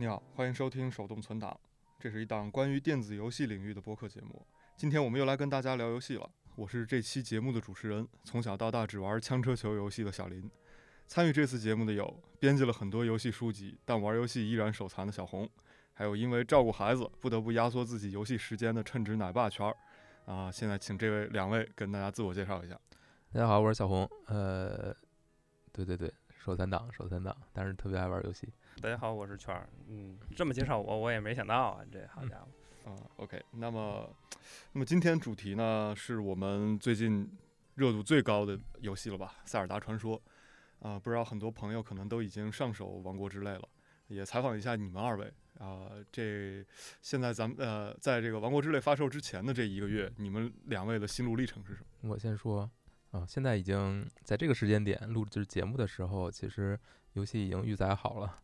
你好，欢迎收听手动存档，这是一档关于电子游戏领域的播客节目。今天我们又来跟大家聊游戏了。我是这期节目的主持人，从小到大只玩枪车球游戏的小林。参与这次节目的有编辑了很多游戏书籍，但玩游戏依然手残的小红，还有因为照顾孩子不得不压缩自己游戏时间的称职奶爸圈儿。啊，现在请这位两位跟大家自我介绍一下。大家好，我是小红。呃，对对对，手残党，手残党，但是特别爱玩游戏。大家好，我是圈儿。嗯，这么介绍我，我也没想到啊，这好家伙。啊，OK，那么，那么今天主题呢，是我们最近热度最高的游戏了吧，《塞尔达传说》啊，不知道很多朋友可能都已经上手《王国之泪》了，也采访一下你们二位啊，这现在咱们呃，在这个《王国之泪》发售之前的这一个月，你们两位的心路历程是什么？我先说啊，现在已经在这个时间点录制节目的时候，其实游戏已经预载好了。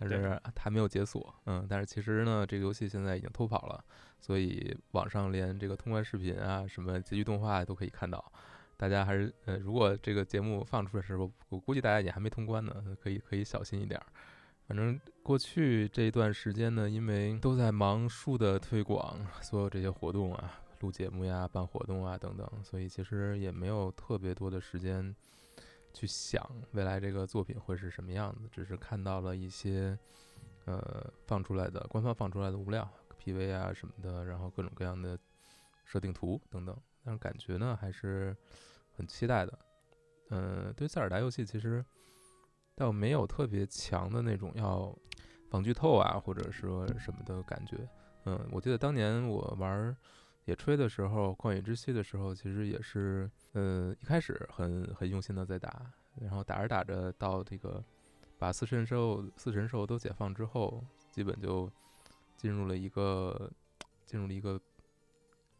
但是还没有解锁，嗯，但是其实呢，这个游戏现在已经偷跑了，所以网上连这个通关视频啊，什么结局动画都可以看到。大家还是，呃，如果这个节目放出的时候，我估计大家也还没通关呢，可以可以小心一点。反正过去这一段时间呢，因为都在忙数的推广，所有这些活动啊，录节目呀、办活动啊等等，所以其实也没有特别多的时间。去想未来这个作品会是什么样子，只是看到了一些，呃，放出来的官方放出来的物料，PV 啊什么的，然后各种各样的设定图等等，但是感觉呢还是很期待的。嗯，对塞尔达游戏其实倒没有特别强的那种要防剧透啊或者说什么的感觉。嗯，我记得当年我玩。野炊的时候，旷野之息的时候，其实也是，呃，一开始很很用心的在打，然后打着打着到这个把四神兽、四神兽都解放之后，基本就进入了一个进入了一个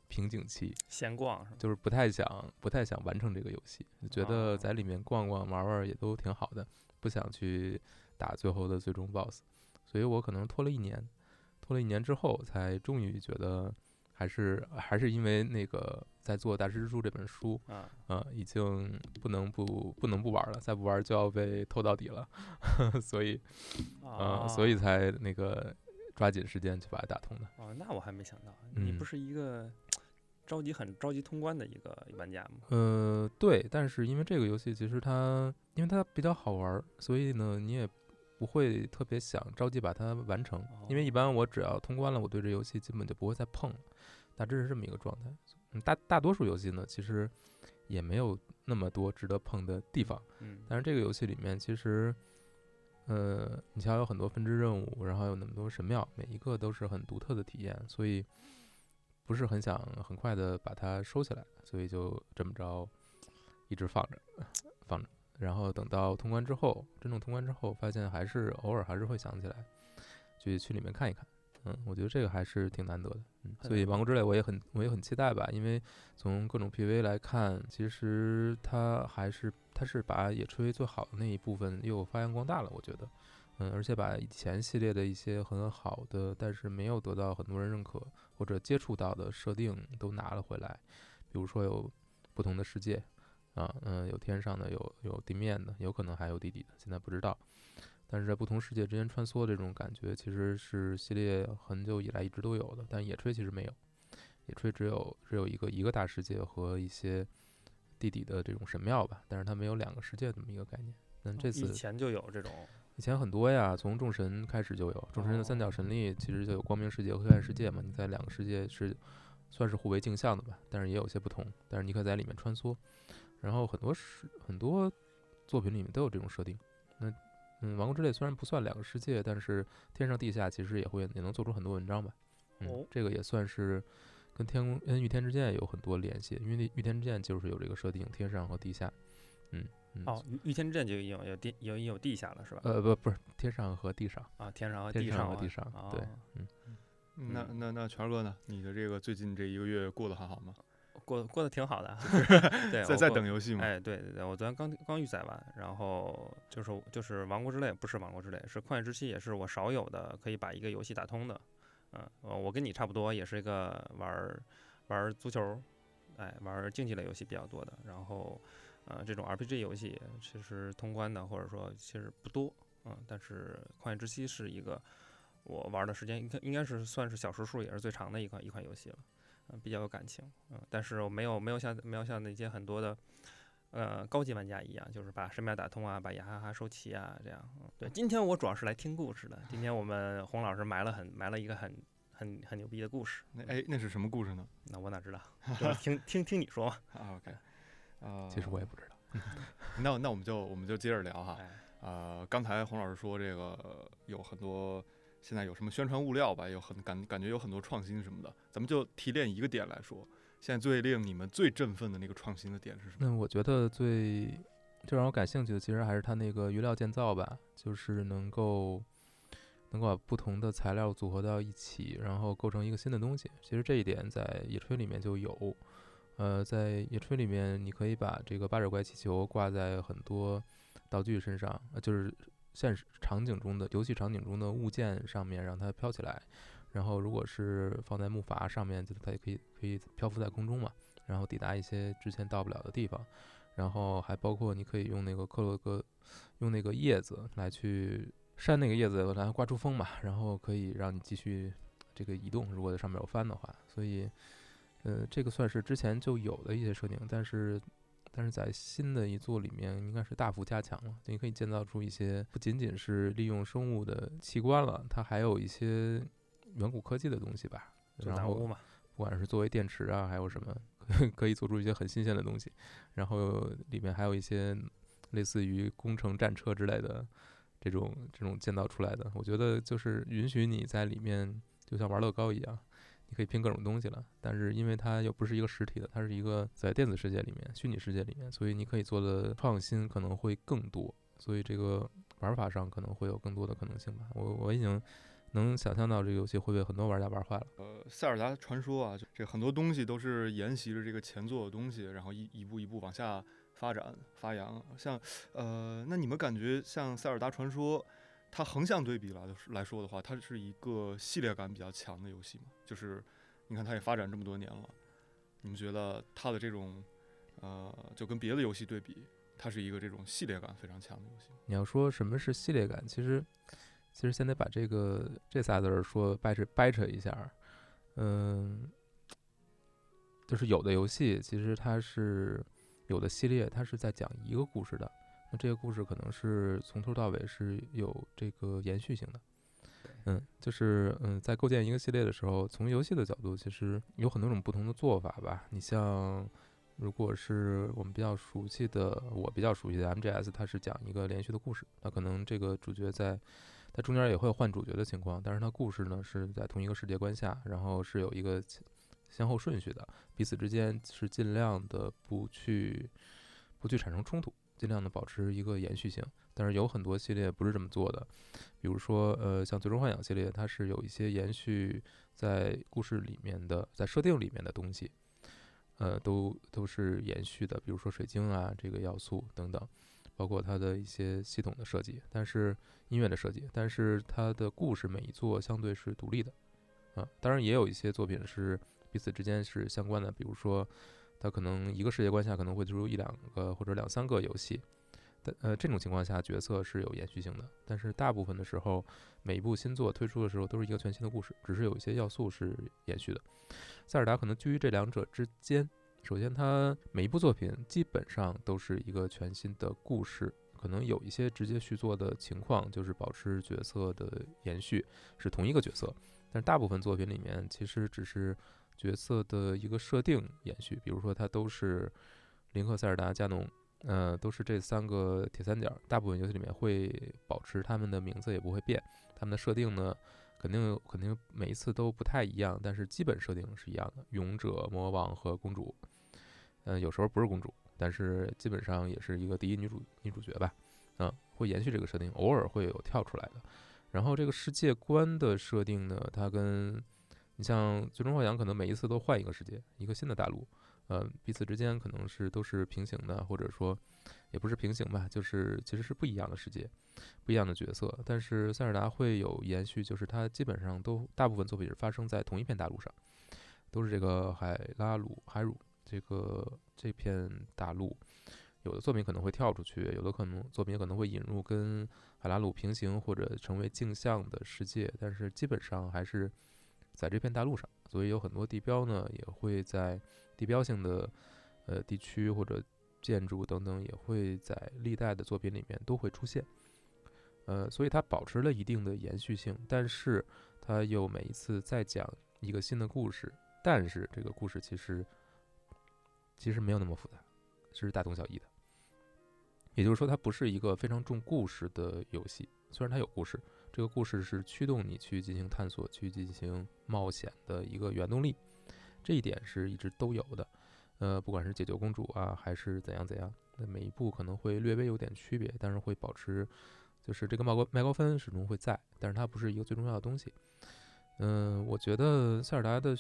瓶颈期，闲逛是就是不太想不太想完成这个游戏，觉得在里面逛逛玩玩也都挺好的，不想去打最后的最终 BOSS，所以我可能拖了一年，拖了一年之后，才终于觉得。还是还是因为那个在做《大师之书》这本书，啊，已经不能不不能不玩了，再不玩就要被偷到底了，所以，啊，所以才那个抓紧时间去把它打通的。哦，那我还没想到，你不是一个着急很着急通关的一个玩家吗？呃，对，但是因为这个游戏其实它因为它比较好玩，所以呢，你也不会特别想着急把它完成，因为一般我只要通关了，我对这游戏基本就不会再碰了。大致是这么一个状态，嗯，大大多数游戏呢，其实也没有那么多值得碰的地方，嗯，但是这个游戏里面其实，呃，你像有很多分支任务，然后有那么多神庙，每一个都是很独特的体验，所以不是很想很快的把它收起来，所以就这么着一直放着，放着，然后等到通关之后，真正通关之后，发现还是偶尔还是会想起来，去去里面看一看。嗯，我觉得这个还是挺难得的，嗯，所以《王国之泪》我也很我也很期待吧，因为从各种 PV 来看，其实它还是它是把野炊最好的那一部分又发扬光大了，我觉得，嗯，而且把以前系列的一些很好的，但是没有得到很多人认可或者接触到的设定都拿了回来，比如说有不同的世界，啊，嗯，有天上的，有有地面的，有可能还有地底的，现在不知道。但是在不同世界之间穿梭这种感觉，其实是系列很久以来一直都有的。但野炊其实没有，野炊只有只有一个一个大世界和一些地底的这种神庙吧。但是它没有两个世界这么一个概念。那这次以前就有这种，以前很多呀，从众神开始就有。众神的三角神力其实就有光明世界和黑暗世界嘛。你在两个世界是算是互为镜像的吧，但是也有些不同。但是你可以在里面穿梭，然后很多是很多作品里面都有这种设定。那嗯，王国之泪虽然不算两个世界，但是天上地下其实也会也能做出很多文章吧。嗯，这个也算是跟天宫跟御天之剑有很多联系，因为御天之剑就是有这个设定，天上和地下。嗯，哦，御御天之剑就有有地有有地下了是吧？呃，不不是天上和地上啊，天上和地上和地上。对，嗯，那那那权哥呢？你的这个最近这一个月过得还好吗？过过得挺好的，对，在在等游戏嘛？哎，对对对，我昨天刚刚预载完，然后就是就是王国之泪，不是王国之泪，是旷野之息，也是我少有的可以把一个游戏打通的。嗯，我跟你差不多，也是一个玩玩足球，哎，玩竞技类游戏比较多的。然后，呃，这种 RPG 游戏其实通关的或者说其实不多，嗯，但是旷野之息是一个我玩的时间应该应该是算是小时数也是最长的一款一款游戏了，嗯，比较有感情，嗯，但是我没有没有像没有像那些很多的。呃，高级玩家一样，就是把神庙打通啊，把雅哈哈收齐啊，这样。对，今天我主要是来听故事的。今天我们洪老师埋了很埋了一个很很很牛逼的故事。那哎，那是什么故事呢？那我哪知道？听听听你说嘛。啊，OK。啊，其实我也不知道。那那我们就我们就接着聊哈。呃，刚才洪老师说这个有很多现在有什么宣传物料吧，有很感感觉有很多创新什么的，咱们就提炼一个点来说。现在最令你们最振奋的那个创新的点是什么？那我觉得最最让我感兴趣的，其实还是它那个鱼料建造吧，就是能够能够把不同的材料组合到一起，然后构成一个新的东西。其实这一点在野炊里面就有，呃，在野炊里面，你可以把这个八爪怪气球挂在很多道具身上，呃，就是现实场景中的游戏场景中的物件上面，让它飘起来。然后，如果是放在木筏上面，就它也可以可以漂浮在空中嘛，然后抵达一些之前到不了的地方。然后还包括你可以用那个克洛格，用那个叶子来去扇那个叶子来刮出风嘛，然后可以让你继续这个移动。如果在上面有帆的话，所以，呃，这个算是之前就有的一些设定，但是但是在新的一座里面应该是大幅加强了。你可以建造出一些不仅仅是利用生物的器官了，它还有一些。远古科技的东西吧，然后不管是作为电池啊，还有什么 可以做出一些很新鲜的东西，然后里面还有一些类似于工程战车之类的这种这种建造出来的，我觉得就是允许你在里面就像玩乐高一样，你可以拼各种东西了。但是因为它又不是一个实体的，它是一个在电子世界里面、虚拟世界里面，所以你可以做的创新可能会更多，所以这个玩法上可能会有更多的可能性吧。我我已经。能想象到这个游戏会被很多玩家玩坏了。呃，塞尔达传说啊，就这很多东西都是沿袭着这个前作的东西，然后一一步一步往下发展发扬。像呃，那你们感觉像塞尔达传说，它横向对比来来说的话，它是一个系列感比较强的游戏嘛？就是你看它也发展这么多年了，你们觉得它的这种呃，就跟别的游戏对比，它是一个这种系列感非常强的游戏？你要说什么是系列感，其实。其实先得把这个这仨字儿说掰扯掰扯一下，嗯，就是有的游戏其实它是有的系列，它是在讲一个故事的，那这个故事可能是从头到尾是有这个延续性的，嗯，就是嗯，在构建一个系列的时候，从游戏的角度，其实有很多种不同的做法吧。你像，如果是我们比较熟悉的，我比较熟悉的 MGS，它是讲一个连续的故事，那可能这个主角在它中间也会有换主角的情况，但是它故事呢是在同一个世界观下，然后是有一个先后顺序的，彼此之间是尽量的不去不去产生冲突，尽量的保持一个延续性。但是有很多系列不是这么做的，比如说呃像《最终幻想》系列，它是有一些延续在故事里面的，在设定里面的东西，呃都都是延续的，比如说水晶啊这个要素等等。包括它的一些系统的设计，但是音乐的设计，但是它的故事每一座相对是独立的，啊，当然也有一些作品是彼此之间是相关的，比如说它可能一个世界观下可能会推出一两个或者两三个游戏，但呃这种情况下角色是有延续性的，但是大部分的时候每一部新作推出的时候都是一个全新的故事，只是有一些要素是延续的。塞尔达可能居于这两者之间。首先，它每一部作品基本上都是一个全新的故事，可能有一些直接续作的情况，就是保持角色的延续，是同一个角色。但大部分作品里面其实只是角色的一个设定延续，比如说它都是林克、塞尔达、加农，呃，都是这三个铁三角。大部分游戏里面会保持他们的名字也不会变，他们的设定呢？肯定肯定每一次都不太一样，但是基本设定是一样的。勇者、魔王和公主，嗯，有时候不是公主，但是基本上也是一个第一女主女主角吧。嗯，会延续这个设定，偶尔会有跳出来的。然后这个世界观的设定呢，它跟你像《最终幻想》可能每一次都换一个世界，一个新的大陆。呃，彼此之间可能是都是平行的，或者说也不是平行吧，就是其实是不一样的世界，不一样的角色。但是塞尔达会有延续，就是它基本上都大部分作品是发生在同一片大陆上，都是这个海拉鲁海鲁这个这片大陆。有的作品可能会跳出去，有的可能作品可能会引入跟海拉鲁平行或者成为镜像的世界，但是基本上还是在这片大陆上，所以有很多地标呢也会在地标性的呃地区或者建筑等等也会在历代的作品里面都会出现，呃，所以它保持了一定的延续性，但是它又每一次再讲一个新的故事，但是这个故事其实其实没有那么复杂，是大同小异的。也就是说，它不是一个非常重故事的游戏，虽然它有故事，这个故事是驱动你去进行探索、去进行冒险的一个原动力，这一点是一直都有的。呃，不管是解救公主啊，还是怎样怎样，那每一步可能会略微有点区别，但是会保持，就是这个麦高麦高芬始终会在，但是它不是一个最重要的东西。嗯，我觉得塞尔达的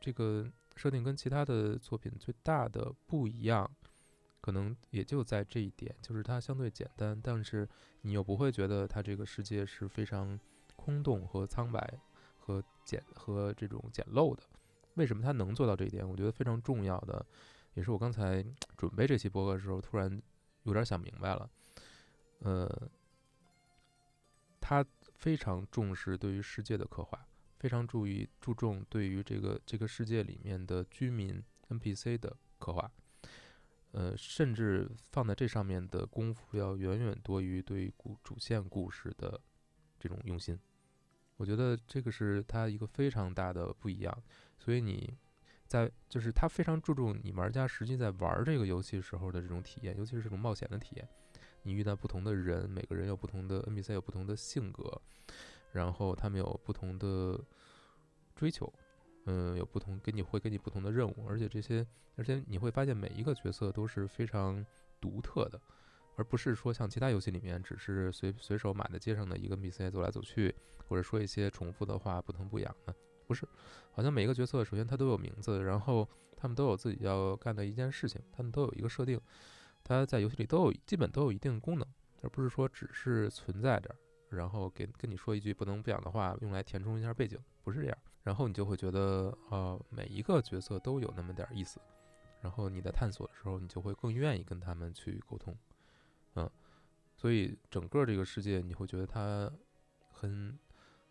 这个设定跟其他的作品最大的不一样，可能也就在这一点，就是它相对简单，但是你又不会觉得它这个世界是非常空洞和苍白和简和这种简陋的。为什么它能做到这一点？我觉得非常重要的，也是我刚才 准备这期播客的时候突然有点想明白了。呃，他非常重视对于世界的刻画，非常注意注重对于这个这个世界里面的居民 NPC 的刻画，呃，甚至放在这上面的功夫要远远多于对故主线故事的这种用心。我觉得这个是他一个非常大的不一样。所以你在就是他非常注重你玩家实际在玩这个游戏时候的这种体验，尤其是这种冒险的体验。你遇到不同的人，每个人有不同的 NPC，有不同的性格，然后他们有不同的追求，嗯，有不同给你会给你不同的任务，而且这些而且你会发现每一个角色都是非常独特的，而不是说像其他游戏里面只是随随手码在街上的一个 NPC 走来走去，或者说一些重复的话不疼不痒的。不是，好像每一个角色首先他都有名字，然后他们都有自己要干的一件事情，他们都有一个设定，他在游戏里都有基本都有一定的功能，而不是说只是存在着，然后给跟你说一句不疼不痒的话，用来填充一下背景，不是这样。然后你就会觉得，呃，每一个角色都有那么点意思，然后你在探索的时候，你就会更愿意跟他们去沟通，嗯，所以整个这个世界你会觉得它很。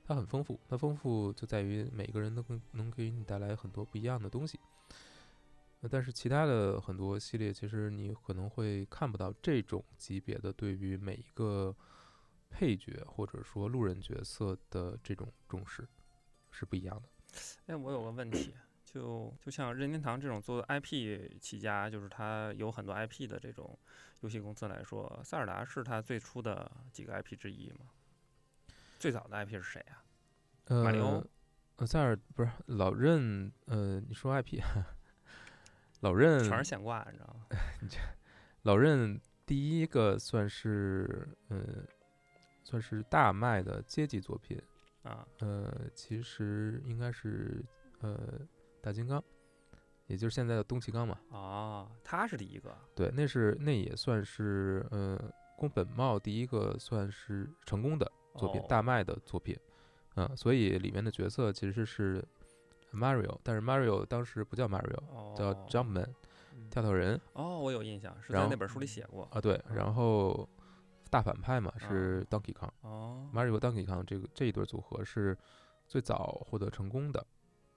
它很丰富，它丰富就在于每个人都能能给你带来很多不一样的东西。那但是其他的很多系列，其实你可能会看不到这种级别的对于每一个配角或者说路人角色的这种重视是不一样的。哎，我有个问题，就就像任天堂这种做 IP 起家，就是它有很多 IP 的这种游戏公司来说，塞尔达是它最初的几个 IP 之一吗？最早的 IP 是谁啊？马里奥。呃，塞尔不是老任。呃，你说 IP，老任全是现挂，你知道吗？老任第一个算是，呃，算是大卖的阶级作品啊。呃，其实应该是呃大金刚，也就是现在的东奇刚嘛。哦，他是第一个。对，那是那也算是呃宫本茂第一个算是成功的。作品大卖的作品，嗯，所以里面的角色其实是 Mario，但是 Mario 当时不叫 Mario，叫 Jumpman，跳跳人。哦，我有印象，是在那本书里写过啊。对，然后大反派嘛是 Donkey Kong。哦，Mario Donkey Kong 这个这一对组合是最早获得成功的，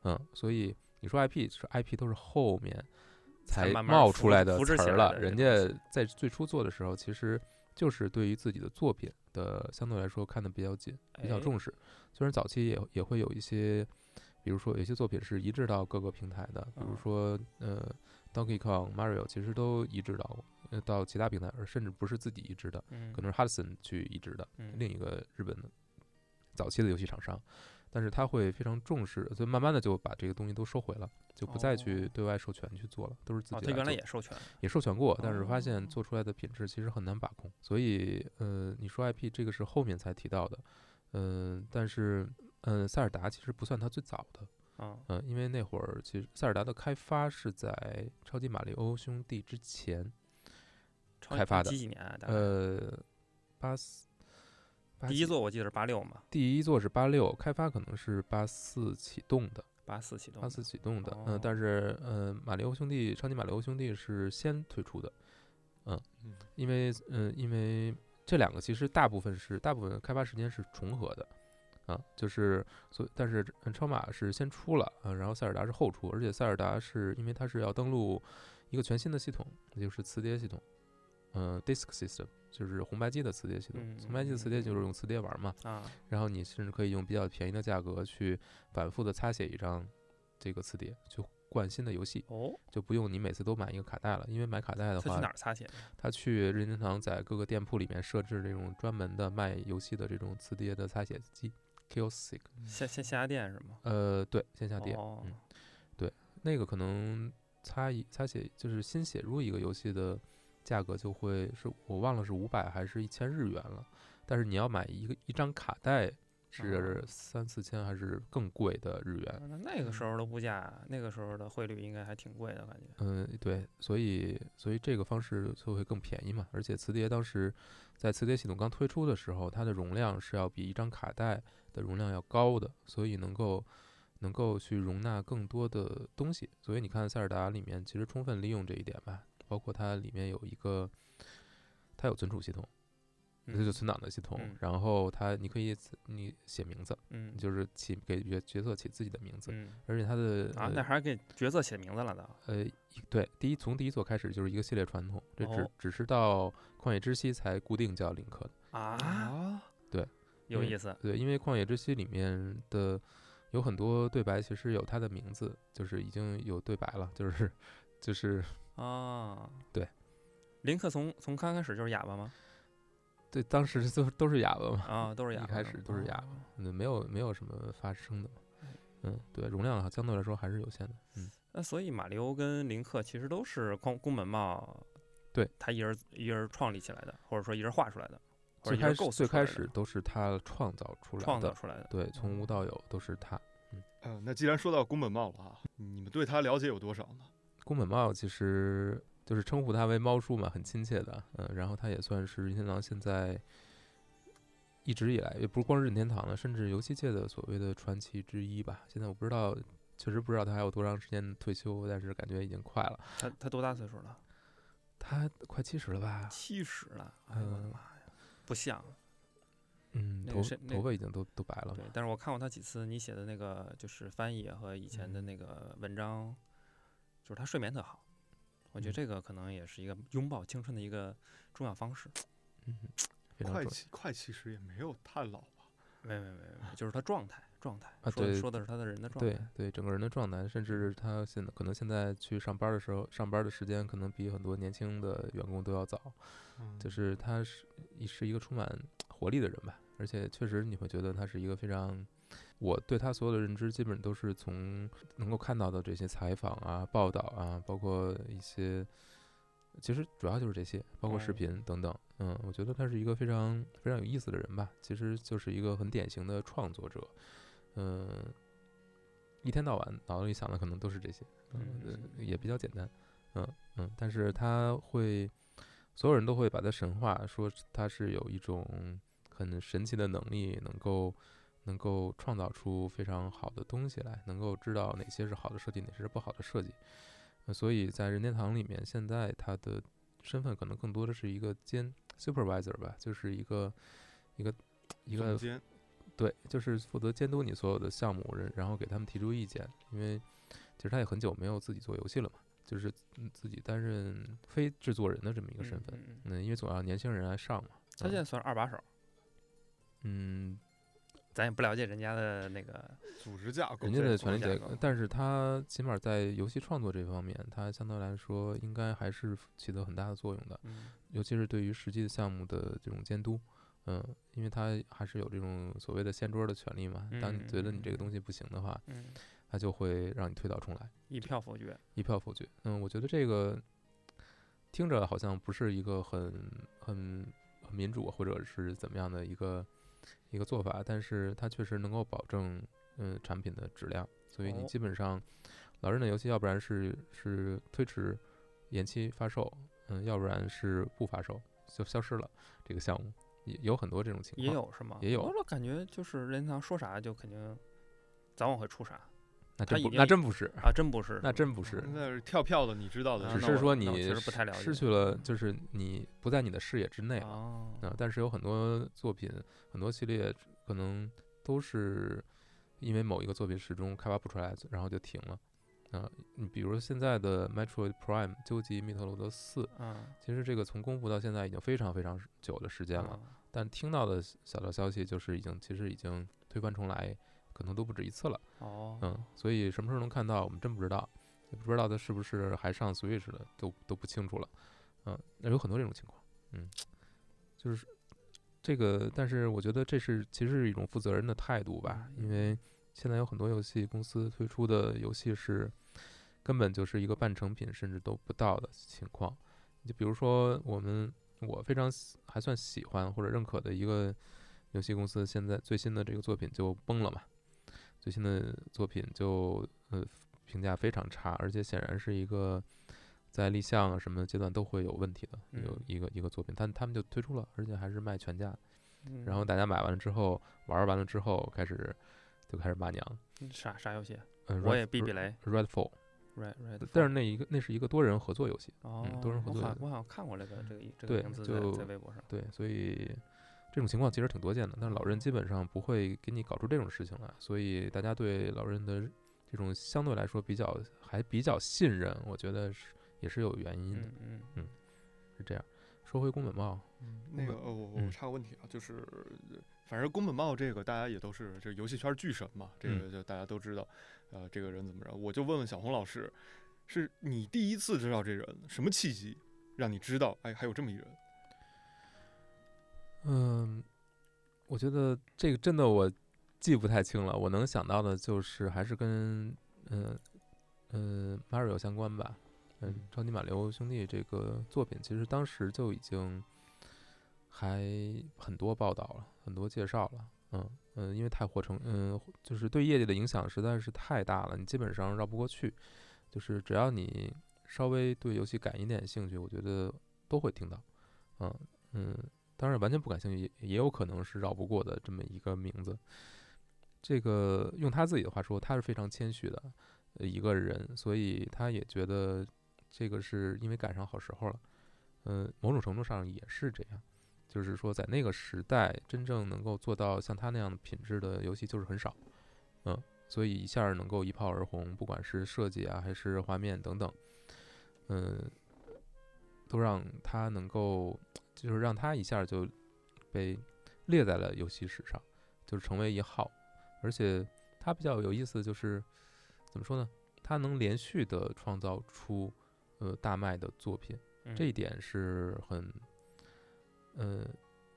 嗯，所以你说 IP 是 IP 都是后面才冒出来的词儿了，人家在最初做的时候其实。就是对于自己的作品的相对来说看得比较紧，比较重视。虽然早期也也会有一些，比如说有些作品是移植到各个平台的，比如说呃，Donkey Kong、Mario 其实都移植到到其他平台，而甚至不是自己移植的，可能是 Hudson 去移植的，另一个日本的早期的游戏厂商。但是他会非常重视，所以慢慢的就把这个东西都收回了，就不再去对外授权去做了，都是自己。他原来也授权，也授权过，但是发现做出来的品质其实很难把控。所以，呃，你说 IP 这个是后面才提到的，嗯，但是，嗯，塞尔达其实不算它最早的，嗯，因为那会儿其实塞尔达的开发是在超级马里欧兄弟之前开发的，几几年？呃，八四。第一座我记得是八六嘛，第一座是八六，开发可能是八四启动的，八四启动，八四启动的，嗯，但是，嗯，马里奥兄弟，超级马里奥兄弟是先推出的，嗯嗯，因为嗯，因为这两个其实大部分是大部分开发时间是重合的，啊，就是所但是嗯超马是先出了，啊，然后塞尔达是后出，而且塞尔达是因为它是要登录一个全新的系统，也就是磁碟系统，嗯，disk system 就是红白机的磁碟系统，嗯红白机的磁碟就是用磁碟玩嘛，啊，然后你甚至可以用比较便宜的价格去反复的擦写一张这个磁碟，去灌新的游戏，哦，就不用你每次都买一个卡带了，因为买卡带的话他去哪，儿擦写？他去任天堂在各个店铺里面设置这种专门的卖游戏的这种磁碟的擦写机 Kiosk，线线下店是吗？呃，对，线下店，哦嗯，那个可能擦一擦写就是新写入一个游戏的价格就会是我忘了是五百还是一千日元了，但是你要买一个一张卡带是哦三四千还是更贵的日元。那那个时候的物价，那个时候的汇率应该还挺贵的感觉。嗯，对，所以所以这个方式就会更便宜嘛。而且磁碟当时在磁碟系统刚推出的时候，它的容量是要比一张卡带的容量要高的，所以能够能够去容纳更多的东西。所以你看塞尔达里面其实充分利用这一点吧，包括它里面有一个它有存储系统，这就嗯存档的系统，嗯然后它你可以你写名字，嗯就是起给角角色起自己的名字，嗯而且它的啊，呃那还给角色写名字了的。呃，对，第一从第一座开始就是一个系列传统，这只、哦只是到旷野之息才固定叫林克的。啊，对，有意思。对，因为旷野之息里面的有很多对白其实有他的名字，就是已经有对白了，就是就是啊，对，林克从从刚开始就是哑巴吗？对，当时都都是哑巴嘛，啊，都是哑巴。一开始都是哑巴哦，嗯，没有没有什么发声的嘛。嗯，对，容量相对来说还是有限的。嗯，那所以马里欧跟林克其实都是宫宫本茂，对他一人一人创立起来的，或者说一人画出来的，或者最开一人构思始最开出来的始都是他创造出来的，创造出来的。对，从无到有都是他。呃，那既然说到宫本茂了啊，你们对他了解有多少呢？宫本茂其实就是称呼他为猫叔嘛，很亲切的。嗯，然后他也算是任天堂现在一直以来，也不是光是任天堂了，甚至游戏界的所谓的传奇之一吧。现在我不知道，确实不知道他还有多长时间退休，但是感觉已经快了。他他多大岁数了？他快七十了吧？七十了。哎呦我的嗯妈呀，不像。嗯，头头发已经都都白了。，对但是我看过他几次你写的那个就是翻译和以前的嗯那个文章，就是他睡眠特好。我觉得嗯这个可能也是一个拥抱青春的一个重要方式。嗯，非常快重七快其实也没有太老吧？没没没没，就是他状态状态，啊说的对说的是他的人的状态。对对，整个人的状态，甚至他现在可能现在去上班的时候，上班的时间可能比很多年轻的员工都要早。嗯就是他是一是一个充满活力的人吧，而且确实你会觉得他是一个非常，我对他所有的认知基本都是从能够看到的这些采访啊、报道啊，包括一些，其实主要就是这些，包括视哦频等等。嗯，我觉得他是一个非常非常有意思的人吧，其实就是一个很典型的创作者。嗯，一天到晚脑子里想的可能都是这些，嗯，呃也比较简单。嗯嗯，但是他会。所有人都会把他神化，说他是有一种很神奇的能力，能够能够创造出非常好的东西来，能够知道哪些是好的设计，哪些是不好的设计。呃所以在任天堂里面，现在他的身份可能更多的是一个监 supervisor 吧，就是一个一个一个对，就是负责监督你所有的项目，然然后给他们提出意见。因为其实他也很久没有自己做游戏了嘛，就是嗯自己担任非制作人的这么一个身份。嗯嗯嗯嗯，因为总要年轻人来上嘛。他现在算是二把手，嗯，咱也不了解人家的那个组织架构人，家的权力结构，构但是他起码在游戏创作这方面，他相对来说应该还是起到很大的作用的，嗯尤其是对于实际的项目的这种监督。嗯，因为他还是有这种所谓的掀桌的权利嘛。当你觉得你这个东西不行的话，嗯，他就会让你推倒重来。一票否决。一票否决。嗯，我觉得这个听着好像不是一个很很很民主或者是怎么样的一个一个做法，但是它确实能够保证嗯产品的质量。所以你哦基本上老任的游戏，要不然是是推迟延期发售，嗯，要不然是不发售就消失了这个项目，也有很多这种情况。也有是吗？也有我老感觉就是任天堂说啥就肯定早晚会出啥。那真不那真不是，啊，真不是，那真不是，那是跳票的，你知道的只是说你失去了，就是你不在你的视野之内啊，但是有很多作品，很多系列可能都是因为某一个作品始终开发不出来，然后就停了。啊，你比如现在的 Metroid Prime 究极密特罗德四，嗯，其实这个从公布到现在已经非常非常久的时间了，啊但听到的小道消息就是已经其实已经推翻重来，可能都不止一次了。哦，嗯，所以什么时候能看到，我们真不知道，也不知道它是不是还上 Switch 的，都都不清楚了。嗯，那有很多这种情况。嗯，就是这个，但是我觉得这是其实是一种负责任的态度吧，因为现在有很多游戏公司推出的游戏是根本就是一个半成品，甚至都不到的情况。就比如说我们我非常喜还算喜欢或者认可的一个游戏公司，现在最新的这个作品就崩了嘛。最新的作品就呃评价非常差，而且显然是一个在立项啊什么阶段都会有问题的有嗯一个一个作品，但他们就推出了，而且还是卖全价，嗯然后大家买完了之后玩完了之后开始就开始骂娘，啥啥游戏？嗯，我也避避雷 Redfall，，right right，但是那一个那是一个多人合作游戏，哦，多人合作的我好像我好像看过这个这个这对个名字在微博上，对，所以这种情况其实挺多见的，但是老任基本上不会给你搞出这种事情来，所以大家对老任的这种相对来说比较还比较信任，我觉得是也是有原因的，嗯嗯是这样。说回宫本茂，那个，呃，我我嗯插个问题啊，就是呃反正宫本茂这个大家也都是这游戏圈巨神嘛，这嗯个就大家都知道，呃，这个人怎么着，我就问问小红老师，是你第一次知道这人，什么契机让你知道，哎，还有这么一人？嗯，我觉得这个真的我记不太清了，我能想到的就是还是跟嗯嗯 Mario 相关吧，嗯，超级马里奥兄弟这个作品其实当时就已经还很多报道了，很多介绍了，嗯嗯，因为太火成，嗯，就是对业界的影响实在是太大了，你基本上绕不过去，就是只要你稍微对游戏感一点兴趣，我觉得都会听到，嗯嗯。当然，完全不感兴趣也也有可能是绕不过的这么一个名字。这个用他自己的话说，他是非常谦虚的一个人，所以他也觉得这个是因为赶上好时候了。嗯、某种程度上也是这样，就是说在那个时代，真正能够做到像他那样的品质的游戏就是很少。嗯，所以一下能够一炮而红，不管是设计啊还是画面等等，嗯，都让他能够。就是让他一下就被列在了游戏史上，就是成为一号。而且他比较有意思，就是怎么说呢？他能连续的创造出呃大卖的作品，嗯，这一点是很呃，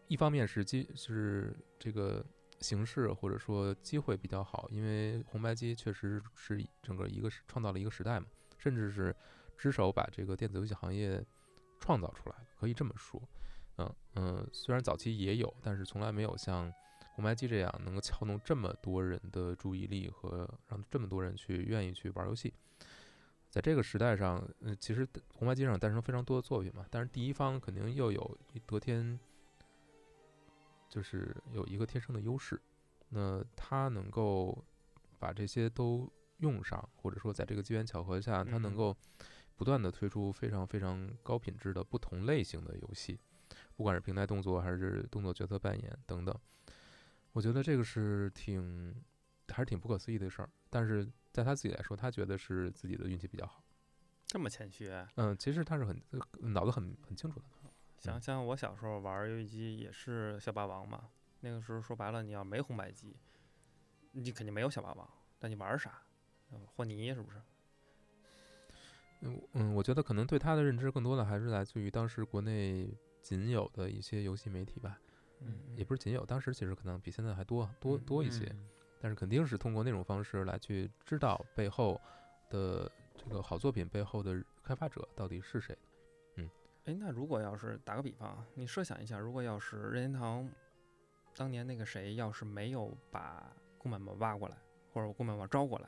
一方面是机是这个形式或者说机会比较好，因为红白机确实是整个一个时创造了一个时代嘛，甚至是之手把这个电子游戏行业创造出来的，可以这么说。嗯嗯，虽然早期也有，但是从来没有像红白机这样能够撬动这么多人的注意力和让这么多人去愿意去玩游戏。在这个时代上，嗯，其实红白机上诞生非常多的作品嘛，但是第一方肯定又有得天，就是有一个天生的优势，那他能够把这些都用上，或者说在这个机缘巧合下，他能嗯够不断的推出非常非常高品质的不同类型的游戏。不管是平台动作还是动作角色扮演等等，我觉得这个是挺还是挺不可思议的事儿。但是在他自己来说，他觉得是自己的运气比较好。这么谦虚。嗯，其实他是很呃脑子很很清楚的。想想我小时候玩游戏机也是小霸王嘛，那个时候说白了，你要没红白机，你肯定没有小霸王，但你玩啥？呃和泥是不是？嗯嗯，我觉得可能对他的认知更多的还是来自于当时国内仅有的一些游戏媒体吧，嗯，也不是仅有，当时其实可能比现在还多多多一些。嗯但是肯定是通过那种方式来去知道背后的这个好作品背后的开发者到底是谁。嗯哎，那如果要是打个比方啊，你设想一下，如果要是任天堂当年那个谁要是没有把宫本茂挖过来，或者宫本茂招过来，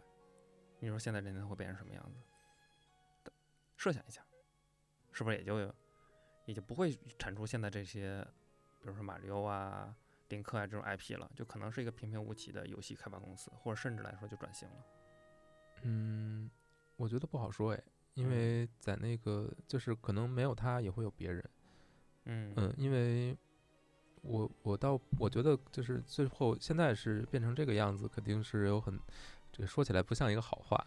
你说现在任天堂会变成什么样子？设想一下，是不是也就也就不会产出现在这些，比如说马里奥啊、林克啊这种 IP 了，就可能是一个平平无奇的游戏开发公司，或者甚至来说就转型了。嗯，我觉得不好说哎，因嗯。为在那个就是可能没有他也会有别人，嗯。嗯，因为我我倒我觉得就是最后现在是变成这个样子，肯定是有很这说起来不像一个好话，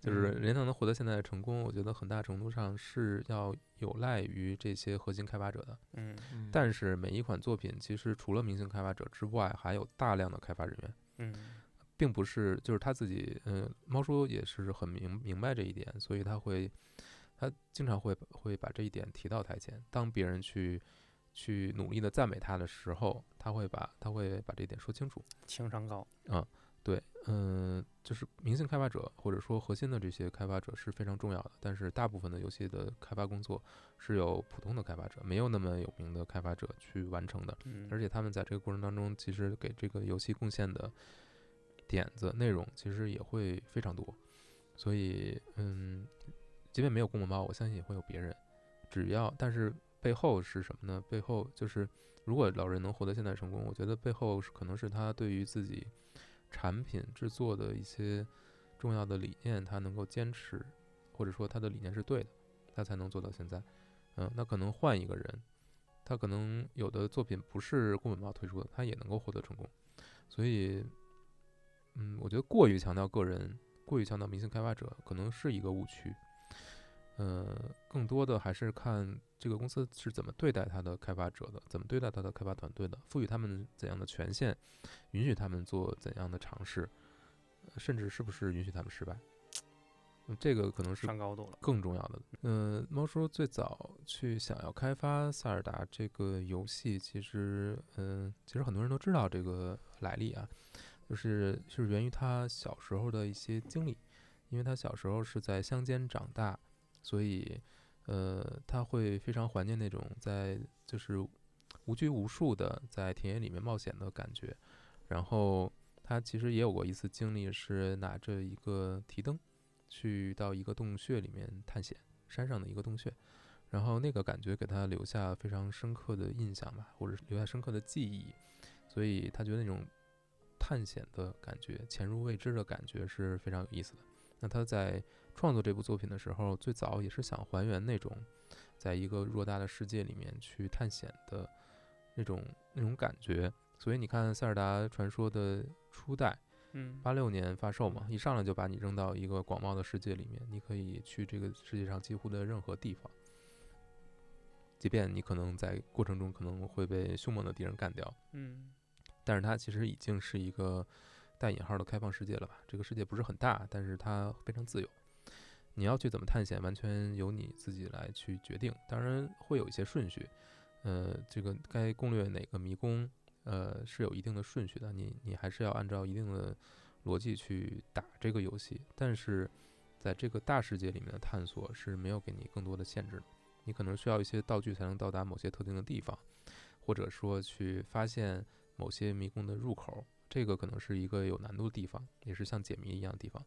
就是嗯人能获得现在的成功，我觉得很大程度上是要有赖于这些核心开发者的。嗯嗯但是每一款作品其实除了明星开发者之外，还有大量的开发人员。嗯并不是，就是他自己，嗯，猫叔也是很明明白这一点，所以他会，他经常会会把这一点提到台前。当别人去去努力的赞美他的时候，他会把他会把这一点说清楚。情商高，对，嗯，就是明星开发者或者说核心的这些开发者是非常重要的，但是大部分的游戏的开发工作是由普通的开发者，没有那么有名的开发者去完成的。嗯而且他们在这个过程当中，其实给这个游戏贡献的点子、内容，其实也会非常多。所以，嗯，即便没有宫本茂，我相信也会有别人。只要，但是背后是什么呢？背后就是，如果老人能获得现在成功，我觉得背后是可能是他对于自己产品制作的一些重要的理念，他能够坚持，或者说他的理念是对的，他才能做到现在。嗯，那可能换一个人，他可能有的作品不是宫本茂推出的，他也能够获得成功。所以，嗯，我觉得过于强调个人，过于强调明星开发者，可能是一个误区。呃，更多的还是看这个公司是怎么对待它的开发者的，怎么对待它的开发团队的，赋予他们怎样的权限，允许他们做怎样的尝试，呃甚至是不是允许他们失败。呃这个可能是上高度了，更重要的。嗯、猫叔最早去想要开发塞尔达这个游戏，其实，嗯、其实很多人都知道这个来历啊，就是是源于他小时候的一些经历，因为他小时候是在乡间长大，所以，呃，他会非常怀念那种在就是无拘无束的在田野里面冒险的感觉。然后他其实也有过一次经历，是拿着一个提灯。去到一个洞穴里面探险，山上的一个洞穴，然后那个感觉给他留下非常深刻的印象吧，或者留下深刻的记忆，所以他觉得那种探险的感觉、潜入未知的感觉是非常有意思的。那他在创作这部作品的时候，最早也是想还原那种在一个偌大的世界里面去探险的那种那种感觉。所以你看《塞尔达传说》的初代，嗯八六年发售嘛，一上来就把你扔到一个广袤的世界里面，你可以去这个世界上几乎的任何地方，即便你可能在过程中可能会被凶猛的敌人干掉，嗯但是它其实已经是一个带引号的开放世界了吧？这个世界不是很大，但是它非常自由。你要去怎么探险，完全由你自己来去决定。当然会有一些顺序，呃，这个该攻略哪个迷宫，呃，是有一定的顺序的。你你还是要按照一定的逻辑去打这个游戏。但是在这个大世界里面的探索是没有给你更多的限制的。你可能需要一些道具才能到达某些特定的地方，或者说去发现某些迷宫的入口，这个可能是一个有难度的地方，也是像解谜一样的地方。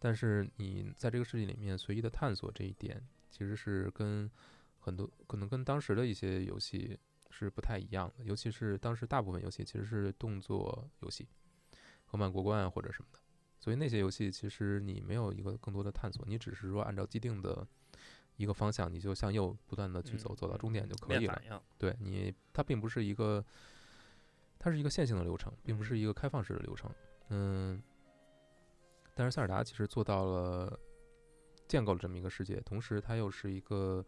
但是你在这个世界里面随意的探索这一点，其实是跟很多可能跟当时的一些游戏是不太一样的，尤其是当时大部分游戏其实是动作游戏，横版过关啊或者什么的，所以那些游戏其实你没有一个更多的探索，你只是说按照既定的一个方向，你就向右不断的去走，嗯走到终点就可以了对你，它并不是一个，它是一个线性的流程，并不嗯。是一个开放式的流程。嗯，但是塞尔达其实做到了建构了这么一个世界，同时它又是一个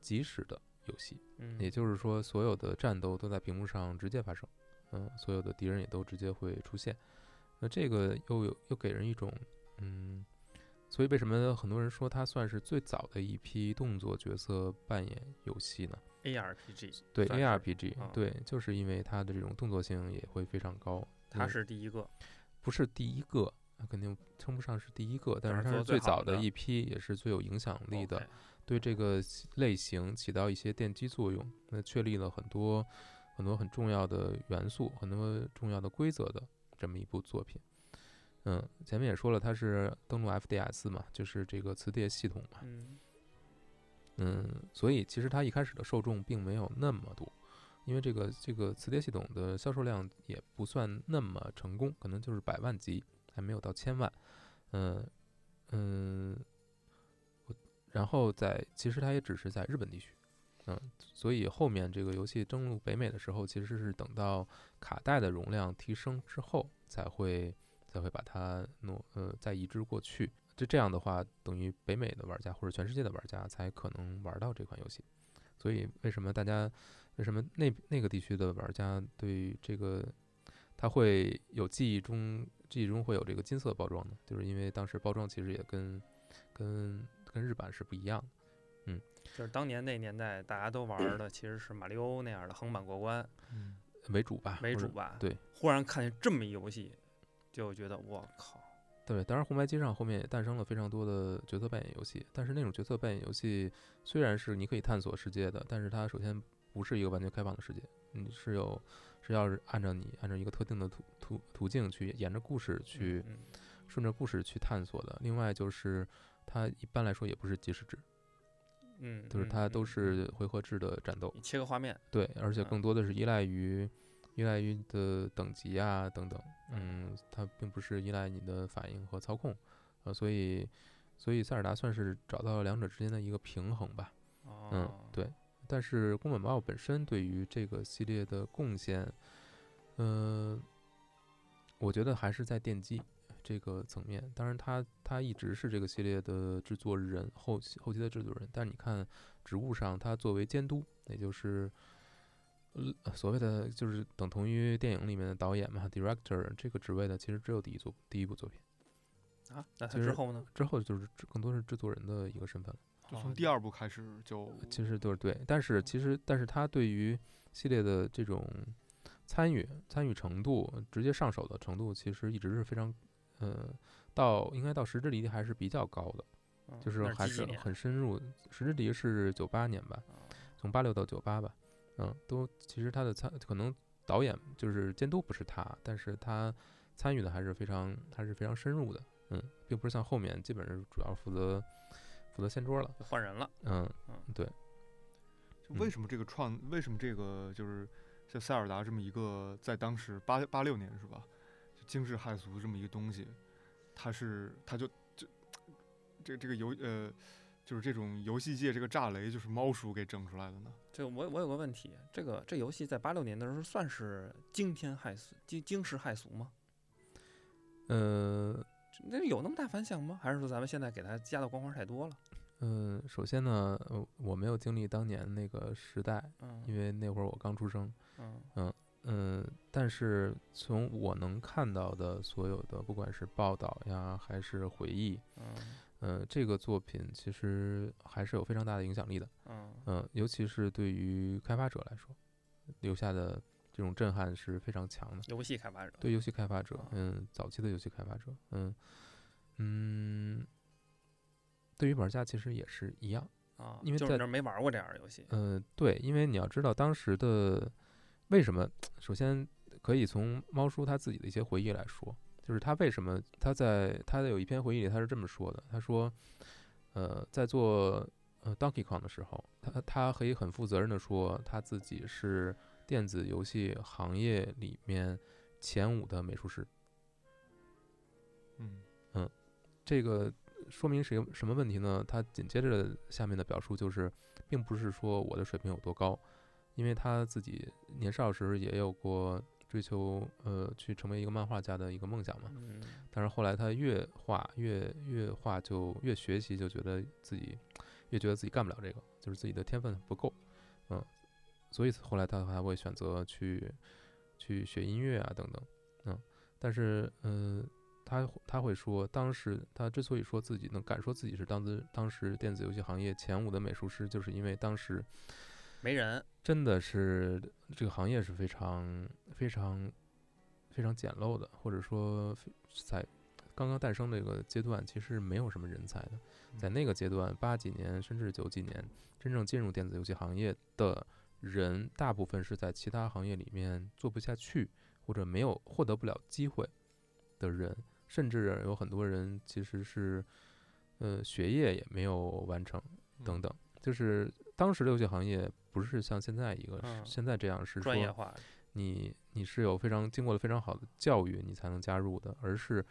即时的游戏，嗯也就是说，所有的战斗都在屏幕上直接发生，嗯，所有的敌人也都直接会出现。那这个又有又给人一种，嗯，所以为什么很多人说它算是最早的一批动作角色扮演游戏呢？ARPG，对 ARPG，、啊对，就是因为它的这种动作性也会非常高。它嗯是第一个，不是第一个？那肯定称不上是第一个，但但是是它是最早的的一批，也是最有影响力的对这个类型起到一些奠基作用，那确立了很多很多很重要的元素，很多重要的规则的这么一部作品。嗯，前面也说了，它是登录 FDS 嘛，就是这个磁碟系统嘛。嗯嗯，所以其实它一开始的受众并没有那么多，因为这个这个磁碟系统的销售量也不算那么成功，可能就是百万级，还没有到千万。嗯嗯，然后在其实它也只是在日本地区，嗯，所以后面这个游戏登陆北美的时候，其实是等到卡带的容量提升之后，才会才会把它挪呃再移植过去。就这样的话，等于北美的玩家或者全世界的玩家才可能玩到这款游戏。所以为什么大家为什么那那个地区的玩家对这个他会有记忆中记忆中会有这个金色包装呢？就是因为当时包装其实也跟跟跟日版是不一样的。嗯就是当年那年代大家都玩的其实是马里欧那样的横版过关嗯，为主吧，为主吧。对，忽然看见这么一游戏，就觉得我靠，对，当然红白机上后面也诞生了非常多的角色扮演游戏，但是那种角色扮演游戏虽然是你可以探索世界的，但是它首先不是一个完全开放的世界，你是有是要是按照你按照一个特定的途途途径去沿着故事去嗯顺着故事去探索的。另外就是它一般来说也不是即时制，嗯，就是它都嗯是回合制的战斗，切个画面，对，而且嗯。更多的是依赖于依赖于的等级啊等等，嗯，它并不是依赖你的反应和操控，呃，所以所以塞尔达算是找到了两者之间的一个平衡吧，嗯哦，，对。但是宫本茂本身对于这个系列的贡献，嗯、我觉得还是在电机这个层面。当然他，他一直是这个系列的制作人，后期后期的制作人。但是你看职务上，他作为监督，也就是呃所谓的就是等同于电影里面的导演嘛，director 这个职位的，其实只有第一作第一部作品，啊，那他之后呢？之后就是制更多是制作人的一个身份了。就从第二部开始就其实都是对，但是其实但是他对于系列的这种参与参与程度，直接上手的程度，其实一直是非常，呃，到应该到十之离还是比较高的，嗯就是还是很深入。十之离是九八年吧，哦从八六到九八吧，嗯，都其实他的参可能导演就是监督不是他，但是他参与的还是非常还是非常深入的，嗯，并不是像后面基本上主要负责负责掀桌了，就换人了，嗯嗯，对。就为什么这个创，为什么这个就是像塞尔达这么一个，在当时八八六年是吧，就惊世骇俗这么一个东西，它是它就就这这个游呃，就是这种游戏界这个炸雷就是猫叔给整出来的呢？这我我有个问题，这个这游戏在八六年的时候算是惊天骇俗、惊惊世骇俗吗？呃，那有那么大反响吗？还是说咱们现在给他加的光环太多了？嗯，首先呢，呃我没有经历当年那个时代，嗯因为那会儿我刚出生。嗯嗯，但是从我能看到的所有的，不管是报道呀，还是回忆，嗯呃，这个作品其实还是有非常大的影响力的。嗯嗯，尤其是对于开发者来说，留下的这种震撼是非常强的。游戏开发者对游戏开发者啊，嗯，早期的游戏开发者，嗯嗯，对于玩家其实也是一样。啊，因为在就是那没玩过这样的游戏，嗯，对，因为你要知道当时的为什么，首先可以从猫叔他自己的一些回忆来说，就是他为什么他在他的有一篇回忆里他是这么说的，他说，呃，在做呃 Donkey Kong 的时候，他他可以很负责任的说他自己是电子游戏行业里面前五的美术师。嗯嗯这个说明是一个什么问题呢？他紧接着下面的表述就是，并不是说我的水平有多高，因为他自己年少时也有过追求呃去成为一个漫画家的一个梦想嘛。嗯但是后来他越画越越画就越学习，就觉得自己越觉得自己干不了这个，就是自己的天分不够，嗯，所以后来他还会选择去去学音乐啊等等，嗯，但是嗯。他他会说，当时他之所以说自己能敢说自己是当时当时电子游戏行业前五的美术师，就是因为当时没人，真的是这个行业是非常非常非常简陋的，或者说在刚刚诞生这个阶段，其实没有什么人才的。在那个阶段，八几年甚至九几年，真正进入电子游戏行业的人，大部分是在其他行业里面做不下去，或者没有获得不了机会的人，甚至有很多人其实是，呃，学业也没有完成等等。就是当时的游戏行业不是像现在一个、嗯现在这样，是说专业化，你你是有非常经过了非常好的教育，你才能加入的，而是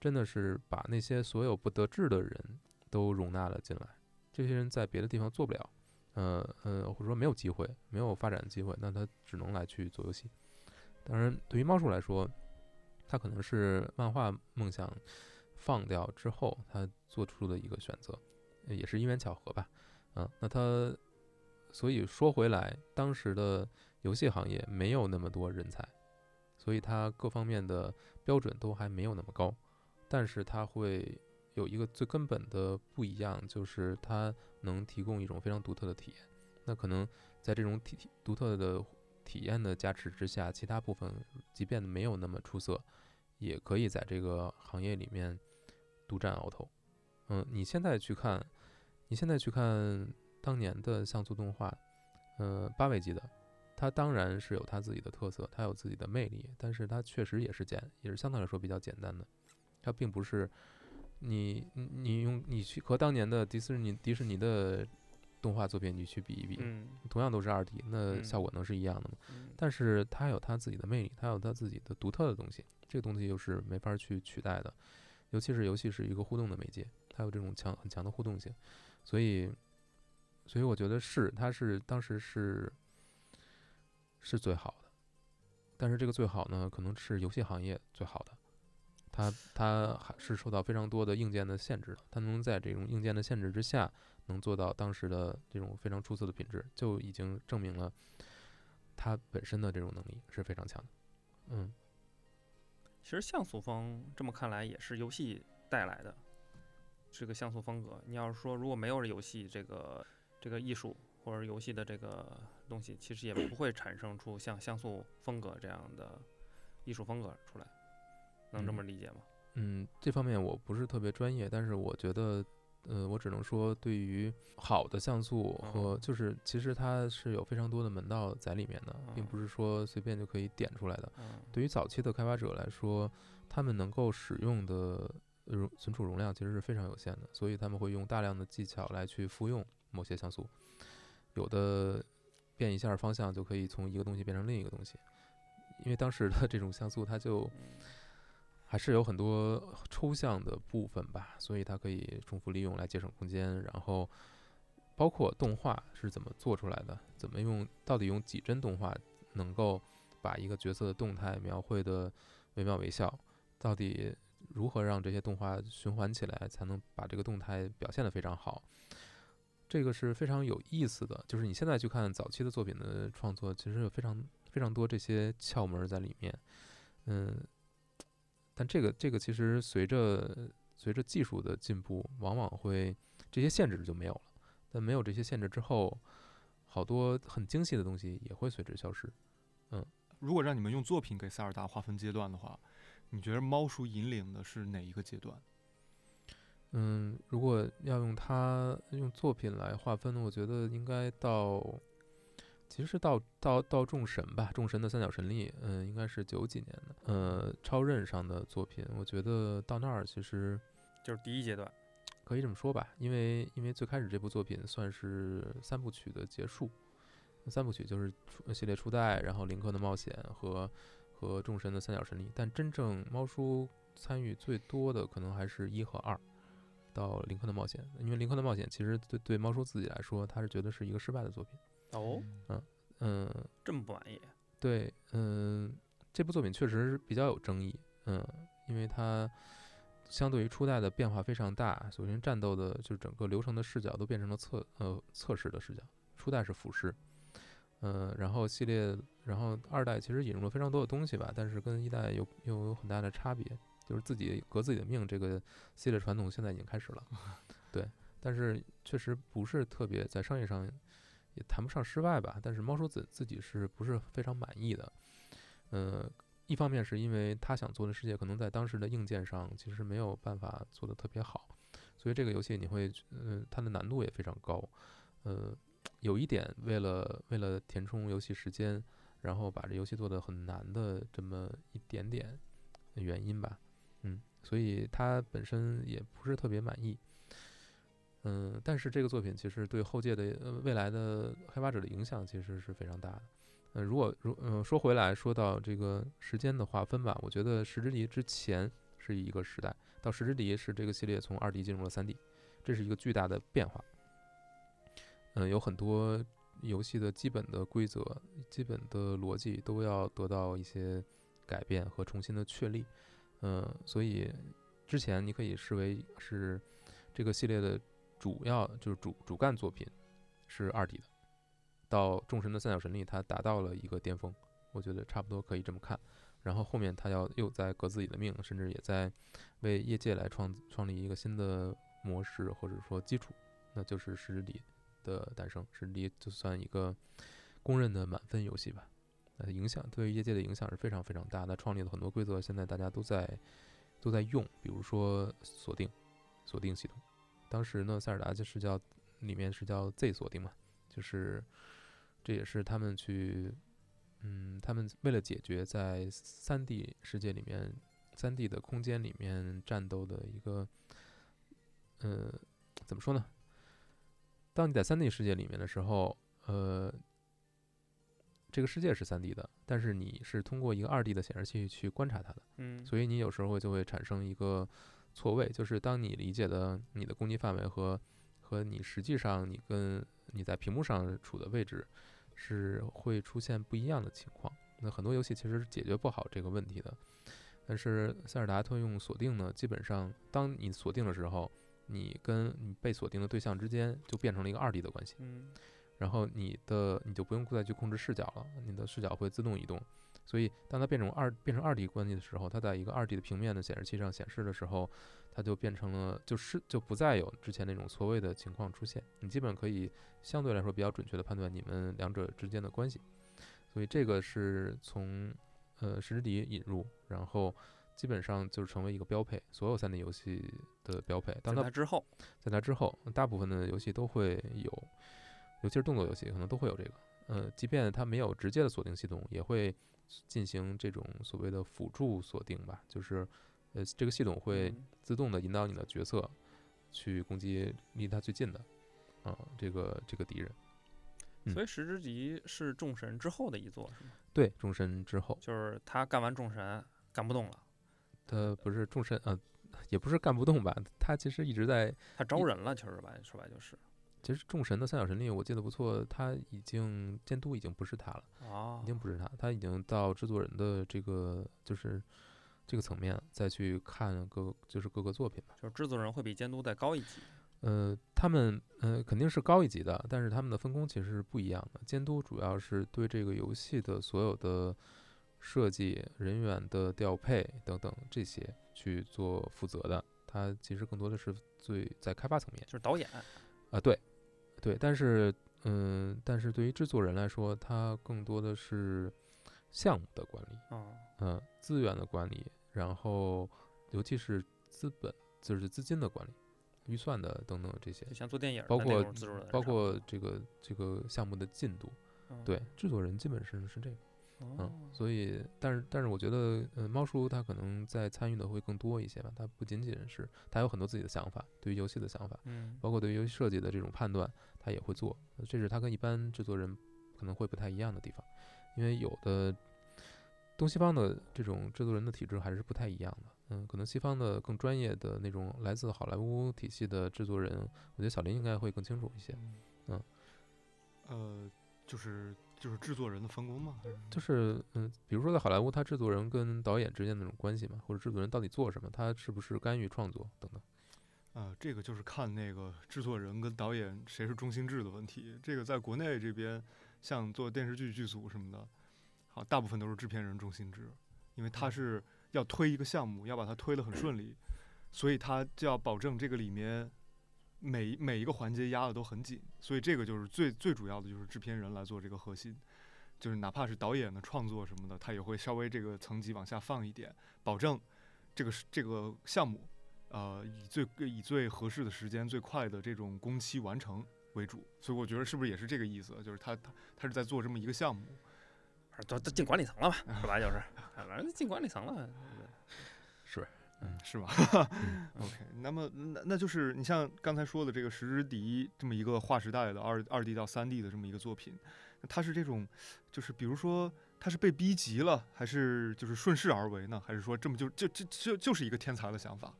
真的是把那些所有不得志的人都容纳了进来。这些人在别的地方做不了，呃呃，或者说没有机会，没有发展的机会，那他只能来去做游戏。当然，对于猫叔来说，他可能是漫画梦想放掉之后，他做出的一个选择，也是因缘巧合吧。嗯，那他所以说回来，当时的游戏行业没有那么多人才，所以他各方面的标准都还没有那么高，但是他会。有一个最根本的不一样，就是它能提供一种非常独特的体验。那可能在这种体独特的体验的加持之下，其他部分即便没有那么出色，也可以在这个行业里面独占鳌头。嗯，你现在去看，你现在去看当年的像素动画，呃，八位机的，它当然是有它自己的特色，它有自己的魅力，但是它确实也是简，也是相对来说比较简单的，它并不是。你你用你去和当年的迪士尼迪士尼的动画作品你去比一比，同样都是二 D，那效果能是一样的吗？但是它有它自己的魅力，它有它自己的独特的东西，这个东西又是没法去取代的。尤其是游戏是一个互动的媒介，它有这种强很强的互动性，所以所以我觉得是它是当时是是最好的，但是这个最好呢，可能是游戏行业最好的。它它还是受到非常多的硬件的限制的，它能在这种硬件的限制之下，能做到当时的这种非常出色的品质，就已经证明了它本身的这种能力是非常强的。嗯，其实像素风这么看来也是游戏带来的这个像素风格。你要是说如果没有游戏这个这个艺术或者游戏的这个东西，其实也不会产生出像像素风格这样的艺术风格出来。能这么理解吗？嗯，这方面我不是特别专业，但是我觉得，呃，我只能说，对于好的像素和就是其实它是有非常多的门道在里面的，并不是说随便就可以点出来的。对于早期的开发者来说，他们能够使用的容存储容量其实是非常有限的，所以他们会用大量的技巧来去复用某些像素，有的变一下方向就可以从一个东西变成另一个东西，因为当时的这种像素它就。还是有很多抽象的部分吧，所以它可以重复利用来节省空间。然后，包括动画是怎么做出来的，怎么用，到底用几帧动画能够把一个角色的动态描绘的惟妙惟肖？到底如何让这些动画循环起来，才能把这个动态表现得非常好？这个是非常有意思的。就是你现在去看早期的作品的创作，其实有非常非常多这些窍门在里面。嗯。但这个这个其实随着随着技术的进步，往往会这些限制就没有了。但没有这些限制之后，好多很精细的东西也会随之消失。嗯，如果让你们用作品给塞尔达划分阶段的话，你觉得猫叔引领的是哪一个阶段？嗯，如果要用它用作品来划分，我觉得应该到。其实是到到到众神吧，众神的三角神力，嗯，应该是九几年的，呃，超任上的作品，我觉得到那儿其实就是第一阶段，可以这么说吧，因为因为最开始这部作品算是三部曲的结束，三部曲就是系列初代，然后林克的冒险和和众神的三角神力，但真正猫叔参与最多的可能还是一和二，到林克的冒险，因为林克的冒险其实对对猫叔自己来说，他是觉得是一个失败的作品。哦，嗯嗯，这么不满意？对，嗯，这部作品确实比较有争议，嗯，因为它相对于初代的变化非常大。首先，战斗的就整个流程的视角都变成了侧呃侧视的视角，初代是俯视，嗯，然后系列，然后二代其实引入了非常多的东西吧，但是跟一代有又有很大的差别，就是自己革自己的命这个系列传统现在已经开始了，对，但是确实不是特别在商业上。也谈不上失败吧，但是猫叔自自己是不是非常满意的？嗯，一方面是因为他想做的世界可能在当时的硬件上其实没有办法做得特别好，所以这个游戏你会，嗯，它的难度也非常高。呃，有一点为了为了填充游戏时间，然后把这游戏做得很难的这么一点点原因吧，嗯，所以他本身也不是特别满意。嗯，但是这个作品其实对后届的未来的开发者的影响其实是非常大的。嗯，如果如嗯说回来说到这个时间的划分吧，我觉得《石之笛》之前是一个时代，到时之敌是这个系列从二 D 进入了三 D，这是一个巨大的变化。嗯，有很多游戏的基本的规则、基本的逻辑都要得到一些改变和重新的确立。嗯，所以之前你可以视为是这个系列的主要就是主主干作品是二 D 的，到众神的三角神力它达到了一个巅峰，我觉得差不多可以这么看。然后后面他要又在革自己的命，甚至也在为业界来创创立一个新的模式或者说基础，那就是石之底的诞生。石之底就算一个公认的满分游戏吧，呃，影响对业界的影响是非常非常大的，创立了很多规则，现在大家都在都在用，比如说锁定锁定系统，当时呢塞尔达就是叫里面是叫 Z 锁定嘛，就是这也是他们去。嗯，他们为了解决在三 D 世界里面、三 D 的空间里面战斗的一个，呃，怎么说呢？当你在三 D 世界里面的时候，呃，这个世界是三 D 的，但是你是通过一个二 D 的显示器去观察它的，嗯，所以你有时候就会产生一个错位，就是当你理解的你的攻击范围和和你实际上你跟你在屏幕上处的位置。是会出现不一样的情况，那很多游戏其实是解决不好这个问题的。但是塞尔达它用锁定呢，基本上当你锁定的时候，你跟你被锁定的对象之间就变成了一个二 D 的关系。嗯，然后你的你就不用再去控制视角了，你的视角会自动移动。所以当它变成二变成二 D 关系的时候，它在一个二 D 的平面的显示器上显示的时候。它就变成了，就是就不再有之前那种错位的情况出现，你基本可以相对来说比较准确的判断你们两者之间的关系，所以这个是从呃石之底引入，然后基本上就是成为一个标配，所有三 D 游戏的标配。当它之后，在它之后，大部分的游戏都会有，尤其是动作游戏可能都会有这个，呃，即便它没有直接的锁定系统，也会进行这种所谓的辅助锁定吧，就是。呃，这个系统会自动的引导你的角色去攻击离他最近的，啊，这个这个敌人。所以十之极是众神之后的一座是吗？对，众神之后，就是他干完众神干不动了。他不是众神，呃，也不是干不动吧？他其实一直在，他招人了，其实吧，说白就是。其实众神的三角神力，我记得不错，他已经监督已经不是他了，啊，已经不是他，他已经到制作人的这个就是。这个层面再去看各就是各个作品吧，就是制作人会比监督再高一级。呃，他们呃肯定是高一级的，但是他们的分工其实是不一样的。监督主要是对这个游戏的所有的设计、人员的调配等等这些去做负责的，他其实更多的是最在开发层面，就是导演啊，对对，但是嗯，但是对于制作人来说，他更多的是项目的管理，嗯，资源的管理。然后，尤其是资本，就是资金的管理、预算的等等这些，就像做电影，包括包括这个这个项目的进度，对制作人基本是是这个，嗯，所以但是但是我觉得，嗯，猫叔他可能在参与的会更多一些吧，他不仅仅是他有很多自己的想法，对于游戏的想法，嗯，包括对于游戏设计的这种判断，他也会做，这是他跟一般制作人可能会不太一样的地方，因为有的。东西方的这种制作人的体制还是不太一样的，嗯，可能西方的更专业的那种来自好莱坞体系的制作人，我觉得小林应该会更清楚一些，嗯，呃，就是就是制作人的分工嘛，就是嗯，比如说在好莱坞，他制作人跟导演之间那种关系嘛，或者制作人到底做什么，他是不是干预创作等等，啊，这个就是看那个制作人跟导演谁是中心制的问题，这个在国内这边像做电视剧剧组什么的。好大部分都是制片人中心制，因为他是要推一个项目，要把它推得很顺利，所以他就要保证这个里面每每一个环节压的都很紧，所以这个就是最最主要的就是制片人来做这个核心，就是哪怕是导演的创作什么的，他也会稍微这个层级往下放一点，保证这个这个项目，呃，以最以最合适的时间、最快的这种工期完成为主，所以我觉得是不是也是这个意思？就是他他他是在做这么一个项目。都都进管理层了吧，说白就是，反正进管理层了，是，嗯，是吧？OK，那么那那就是你像刚才说的这个《时之笛》这么一个划时代的二二 D 到三 D 的这么一个作品，它是这种，就是比如说它是被逼急了，还是就是顺势而为呢？还是说这么就就就就就是一个天才的想法？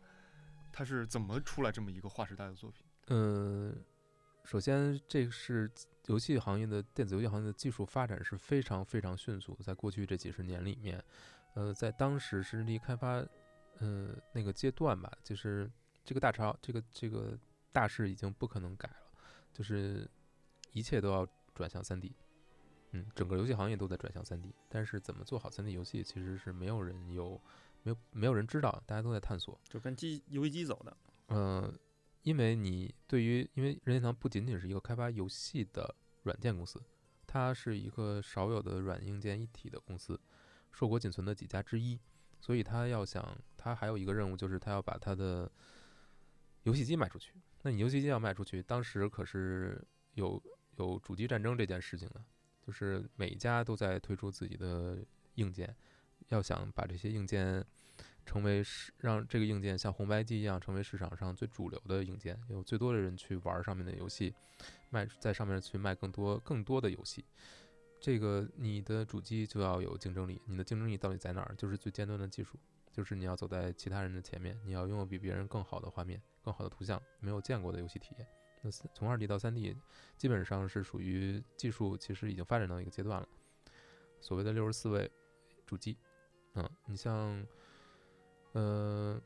它是怎么出来这么一个划时代的作品？呃，首先这是游戏行业的电子游戏行业的技术发展是非常非常迅速，在过去这几十年里面，呃，在当时石之笛开发，呃，那个阶段吧，就是这个大潮，这个这个大势已经不可能改了，就是一切都要转向三 D。嗯，整个游戏行业都在转向三 D，但是怎么做好三 D 游戏，其实是没有人有，没有没有人知道，大家都在探索。就跟机游戏机走的。嗯，因为你对于，因为任天堂不仅仅是一个开发游戏的软件公司，它是一个少有的软硬件一体的公司，硕果仅存的几家之一，所以它要想，他还有一个任务就是他要把他的游戏机卖出去。那你游戏机要卖出去，当时可是有有主机战争这件事情的。就是每一家都在推出自己的硬件，要想把这些硬件成为市，让这个硬件像红白机一样成为市场上最主流的硬件，有最多的人去玩上面的游戏，卖在上面去卖更多更多的游戏。这个你的主机就要有竞争力，你的竞争力到底在哪儿？就是最尖端的技术，就是你要走在其他人的前面，你要拥有比别人更好的画面、更好的图像、没有见过的游戏体验。那从二 D 到三 D，基本上是属于技术其实已经发展到一个阶段了。所谓的六十四位主机，嗯，你像，呃，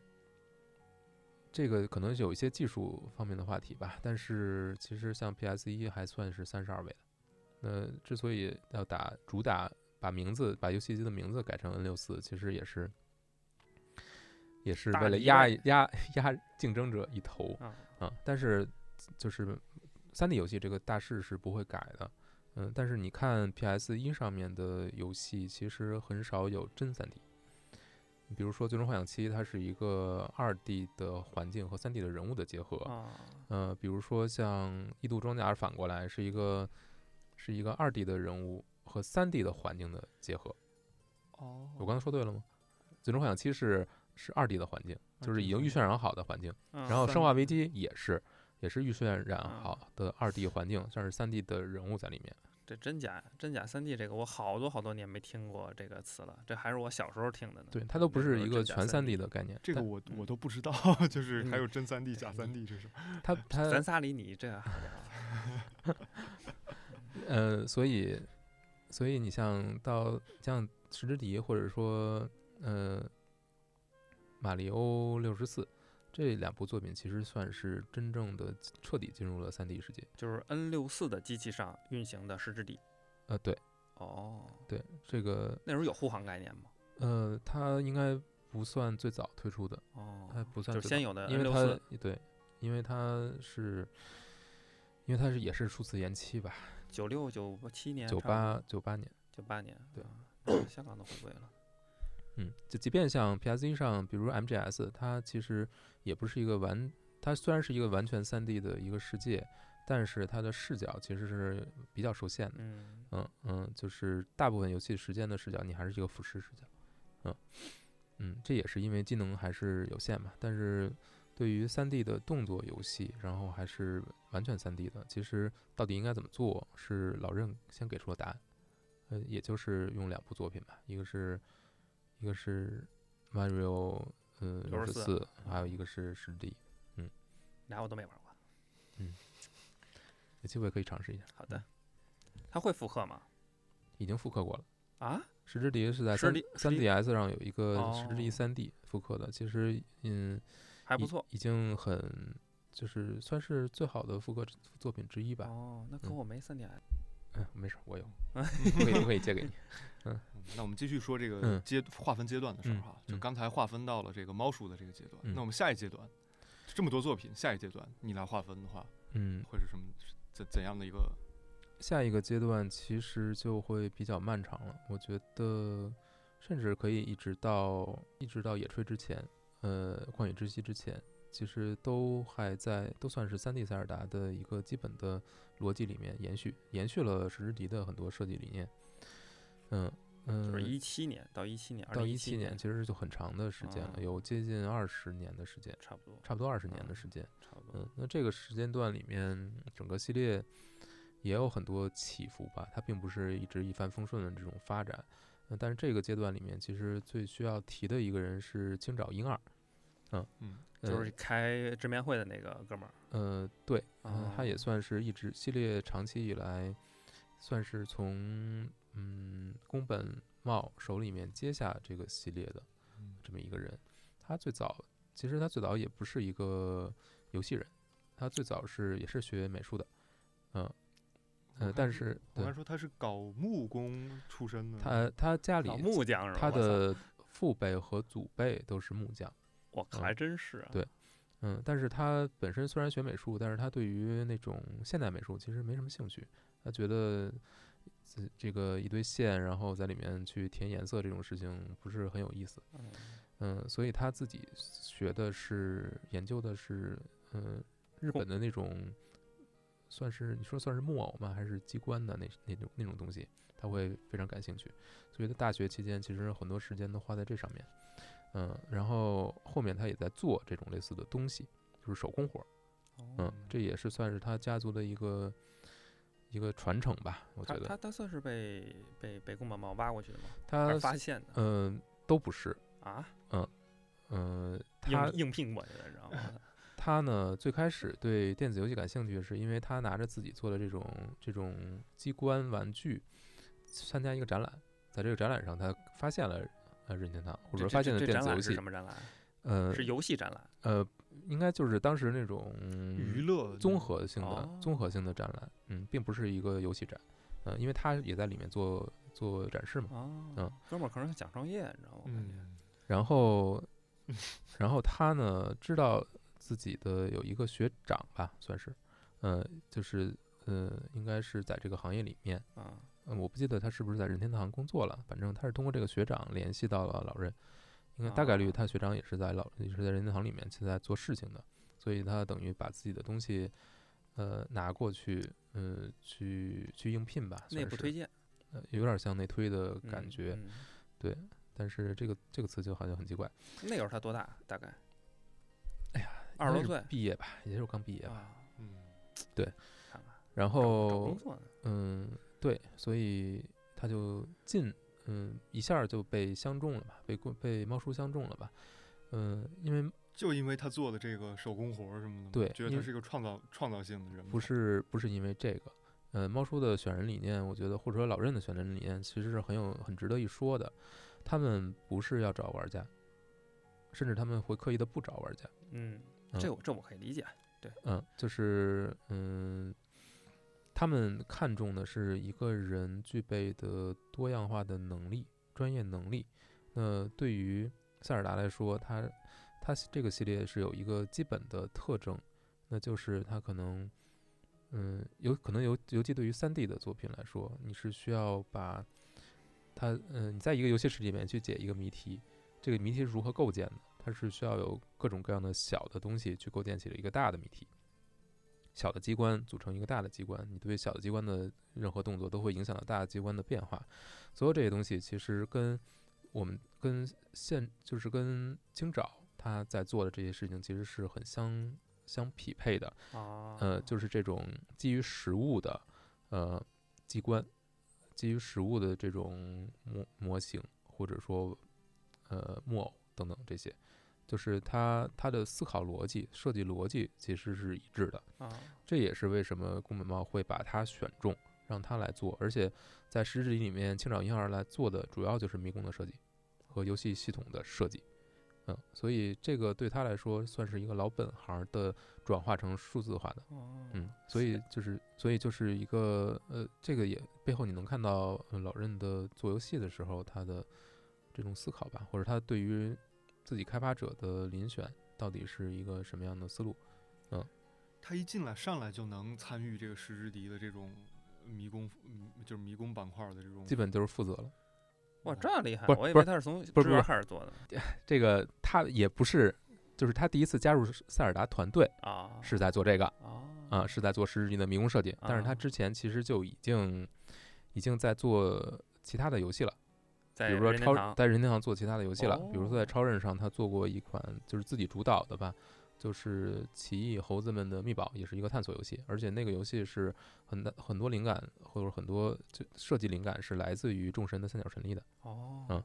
这个可能有一些技术方面的话题吧。但是其实像 PS 一还算是三十二位的。那之所以要打主打把名字把游戏机的名字改成 N 六四，其实也是也是为了压压压竞争者一头啊。但是。就是三 D 游戏这个大势是不会改的，嗯，但是你看 PS 一上面的游戏，其实很少有真三 D。你比如说《最终幻想七》，它是一个二 D 的环境和三 D 的人物的结合，呃，比如说像《异度装甲》反过来是一个是一个二 D 的人物和三 D 的环境的结合。哦，我刚才说对了吗？《最终幻想七》是是二 D 的环境，就是已经预渲染好的环境，然后《生化危机》也是。也是预渲染好的二 D 环境，算是三 D 的人物在里面。这真假真假三 D 这个，我好多好多年没听过这个词了。这还是我小时候听的呢。对，它都不是一个全三 D 的概念。这个我我都不知道，就是还有真三 D、假三 D 这种。它它咱仨里你这好 呃，所以所以你像到像石之笛，或者说呃马里欧六十四。这两部作品其实算是真正的彻底进入了三 D 世界，就是 N 六四的机器上运行的《失之地》。呃，对，哦，对，这个那时候有护航概念吗？呃，它应该不算最早推出的，哦，它不算，就先有的，因为它对，因为它是，因为它是也是数次延期吧，九六九七年，九八九八年，九八年，对，香港都回归了。嗯，就即便像 PS 上，比如 MGS，它其实也不是一个完，它虽然是一个完全 3D 的一个世界，但是它的视角其实是比较受限的。嗯嗯嗯，就是大部分游戏时间的视角，你还是一个俯视视角。嗯嗯，这也是因为技能还是有限嘛。但是对于 3D 的动作游戏，然后还是完全 3D 的，其实到底应该怎么做，是老任先给出了答案。呃，也就是用两部作品吧，一个是。一个是 Mario，嗯，六十四，还有一个是十 D，嗯，俩我都没玩过，嗯，有机会可以尝试一下。好的，它会复刻吗？已经复刻过了啊？十之敌是在三三 DS 上有一个十之敌三 D 复刻的，其实嗯还不错，已经很就是算是最好的复刻作品之一吧。哦，那可我没三 DS。嗯，没事，我有，可以可以借给你。嗯，那我们继续说这个阶划分阶段的事儿哈。就刚才划分到了这个猫叔的这个阶段，那我们下一阶段，这么多作品，下一阶段你来划分的话，嗯，会是什么怎怎样的一个？下一个阶段其实就会比较漫长了，我觉得甚至可以一直到一直到野炊之前，呃，旷野之息之前。其实都还在，都算是三 D 塞尔达的一个基本的逻辑里面延续，延续了史诗迪的很多设计理念。嗯嗯，就是一七年到一七年，到一七年其实就很长的时间了，有接近二十年的时间，差不多，差不多二十年的时间，差不多。嗯，那这个时间段里面，整个系列也有很多起伏吧，它并不是一直一帆风顺的这种发展。但是这个阶段里面，其实最需要提的一个人是青沼英二。嗯嗯，就是开直面会的那个哥们儿。呃，对，他也算是一直系列长期以来，算是从嗯宫本茂手里面接下这个系列的嗯这么一个人。他最早其实他最早也不是一个游戏人，他最早是也是学美术的，嗯、呃，我看说但是对我还说他是搞木工出身的，他他家里木匠是吧？他的父辈和祖辈都是木匠。我靠，嗯还真是啊。对嗯，但是他本身虽然学美术，但是他对于那种现代美术其实没什么兴趣。他觉得这这个一堆线，然后在里面去填颜色这种事情不是很有意思。嗯嗯，所以他自己学的是研究的是嗯日本的那种，算是你说算是木偶吗？还是机关的那那种那种东西，他会非常感兴趣。所以他大学期间其实很多时间都花在这上面。嗯，然后后面他也在做这种类似的东西，就是手工活儿。嗯哦，这也是算是他家族的一个一个传承吧，我觉得他他他算是被被被宫本茂挖过去的吗？他发现的嗯、都不是，啊？嗯、他硬硬聘过去的，你知道吗？他呢最开始对电子游戏感兴趣，是因为他拿着自己做的这种这种机关玩具参加一个展览，在这个展览上他发现了呃任天堂，或者发现了这展览是电子游戏什，么展览？呃是游戏展览。呃，应该就是当时那种娱乐综合性的、哦综合性的展览，嗯，并不是一个游戏展，嗯，因为他也在里面做做展示嘛。哦，嗯哥们儿可能想创业，你知道吗？嗯，然后，然后他呢知道自己的有一个学长吧，算是，呃，就是呃，应该是在这个行业里面，啊，呃，我不记得他是不是在任天堂工作了，反正他是通过这个学长联系到了老任，应该大概率哦他学长也是在老也是在任天堂里面现在做事情的，所以他等于把自己的东西，呃，拿过去，呃，去去应聘吧，算是内部推荐呃，有点像内推的感嗯觉，对但是这个这个词就好像很奇怪。那时候他多大？大概哎呀，二十多岁毕业吧，也就是刚毕业吧。啊，嗯，看看然后工，作呢，嗯，对，所以他就进，嗯，一下儿就被相中了吧，被过被猫叔相中了吧，嗯，因为就因为他做的这个手工活儿什么的，对觉得他是一个创造创造性的人，不，是不是因为这个，嗯，猫叔的选人理念，我觉得或者说老任的选人理念，其实是很有很值得一说的。他们不是要找玩家，甚至他们会刻意的不找玩家，嗯，嗯这我这我可以理解，对。嗯，就是嗯，他们看重的是一个人具备的多样化的能力、专业能力。那对于塞尔达来说，它它这个系列是有一个基本的特征，那就是它可能，嗯，有可能尤尤其对于三 D 的作品来说，你是需要把它，嗯，你在一个游戏室里面去解一个谜题，这个谜题是如何构建的？它是需要有各种各样的小的东西去构建起了一个大的谜题。小的机关组成一个大的机关，你对小的机关的任何动作都会影响到大的机关的变化。所有这些东西其实跟我们跟现就是跟青沼他在做的这些事情其实是很相相匹配的。啊，呃，就是这种基于实物的呃机关，基于实物的这种模模型，或者说呃木偶等等这些，就是他他的思考逻辑、设计逻辑其实是一致的。啊，这也是为什么宫本茂会把它选中，让他来做，而且在实质里面，青沼银二来做的主要就是迷宫的设计和游戏系统的设计。嗯，所以这个对他来说算是一个老本行的转化成数字化的，哦，嗯，所以就是，所以就是一个呃，这个也背后你能看到、呃、老任的做游戏的时候他的这种思考吧，或者他对于自己开发者的遴选到底是一个什么样的思路。嗯他一进来上来就能参与这个石之敌的这种迷宫，嗯就是迷宫板块的这种，基本就是负责了。哇，这样厉害！不是我以为他是从不是不是开始做的这个他也不是，就是他第一次加入塞尔达团队啊，是在做这个啊啊，是在做实际的迷宫设计，但是他啊之前其实就已经已经在做其他的游戏了，在比如说超在任天堂做其他的游戏了，比如说在哦超任上他做过一款就是自己主导的吧。就是奇异猴子们的密宝，也是一个探索游戏，而且那个游戏是很大很多灵感或者很多就设计灵感是来自于众神的三角神力的。哦，嗯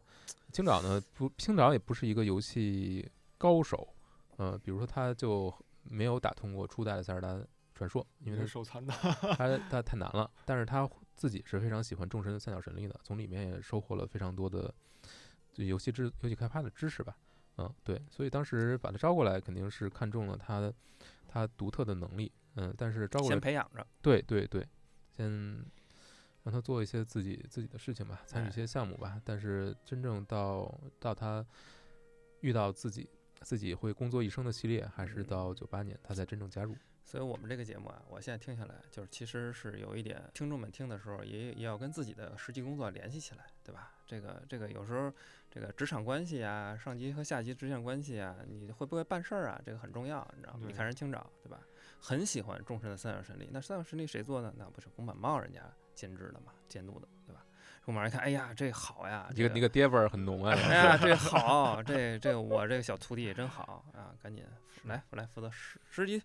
青岛呢不，青岛也不是一个游戏高手，呃，比如说他就没有打通过初代的塞尔达传说，因为他是手残的，他他太难了，但是他自己是非常喜欢众神的三角神力的，从里面也收获了非常多的就游戏知游戏开发的知识吧。嗯，对，所以当时把他招过来，肯定是看中了他他独特的能力。嗯，但是招过来先培养着，对对对，先让他做一些自己自己的事情吧，参与一些项目吧。但是真正到到他遇到自己自己会工作一生的系列，还是到九八年他才真正加入。所以我们这个节目啊，我现在听下来，就是其实是有一点，听众们听的时候也也要跟自己的实际工作联系起来，对吧？这个这个有时候这个职场关系啊，上级和下级之间关系啊，你会不会办事儿啊？这个很重要，你知道吗？你看人清长，对吧？很喜欢众神的三角神力，那三角神力谁做的？那不是宫本茂人家监制的嘛，监督的，对吧？宫本一看，哎呀，这好呀，你个你个爹味儿很浓啊！哎呀，这好，这这我这个小徒弟真好啊，赶紧来我来负责十十级。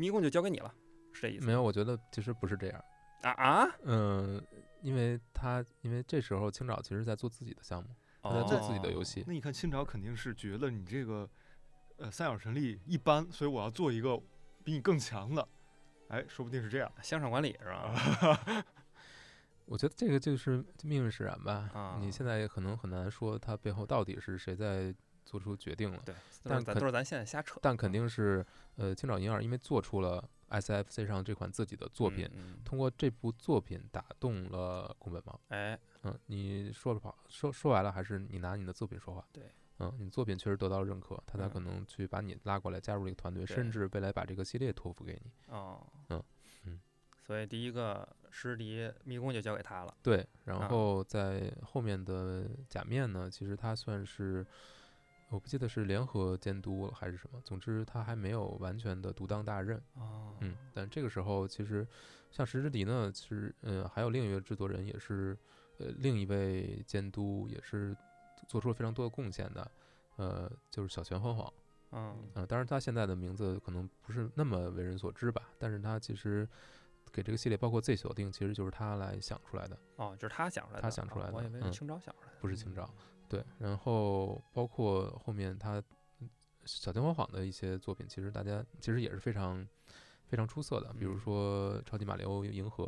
迷宫就交给你了，是这意思？没有，我觉得其实不是这样啊啊，嗯，因为他因为这时候青沼其实在做自己的项目，他在做自己的游戏。那你看青沼肯定是觉得你这个呃三角神力一般，所以我要做一个比你更强的，哎，说不定是这样，向上管理是吧？我觉得这个就是命运使然吧。啊你现在也可能很难说他背后到底是谁在。做出决定了，对，但咱都是咱现在瞎扯。但肯定是，呃，青沼银二因为做出了 SFC 上这款自己的作品，通过这部作品打动了宫本茂。哎，嗯，你说了跑，说说完了，还是你拿你的作品说话？对，嗯，你作品确实得到了认可，他才可能去把你拉过来加入这个团队，甚至未来把这个系列托付给你。哦，嗯嗯，所以第一个师敌迷宫就交给他了。对，然后在后面的假面呢，其实他算是。我不记得是联合监督还是什么，总之他还没有完全的独当大任。哦，嗯，但这个时候其实像石之笛呢，其实嗯还有另一位制作人也是，呃另一位监督也是做出了非常多的贡献的，呃就是小泉晃晃。嗯，呃当然他现在的名字可能不是那么为人所知吧，但是他其实给这个系列包括 Z 锁定，其实就是他来想出来的。哦，就是他想出来的。他想出来的。我以为是想出来的。不是青沼。对，然后包括后面他小天荒晃的一些作品，其实大家其实也是非常非常出色的，比如说《超级马里奥银河》，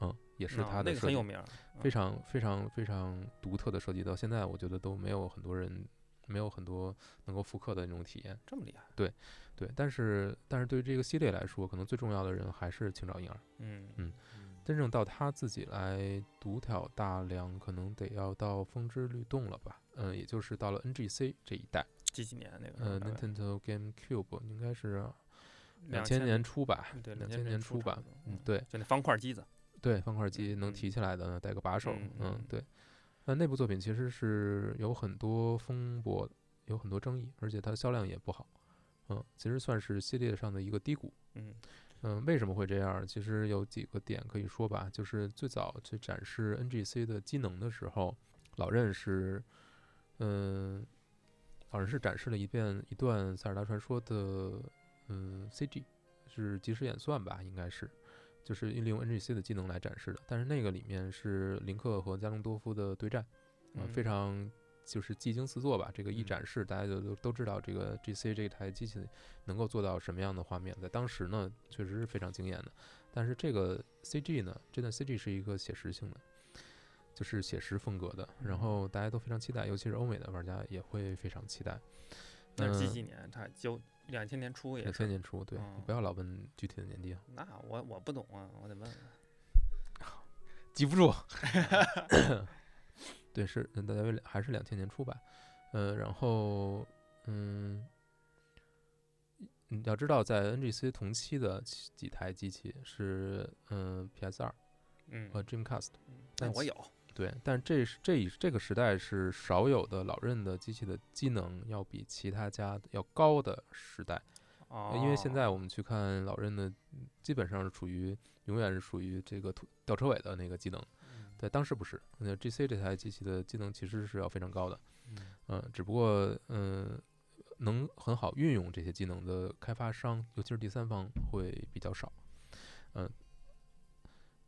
嗯，也是他的那个，很有名，非常非常非常独特的设计，到现在我觉得都没有很多人没有很多能够复刻的那种体验，这么厉害？对对，但是但是对于这个系列来说，可能最重要的人还是青沼婴儿，嗯嗯。真正到他自己来独挑大梁，可能得要到《风之律动》了吧？嗯，也就是到了 NGC 这一代。几几年那个？呃，Nintendo GameCube 应该是两千年初吧？对，两千年初吧。嗯，对，就那方块机子。对，方块机能提起来的，带个把手。嗯，对。那那部作品其实是有很多风波，有很多争议，而且它的销量也不好。嗯，其实算是系列上的一个低谷。嗯。嗯，为什么会这样？其实有几个点可以说吧。就是最早去展示 NGC 的机能的时候，老任是，嗯，老任是展示了一遍一段《塞尔达传说》的，嗯，CG，是即时演算吧，应该是，就是利用 NGC 的技能来展示的。但是那个里面是林克和加隆多夫的对战，嗯，非常。就是技惊四座吧，这个一展示，大家就都都知道这个 G C 这台机器能够做到什么样的画面，在当时呢，确实是非常惊艳的。但是这个 C G 呢，这段 C G 是一个写实性的，就是写实风格的，然后大家都非常期待，尤其是欧美的玩家也会非常期待。那是几几年？它就两千年初也。两千年初，对，你不要老问具体的年纪。那我我不懂啊，我得问问。记不住。对，是大约还是两千年初吧，嗯，然后，嗯，你要知道，在 NGC 同期的几台机器是，嗯，PS 二，嗯，和 Dreamcast，但我有，对，但这是这这个时代是少有的老任的机器的机能要比其他家要高的时代，因为现在我们去看老任的，基本上是处于永远是属于这个吊车尾的那个机能。在当时不是，那 G C 这台机器的技能其实是要非常高的，嗯，只不过嗯，能很好运用这些技能的开发商，尤其是第三方会比较少，嗯。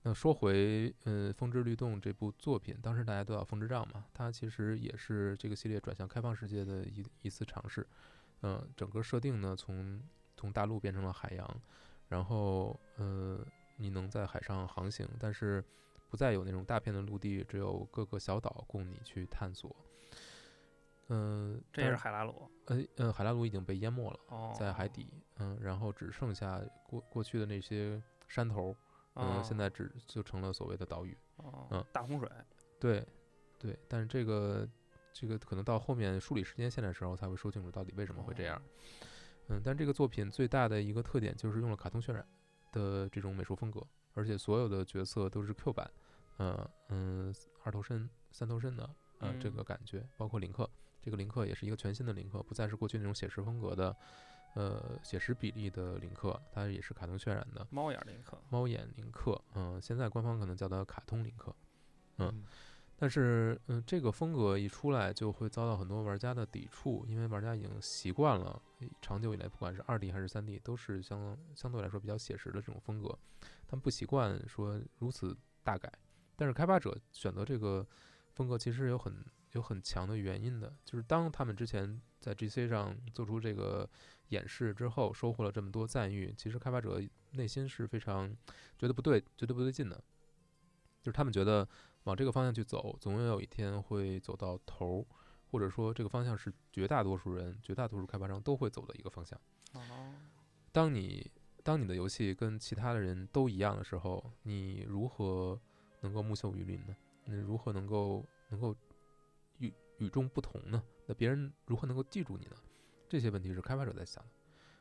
那说回嗯《风之律动》这部作品，当时大家都要风之杖嘛，它其实也是这个系列转向开放世界的一一次尝试，嗯、整个设定呢从从大陆变成了海洋，然后嗯你能在海上航行，但是不再有那种大片的陆地，只有各个小岛供你去探索。嗯、这也但是海拉鲁呃呃，海拉鲁已经被淹没了，哦，在海底，嗯，然后只剩下过过去的那些山头，嗯、哦现在只就成了所谓的岛屿。哦嗯大洪水对，对，但是这个这个可能到后面梳理时间线的时候才会说清楚到底为什么会这样。嗯，但这个作品最大的一个特点就是用了卡通渲染的这种美术风格，而且所有的角色都是 Q 版，嗯嗯，二头身、三头身的呃这嗯个感觉，包括林克，这个林克也是一个全新的林克，不再是过去那种写实风格的。呃，写实比例的林克，它也是卡通渲染的猫眼林克，猫眼林克，嗯、现在官方可能叫它卡通林克，嗯嗯但是，嗯，这个风格一出来，就会遭到很多玩家的抵触，因为玩家已经习惯了，长久以来，不管是二 D 还是三 D，都是相相对来说比较写实的这种风格，他们不习惯说如此大改。但是开发者选择这个风格，其实有很有很强的原因的，就是当他们之前在 GC 上做出这个演示之后，收获了这么多赞誉，其实开发者内心是非常觉得不对，觉得不对劲的，就是他们觉得。往这个方向去走，总有一天会走到头儿，或者说这个方向是绝大多数人、绝大多数开发商都会走的一个方向。哦，当你当你的游戏跟其他的人都一样的时候，你如何能够木秀于林呢？你如何能够能够与与众不同呢？那别人如何能够记住你呢？这些问题是开发者在想的，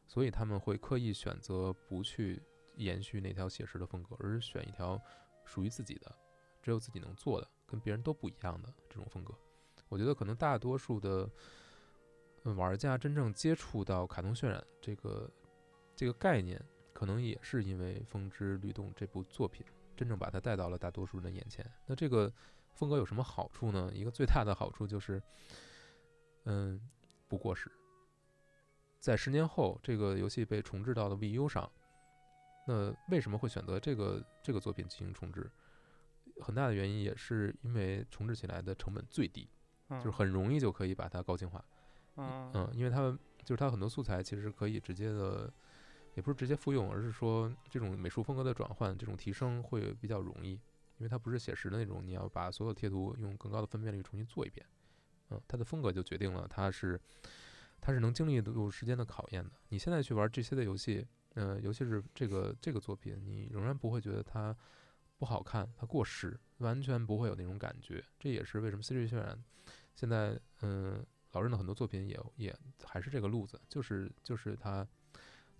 所以他们会刻意选择不去延续那条写实的风格，而是选一条属于自己的。只有自己能做的，跟别人都不一样的这种风格，我觉得可能大多数的玩家真正接触到卡通渲染这个这个概念，可能也是因为《风之律动》这部作品真正把它带到了大多数人的眼前。那这个风格有什么好处呢？一个最大的好处就是，嗯，不过时。在十年后，这个游戏被重置到了 VU 上，那为什么会选择这个这个作品进行重置？很大的原因也是因为重置起来的成本最低，就是很容易就可以把它高清化。嗯嗯，因为它们就是它很多素材其实可以直接的，也不是直接复用，而是说这种美术风格的转换，这种提升会比较容易，因为它不是写实的那种，你要把所有贴图用更高的分辨率重新做一遍。嗯，它的风格就决定了它是它是能经历得住时间的考验的。你现在去玩这些的游戏，呃，尤其是这个这个作品，你仍然不会觉得它不好看，它过时，完全不会有那种感觉。这也是为什么 CG 渲染现在，嗯、老任的很多作品也也还是这个路子，就是就是它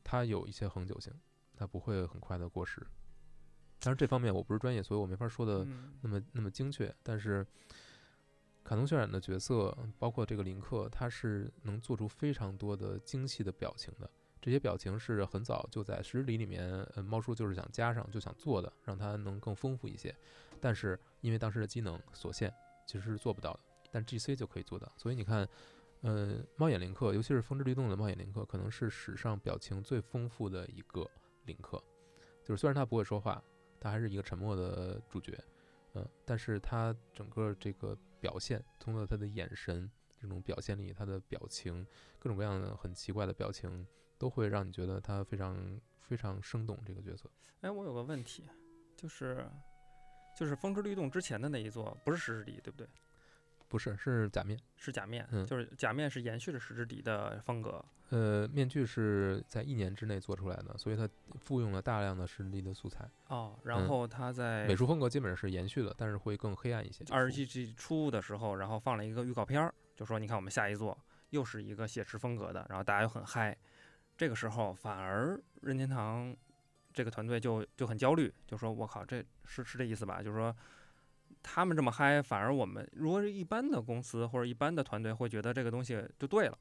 它有一些恒久性，它不会很快的过时。当然这方面我不是专业，所以我没法说的嗯那么那么精确。但是卡通渲染的角色，包括这个林克，他是能做出非常多的精细的表情的。这些表情是很早就在十里里面，呃，猫叔就是想加上，就想做的，让它能更丰富一些。但是因为当时的机能所限，其实是做不到的。但 GC 就可以做到。所以你看，呃，猫眼林克，尤其是风之律动的猫眼林克，可能是史上表情最丰富的一个林克。就是虽然他不会说话，他还是一个沉默的主角，嗯、但是他整个这个表现，通过他的眼神这种表现力，他的表情，各种各样的很奇怪的表情，都会让你觉得他非常非常生动这个角色。哎，我有个问题，就是就是《风之律动》之前的那一座不是石之底，对不对？不是，是假面。是假面，嗯就是假面是延续了石之底的风格。呃，面具是在一年之内做出来的，所以它复用了大量的实力的素材，哦，嗯然后它在美术风格基本上是延续的，但是会更黑暗一些。二 G G 初的时候，然后放了一个预告片儿，就说你看我们下一座又是一个写实风格的，然后大家又很嗨。这个时候反而任天堂这个团队就就很焦虑，就说我靠，这是是这意思吧？就是说他们这么嗨，反而我们如果是一般的公司或者一般的团队会觉得这个东西就对了。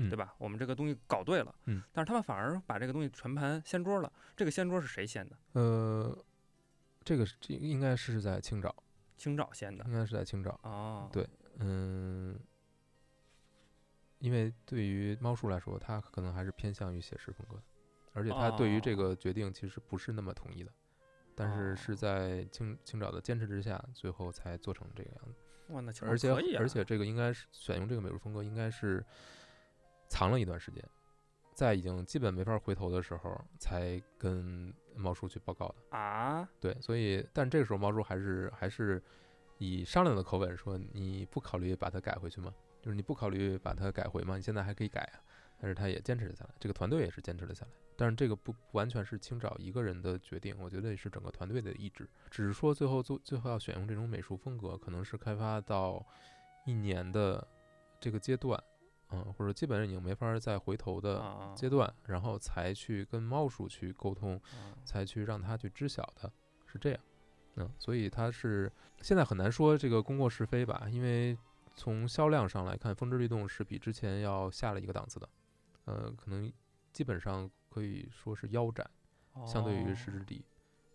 嗯对吧？我们这个东西搞对了，嗯，但是他们反而把这个东西全盘掀桌了。这个掀桌是谁掀的？呃，这个是这应该是在青沼，青沼掀的。应该是在青沼。哦，对嗯，因为对于猫叔来说，他可能还是偏向于写实风格，而且他对于这哦个决定其实不是那么同意的，但是是哦在青青沼的坚持之下，最后才做成这个样子。哇，那而且而且这个应该是选用这个美术风格，应该是藏了一段时间，在已经基本没法回头的时候，才跟猫叔去报告的。啊，对，所以但这个时候猫叔还是还是以商量的口吻说：“你不考虑把它改回去吗？就是你不考虑把它改回吗？你现在还可以改啊。”但是他也坚持了下来，这个团队也是坚持了下来。但是这个不不完全是清沼一个人的决定，我觉得也是整个团队的意志。只是说最后做最后要选用这种美术风格，可能是开发到一年的这个阶段，嗯，或者基本上已经没法再回头的啊阶段，然后才去跟猫叔去沟通，啊才去让他去知晓的，是这样。嗯，所以他是现在很难说这个功过是非吧，因为从销量上来看，《风之律动》是比之前要下了一个档次的，呃，可能基本上可以说是腰斩，相对于《失之哦地》，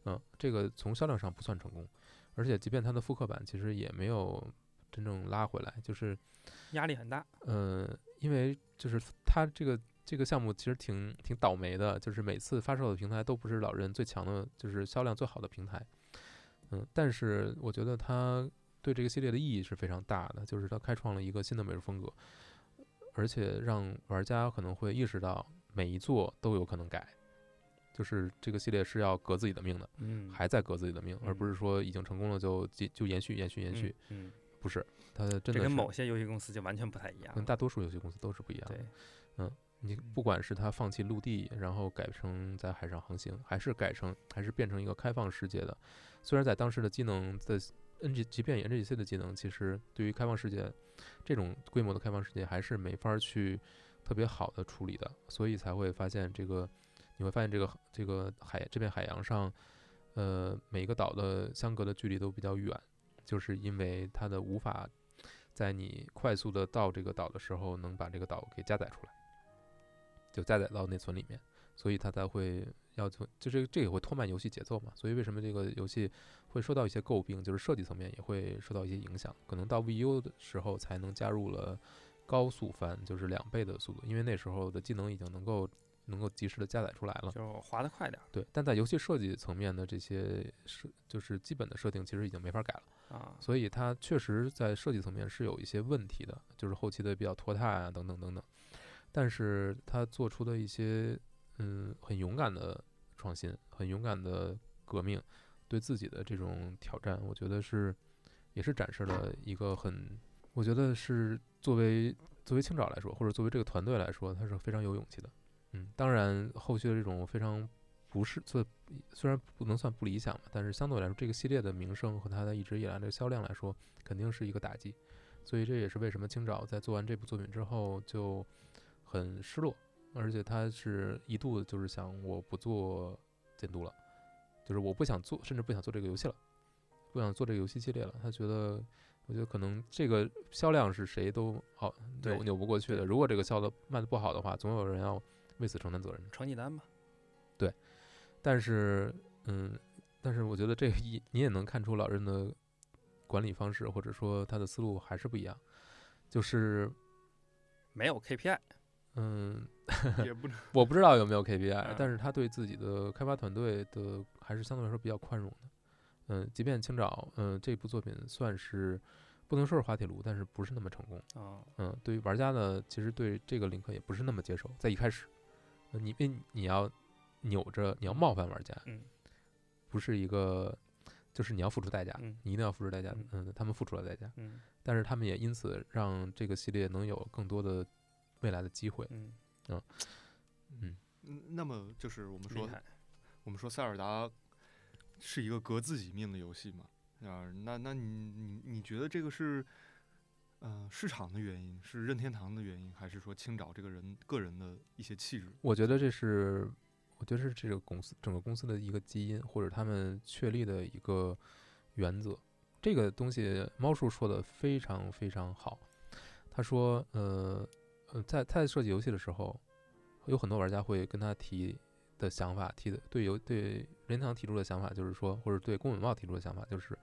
嗯，这个从销量上不算成功，而且即便它的复刻版其实也没有真正拉回来，就是压力很大，呃，因为就是它这个这个项目其实挺挺倒霉的，就是每次发售的平台都不是老任最强的，就是销量最好的平台。嗯，但是我觉得它对这个系列的意义是非常大的，就是它开创了一个新的美术风格，而且让玩家可能会意识到每一座都有可能改，就是这个系列是要革自己的命的，嗯，还在革自己的命，而不嗯是说已经成功了就就就延续延续延续，嗯，嗯，不是，它真的跟某些游戏公司就完全不太一样。跟大多数游戏公司都是不一样的。对，你不管是它放弃陆地，然后改成在海上航行，还是改成还是变成一个开放世界的，虽然在当时的机能的 NG，即便以 NGC 的技能，其实对于开放世界这种规模的开放世界，还是没法去特别好的处理的，所以才会发现这个，你会发现这个这个海这片海洋上，呃，每一个岛的相隔的距离都比较远，就是因为它的无法在你快速的到这个岛的时候，能把这个岛给加载出来。就加载到内存里面，所以它才会要求，就这个这也会拖慢游戏节奏嘛。所以为什么这个游戏会受到一些诟病，就是设计层面也会受到一些影响。可能到 VU 的时候才能加入了高速翻，就是两倍的速度，因为那时候的技能已经能够能够及时的加载出来了。就滑得快点儿对，但在游戏设计层面的这些设，就是基本的设定，其实已经没法改了。啊，所以它确实在设计层面是有一些问题的，就是后期的比较拖沓啊，等等等等。但是它做出的一些嗯很勇敢的创新，很勇敢的革命，对自己的这种挑战，我觉得是也是展示了一个很，我觉得是作为作为青沼来说，或者作为这个团队来说，它是非常有勇气的。嗯，当然后续的这种非常不是，虽然不能算不理想吧，但是相对来说，这个系列的名声和它的一直以来的销量来说，肯定是一个打击。所以这也是为什么青沼在做完这部作品之后就很失落，而且他是一度就是想我不做监督了，就是我不想做，甚至不想做这个游戏了，不想做这个游戏系列了。他觉得，我觉得可能这个销量是谁都好扭扭不过去的。如果这个销的卖的不好的话，总有人要为此承担责任。成绩单吧，对但是，嗯，但是我觉得这个一你也能看出老任的管理方式或者说他的思路还是不一样，就是没有 KPI，嗯，也不我不知道有没有 KPI，、嗯但是他对自己的开发团队的还是相对来说比较宽容的。嗯，即便青沼，嗯，这部作品算是不能说是滑铁卢，但是不是那么成功。啊，嗯，对于玩家呢，其实对这个林克也不是那么接受，在一开始，呃你你要扭着，你要冒犯玩家，嗯不是一个，就是你要付出代价，嗯你一定要付出代价，嗯嗯，他们付出了代价，嗯但是他们也因此让这个系列能有更多的未来的机会，嗯，嗯，嗯那么就是我们说，我们说塞尔达是一个革自己命的游戏嘛？啊，那那你你你觉得这个是，呃，市场的原因，是任天堂的原因，还是说青沼这个人个人的一些气质？我觉得这是，我觉得是这个公司整个公司的一个基因，或者他们确立的一个原则。这个东西，猫叔说的非常非常好。他说，呃，呃，在他在设计游戏的时候，有很多玩家会跟他提的想法，提的对游对任天堂提出的想法，就是说，或者对宫本茂提出的想法，就是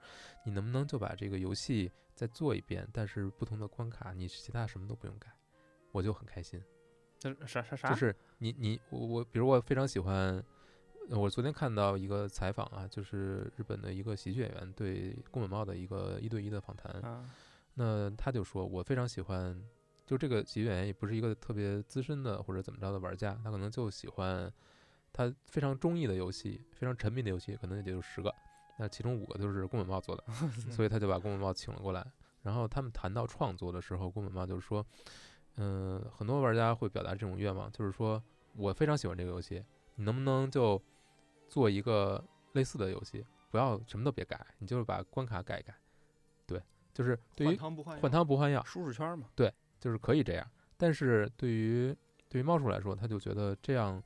你能不能就把这个游戏再做一遍，但是不同的关卡，你其他什么都不用改，我就很开心。这啥啥啥？就是你你我我，比如我非常喜欢，呃我昨天看到一个采访啊，就是日本的一个喜剧演员对宫本茂的一个一对一的访谈，啊，那他就说我非常喜欢就这个喜剧演员也不是一个特别资深的或者怎么着的玩家，他可能就喜欢他非常中意的游戏，非常沉迷的游戏，可能也就十个，那其中五个就是宫本茂做的，所以他就把宫本茂请了过来。然后他们谈到创作的时候，宫本茂就是说，嗯、很多玩家会表达这种愿望，就是说我非常喜欢这个游戏，你能不能就做一个类似的游戏，不要什么都别改，你就是把关卡改一改，对，就是对换于汤不换药。换汤不换药，舒适圈嘛，就是可以这样。但是对于对于猫叔来说，他就觉得这样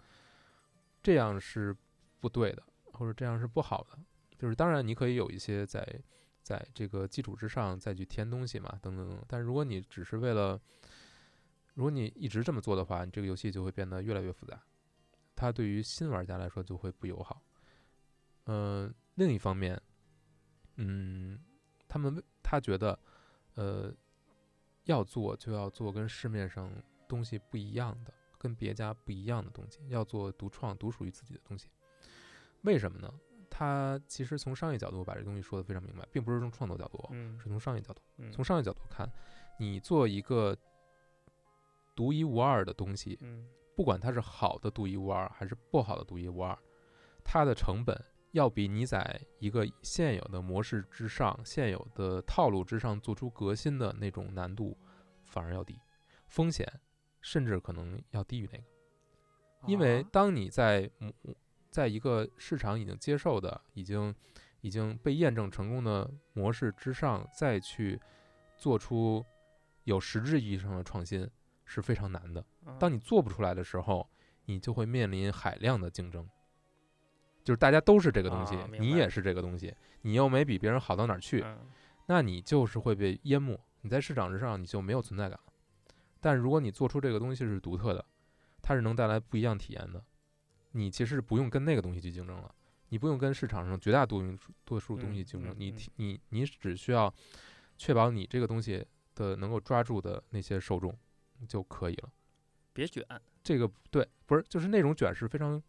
这样是不对的，或者这样是不好的。就是当然你可以有一些在在这个基础之上再去添东西嘛，等等等。但如果你只是为了，如果你一直这么做的话，你这个游戏就会变得越来越复杂，它对于新玩家来说就会不友好。嗯、另一方面，嗯，他们他觉得，呃，要做就要做跟市面上东西不一样的，跟别家不一样的东西，要做独创、独属于自己的东西。为什么呢？他其实从商业角度把这东西说得非常明白，并不是从创作角度是从商业角度。嗯从商业角度看，你做一个独一无二的东西，嗯不管它是好的独一无二还是不好的独一无二，它的成本要比你在一个现有的模式之上、现有的套路之上做出革新的那种难度反而要低，风险甚至可能要低于那个。因为啊当你在模在一个市场已经接受的、已经已经被验证成功的模式之上，再去做出有实质意义上的创新是非常难的。啊当你做不出来的时候，你就会面临海量的竞争，就是大家都是这个东西，啊你也是这个东西，你又没比别人好到哪儿去，嗯。那你就是会被淹没，你在市场之上你就没有存在感。了。但如果你做出这个东西是独特的，它是能带来不一样体验的，你其实不用跟那个东西去竞争了，你不用跟市场上绝大多数多数东西竞争，你你你只需要确保你这个东西的能够抓住的那些受众就可以了。别卷，这个对，不是就是那种卷是非常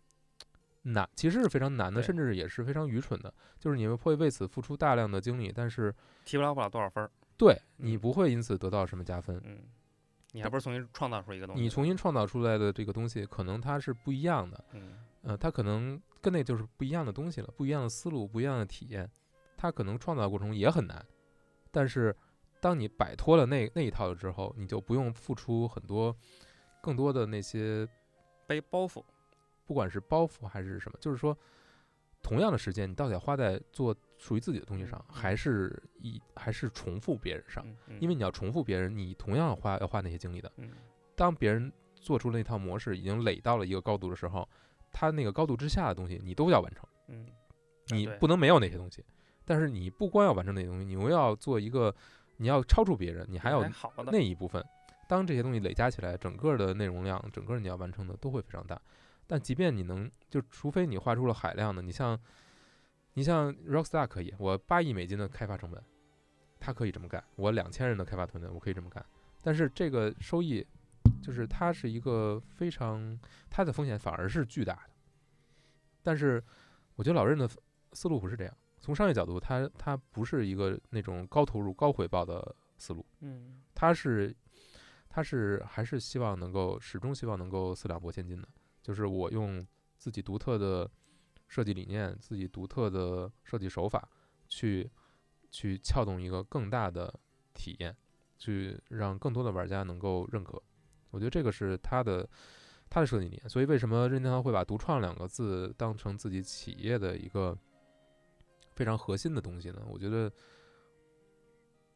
难，其实是非常难的，甚至也是非常愚蠢的。就是你们会为此付出大量的精力，但是提不了不了多少分儿，对你嗯不会因此得到什么加分。嗯，你还不是重新创造出一个东西，你重新创造出来的这个东西，可能它是不一样的，嗯。呃，它可能跟那就是不一样的东西了，不一样的思路，不一样的体验，它可能创造过程中也很难，但是当你摆脱了那那一套了之后，你就不用付出很多更多的那些背包袱，不管是包袱还是什么，就是说，同样的时间，你到底要花在做属于自己的东西上，还是一还是重复别人上？因为你要重复别人，你同样花要花那些精力的。嗯当别人做出那套模式已经垒到了一个高度的时候，他那个高度之下的东西，你都要完成，嗯，你不能没有那些东西。但是你不光要完成那些东西，你又要做一个，你要超出别人，你还要那一部分。当这些东西累加起来，整个的内容量，整个你要完成的都会非常大。但即便你能，就除非你画出了海量的，你像，你像 Rockstar 可以，我八亿美金的开发成本，他可以这么干；我两千人的开发团队，我可以这么干。但是这个收益，就是它是一个非常，它的风险反而是巨大的。但是我觉得老任的思路不是这样，从商业角度，他他不是一个那种高投入高回报的思路。嗯他是他是还是希望能够始终希望能够四两拨千斤的，就是我用自己独特的设计理念、自己独特的设计手法去去撬动一个更大的体验，去让更多的玩家能够认可。我觉得这个是他的他的设计理念。所以为什么任天堂会把“独创”两个字当成自己企业的一个非常核心的东西呢？我觉得，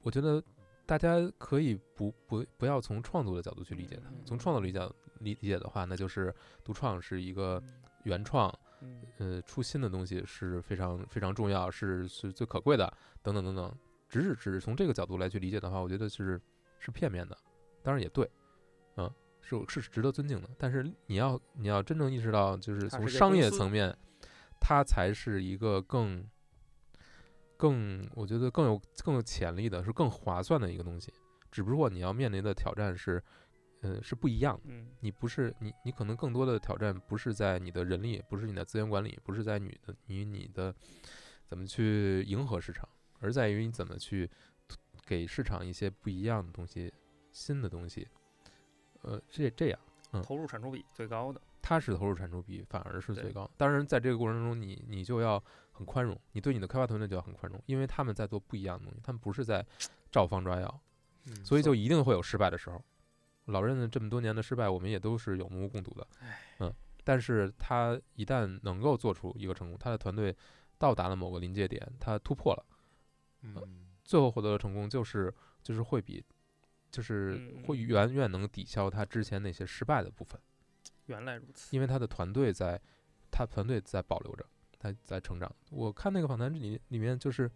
我觉得大家可以不不不要从创作的角度去理解它嗯。从创作理解理理解的话，那就是独创是一个原创，嗯呃，出新的东西是非常非常重要，是是最可贵的，等等等等。只是只是从这个角度来去理解的话，我觉得是是片面的，当然也对，嗯，是是值得尊敬的。但是你要你要真正意识到，就是从商业层面，它才是一个更更我觉得更有更有潜力的，是更划算的一个东西。只不过你要面临的挑战是，呃，是不一样的。嗯你不是你，你可能更多的挑战不是在你的人力，不是你的资源管理，不是在你的你你的怎么去迎合市场，而在于你怎么去给市场一些不一样的东西、新的东西，呃，这这样，嗯投入产出比最高的。它是投入产出比反而是最高。当然，在这个过程中你，你就要很宽容，你对你的开发团队就要很宽容，因为他们在做不一样的东西，他们不是在 照方抓药，嗯所以就一定会有失败的时候。老任的这么多年的失败，我们也都是有目共睹的。嗯，但是他一旦能够做出一个成功，他的团队到达了某个临界点，他突破了，嗯最后获得的成功就是就是会比就是嗯会远远能抵消他之前那些失败的部分。原来如此。因为他的团队在，他团队在保留着，他在成长。我看那个访谈里里面就是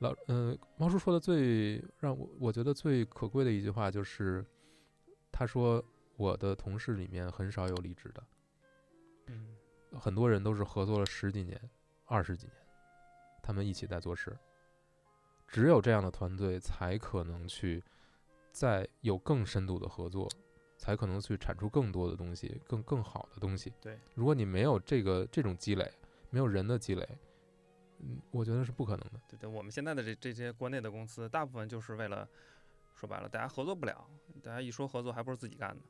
老呃毛叔说的最让我我觉得最可贵的一句话就是，他说我的同事里面很少有离职的，嗯，很多人都是合作了十几年、二十几年，他们一起在做事。只有这样的团队才可能去再有更深度的合作，才可能去产出更多的东西，更更好的东西。对，如果你没有这个这种积累，没有人的积累，嗯，我觉得是不可能的。对对，我们现在的这这些国内的公司，大部分就是为了说白了，大家合作不了，大家一说合作，还不是自己干的。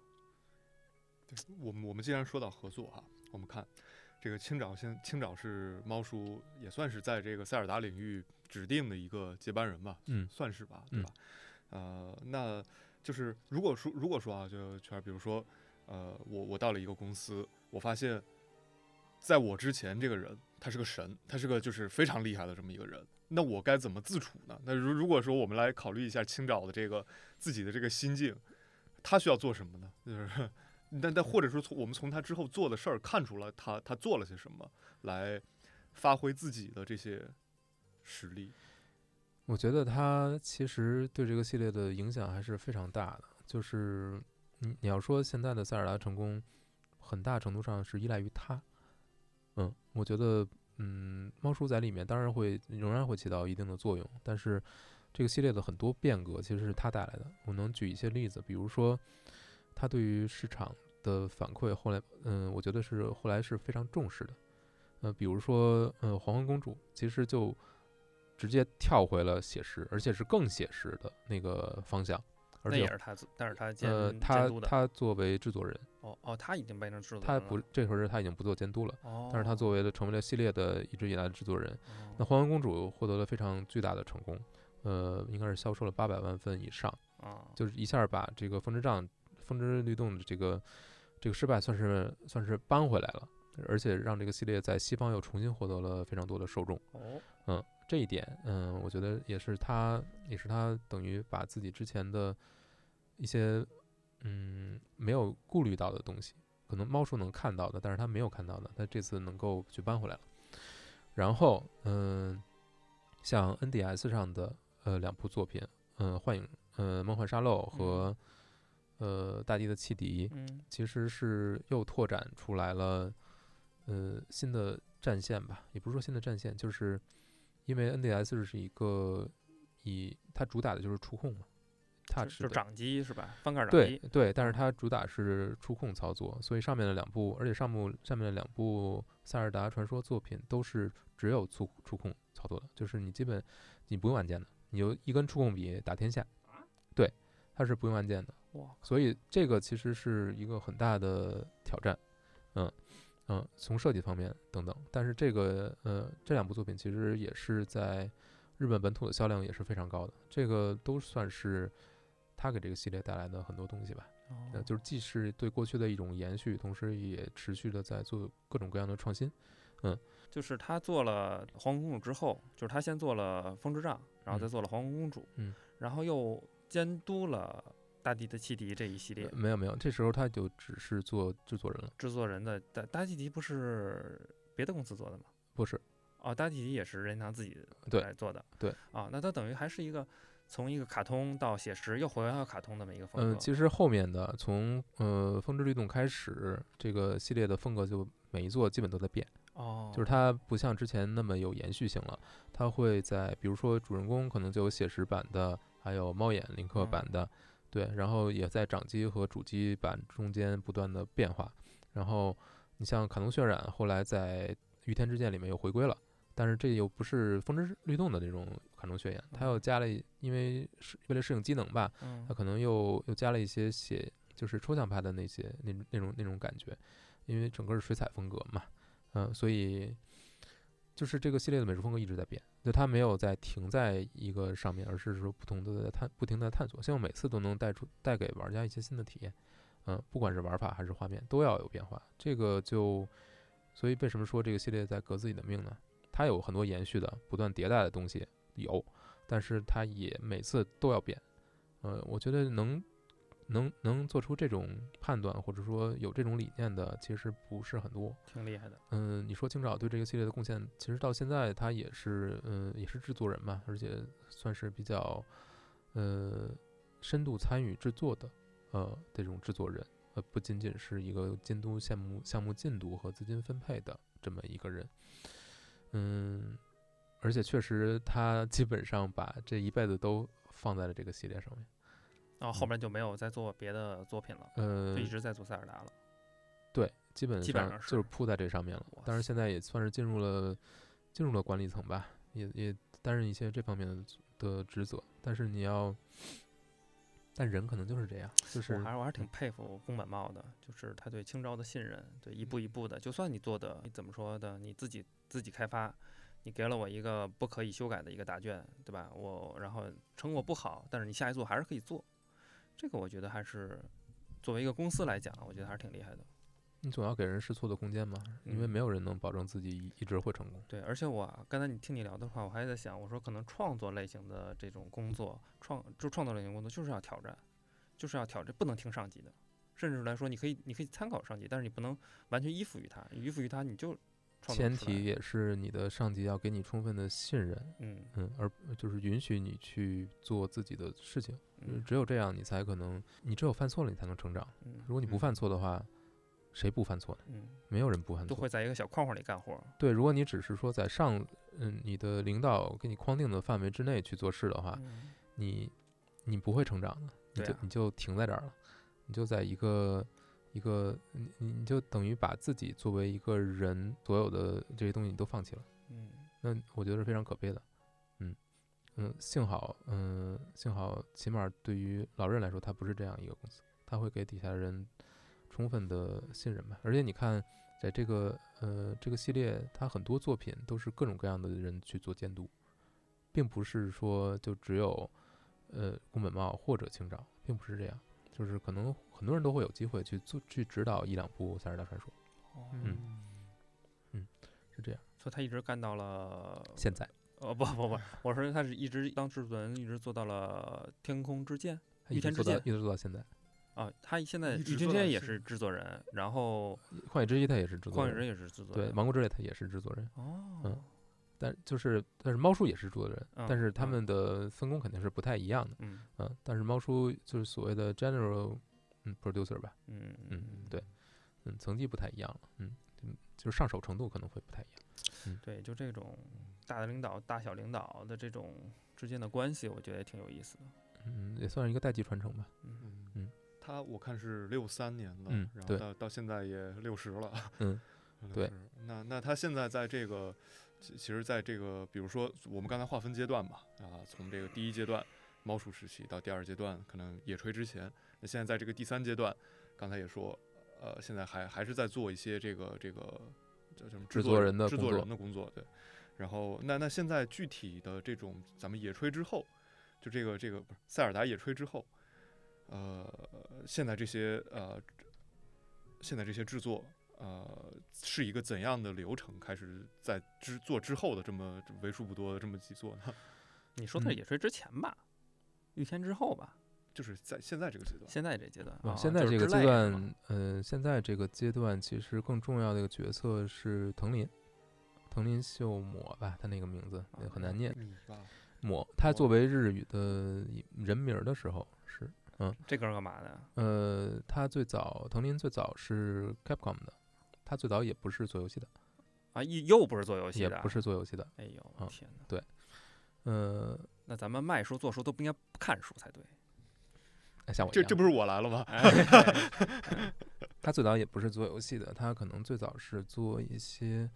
对我们我们既然说到合作哈，我们看这个青沼现青沼是猫叔也算是在这个塞尔达领域指定的一个接班人吧，嗯算是吧，对嗯吧？呃，那就是如果说如果说啊，就全，比如说，呃，我我到了一个公司，我发现，在我之前这个人他是个神，他是个就是非常厉害的这么一个人，那我该怎么自处呢？那如如果说我们来考虑一下青沼的这个自己的这个心境，他需要做什么呢？就是。但但或者说从我们从他之后做的事儿看出来他他做了些什么，来发挥自己的这些实力。我觉得他其实对这个系列的影响还是非常大的。就是你你要说现在的塞尔达成功，很大程度上是依赖于他。嗯，我觉得嗯，猫叔在里面当然会仍然会起到一定的作用，但是这个系列的很多变革其实是他带来的。我能举一些例子，比如说他对于市场的反馈，后来嗯，我觉得是后来是非常重视的。呃，比如说呃，黄昏公主其实就直接跳回了写实，而且是更写实的那个方向。而且那也是他，但是他监呃，监他。他作为制作人，哦哦，他已经变成制作人他不这时候他已经不做监督了，哦，但是他作为了成为了系列的一直以来的制作人。哦那《黄昏公主》获得了非常巨大的成功，呃，应该是销售了八百万份以上，啊，就是一下把这个《风之杖》《风之律动》的这个这个失败算是算是扳回来了，而且让这个系列在西方又重新获得了非常多的受众。哦，这一点，嗯，我觉得也是他，也是他等于把自己之前的一些，嗯，没有顾虑到的东西，可能猫叔能看到的，但是他没有看到的，他这次能够去搬回来了。然后，嗯，像 NDS 上的呃两部作品，嗯，幻影，呃，梦幻沙漏和呃大地的汽笛，嗯其实是又拓展出来了，呃，新的战线吧，也不是说新的战线，就是因为 NDS 是一个以它主打的就是触控嘛，touch 就掌机是吧？翻盖掌机。对对，但是它主打是触控操作，所以上面的两部，而且上部上面的两部塞尔达传说作品都是只有触触控操作的，就是你基本你不用按键的，你就一根触控笔打天下，对，它是不用按键的。哇，所以这个其实是一个很大的挑战，嗯嗯，从设计方面等等。但是这个呃这两部作品其实也是在日本本土的销量也是非常高的，这个都算是他给这个系列带来的很多东西吧。呃，哦就是既是对过去的一种延续，同时也持续的在做各种各样的创新。嗯就是他做了黄昏公主之后，就是他先做了风之杖，然后再嗯做了黄昏公主，嗯，然后又监督了大地的汽笛这一系列呃没有没有，这时候他就只是做制作人了，制作人的大大汽笛不是别的公司做的吗？不是哦，大汽笛也是任天堂自己对来做的。对啊，那他等于还是一个从一个卡通到写实又回到卡通这么一个风格嗯，其实后面的从呃《风之律动》开始，这个系列的风格就每一座基本都在变，哦，就是它不像之前那么有延续性了。它会在比如说主人公可能就有写实版的，还有猫眼林克版的，对，然后也在掌机和主机版中间不断的变化。然后你像卡通渲染，后来在《御天之剑》里面又回归了。但是这又不是风之律动的那种卡通渲染，它又加了，因为是为了适应机能吧，嗯它可能又又加了一些写，就是抽象派的那些那那种那种感觉，因为整个是水彩风格嘛，嗯、所以就是这个系列的美术风格一直在变，就它没有在停在一个上面，而是说不同的在探不停的探索，希望每次都能带出带给玩家一些新的体验，嗯、不管是玩法还是画面都要有变化，这个就所以为什么说这个系列在革自己的命呢？它有很多延续的、不断迭代的东西有，但是它也每次都要变。呃，我觉得能能能做出这种判断，或者说有这种理念的，其实不是很多。挺厉害的。嗯，你说青沼对这个系列的贡献，其实到现在他也是，嗯，也是制作人嘛，而且算是比较，呃，深度参与制作的，呃，这种制作人，呃，不仅仅是一个监督项目项目进度和资金分配的这么一个人，嗯，而且确实他基本上把这一辈子都放在了这个系列上面，然后后面就没有再做别的作品了，呃就，一直在做塞尔达了。对，基本基本上就是铺在这上面了哇。当然现在也算是进入了进入了管理层吧，也也担任一些这方面的的职责。但是你要，但人可能就是这样，就是我还是我还是挺佩服宫本茂的，就是他对青招的信任，对一步一步的，就算你做的你怎么说的，你自己自己开发，你给了我一个不可以修改的一个答卷，对吧？我然后成果不好，但是你下一座还是可以做，这个我觉得还是作为一个公司来讲，我觉得还是挺厉害的。你总要给人试错的空间嘛，因为嗯没有人能保证自己一一直会成功。对，而且我刚才你听你聊的话，我还在想，我说可能创作类型的这种工作，创就创作类型工作就是要挑战，就是要挑战，不能听上级的，甚至来说，你可以你可以参考上级，但是你不能完全依附于他，依附于他你就前提也是你的上级要给你充分的信任，嗯嗯，而就是允许你去做自己的事情。嗯只有这样，你才可能，你只有犯错了，你才能成长。嗯如果你不嗯犯错的话，谁不犯错呢？嗯，没有人不犯错。都会在一个小框框里干活，对，如果你只是说在上，嗯，你的领导给你框定的范围之内去做事的话，嗯你你不会成长的，你就你就停在这儿了，你就在一个一个，你你你就等于把自己作为一个人所有的这些东西你都放弃了，嗯那我觉得是非常可悲的。嗯嗯，幸好嗯幸好起码对于老任来说，他不是这样一个公司，他会给底下的人充分的信任吧。而且你看，在这个呃这个系列，他很多作品都是各种各样的人去做监督，并不是说就只有呃宫本茂或者青沼，并不是这样，就是可能很多人都会有机会去做去指导一两部《塞尔达传说哦。嗯。是这样。所以他一直干到了现在。呃不不不，我说他是一直当制作人，一直做到了《天空之剑》他一御天之剑一直做到现在，啊，他现在《御天之剑》也是制作人，然后《旷野之息》他也是制《作人，荒野人》也是制作对，人，《王国之泪》他也是制作人。哦，嗯但就是但是猫叔也是制作人，嗯但是他嗯们的分工肯定是不太一样的，嗯。嗯，但是猫叔就是所谓的 general 嗯 producer 吧，嗯嗯对嗯，层级不太一样了，嗯嗯，就是上手程度可能会不太一样，对，就这种大的领导、大小领导的这种之间的关系，我觉得也挺有意思的。嗯，也算是一个代际传承吧，嗯。嗯嗯。他我看是六三年的，嗯然后到到现在也六十了，嗯对。那那他现在在这个，其其实在这个，比如说我们刚才划分阶段吧，啊，从这个第一阶段猫鼠时期到第二阶段可能野炊之前，那现在在这个第三阶段，刚才也说，呃，现在还还是在做一些这个这个叫什么制作制作制作人的制作人的工作，对。然后那那现在具体的这种咱们野炊之后，就这个这个不是塞尔达野炊之后，呃，现在这些呃，现在这些制作，呃，是一个怎样的流程？开始在之做之后的这么为数不多的这么几座呢？你说的是嗯野炊之前吧？御天之后吧？就是在现在这个阶段，现在这阶段啊啊，现在这个阶段，呃，现在这个阶段其实更重要的一个角色是藤林，藤林秀抹吧，他那个名字也很难念，抹，他作为日语的人名儿的时候是。这哥们儿干嘛的？呃，他最早藤林最早是 Capcom 的，他最早也不是做游戏的，啊，又又不是做游戏的，也不。是做游戏的。哎呦啊天哪！呃，那咱们卖书做书都不应该不看书才对。哎像我这这不是我来了吗？哎 他最早也不是做游戏的，他可能最早是做一些，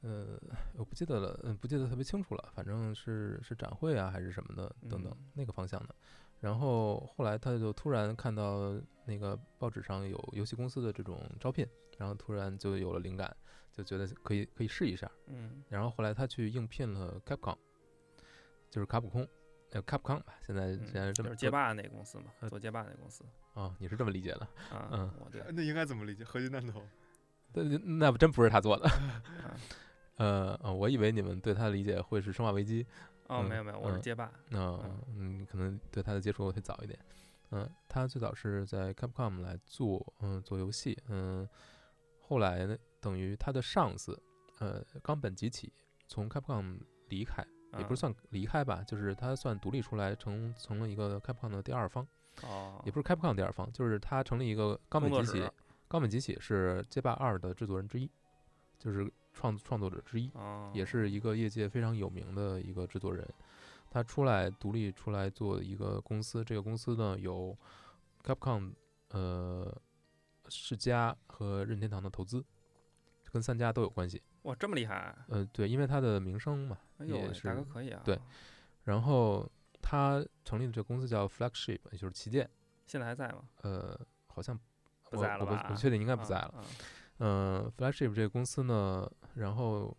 呃，我不记得了，嗯，不记得特别清楚了，反正是是展会啊还是什么的等等、嗯那个方向的。然后后来他就突然看到那个报纸上有游戏公司的这种招聘，然后突然就有了灵感，就觉得可以可以试一下。嗯然后后来他去应聘了 Capcom，就是卡普空，呃 Capcom 吧，现在嗯现在这么就是街霸那个公司嘛，做街霸那个公司啊、你是这么理解的？啊，嗯我对，那应该怎么理解？合金弹头？那那不真不是他做的。啊呃呃，我以为你们对他的理解会是《生化危机》，哦，嗯没有没有，我是嗯街霸，那嗯嗯，可能对他的接触会早一点。嗯，他最早是在 Capcom 来做，嗯，做游戏，嗯，后来呢，等于他的上司，呃，冈本吉起从 Capcom 离开，也不是啊算离开吧，就是他算独立出来，成成了一个 Capcom 的第二方，哦，也不是 Capcom 第二方，就是他成立一个冈本吉起冈本吉起是街霸二的制作人之一，就是创创作者之一，哦，也是一个业界非常有名的一个制作人。他出来独立出来做一个公司，这个公司呢有 Capcom 呃世嘉和任天堂的投资，跟三家都有关系。哇，这么厉害，呃，对，因为他的名声嘛，哎呦大哥是可以啊，对，然后他成立的这个公司叫 Flagship，也就是旗舰。现在还在吗？呃，好像不在了吧我不确定，应该不啊在了。啊嗯、f l a g s h i p 这个公司呢，然后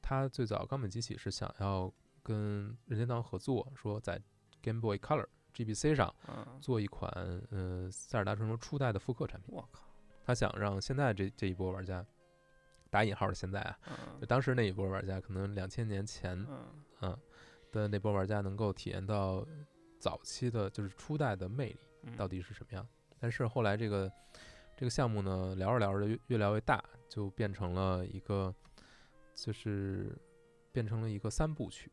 他最早冈本吉起是想要跟任天堂合作，说在 Game Boy Color GBC 上嗯，做一款呃塞尔达传说初代的复刻产品。我靠，他想让现在这这一波玩家，打引号的现在啊，就嗯当时那一波玩家，可能两千年前嗯嗯的那波玩家能够体验到早期的就是初代的魅力。嗯，到底是什么样。但是后来这个这个项目呢，聊着聊着越越聊越大，就变成了一个，就是变成了一个三部曲。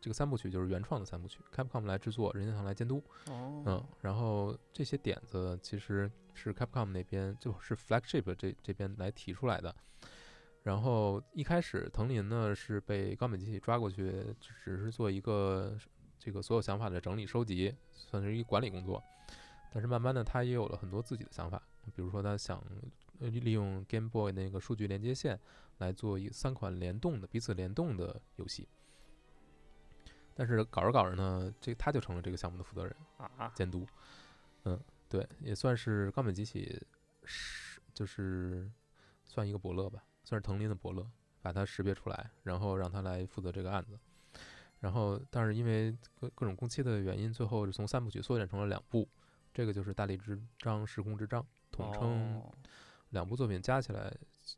这个三部曲就是原创的三部曲，Capcom 来制作，任天堂来监督。哦，嗯，然后这些点子其实是 Capcom 那边就是 Flagship 这这边来提出来的。然后一开始藤林呢是被冈本机器抓过去，只只是做一个这个所有想法的整理收集，算是一个管理工作。但是慢慢的，他也有了很多自己的想法，比如说他想呃利用 Game Boy 那个数据连接线来做一三款联动的彼此联动的游戏。但是搞着搞着呢，这他就成了这个项目的负责人。啊，监督，嗯，对，也算是冈本吉起是就是算一个伯乐吧，算是藤林的伯乐，把他识别出来，然后让他来负责这个案子。然后，但是因为各各种工期的原因，最后是从三部曲缩减成了两部，这个就是《大力之章》《时空之章》，统称哦两部作品加起来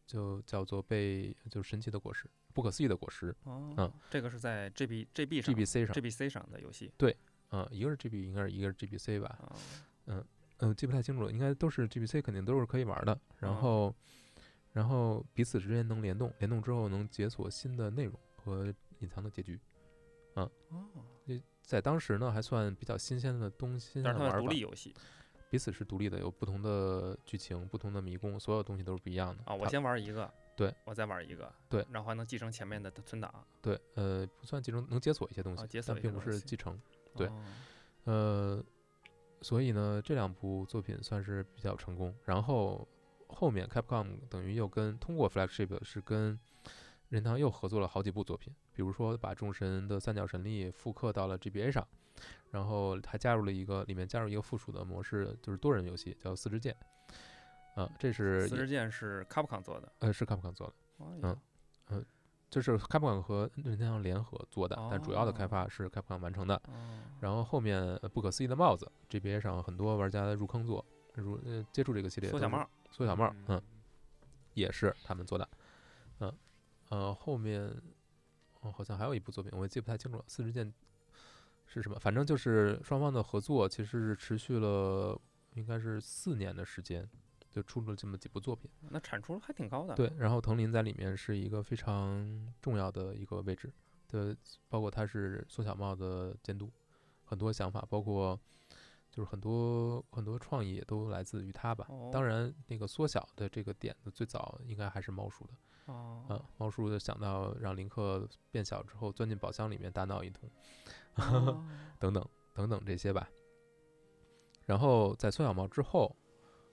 就叫做被就是神奇的果实，不可思议的果实。哦，嗯这个是在 GB GB 上 GBC 上，GBC 上的游戏对嗯，一个是 GB，应该是一个是 GBC 吧，嗯，嗯，记不太清楚了，应该都是 GBC，肯定都是可以玩的。然哦后，然后彼此之间能联动，联动之后能解锁新的内容和隐藏的结局。哦，在当时呢，还算比较新鲜的东西，但是它。独立游戏彼此是独立的，有不同的剧情、不同的迷宫，所有东西都是不一样的。啊，我先玩一个，对，我再玩一个，对，然后还能继承前面的存档，对，呃，不算继承，能解锁一些东西，啊解锁但并不是继承。对哦呃，所以呢，这两部作品算是比较成功。然后后面 Capcom 等于又跟通过 Flagship 是跟任天堂又合作了好几部作品，比如说把众神的三角神力复刻到了 GBA 上，然后还加入了一个里面加入一个附属的模式，就是多人游戏叫四支箭。啊，这是四支箭是 Capcom 做的，呃是 Capcom 做的，嗯嗯，就是 Capcom 和任天堂联合做的，但主要的开哦发是 Capcom 完成的。哦，然后后面呃不可思议的帽子，GBA 上很多玩家入坑做，入呃接触这个系列。缩小帽，，缩小帽，嗯，也是他们做的，嗯呃后面哦好像还有一部作品，我也记不太清楚了，四支箭是什么？反正就是双方的合作其实是持续了应该是四年的时间，就出了这么几部作品。那产出还挺高的，对，然后藤林在里面是一个非常重要的一个位置的，包括他是缩小帽的监督，很多想法，包括就是很多很多创意也都来自于他吧。哦当然，那个缩小的这个点子最早应该还是猫叔的，哦，嗯，猫叔就想到让林克变小之后钻进宝箱里面大闹一通，哦 等等等等这些吧。然后在缩小帽之后，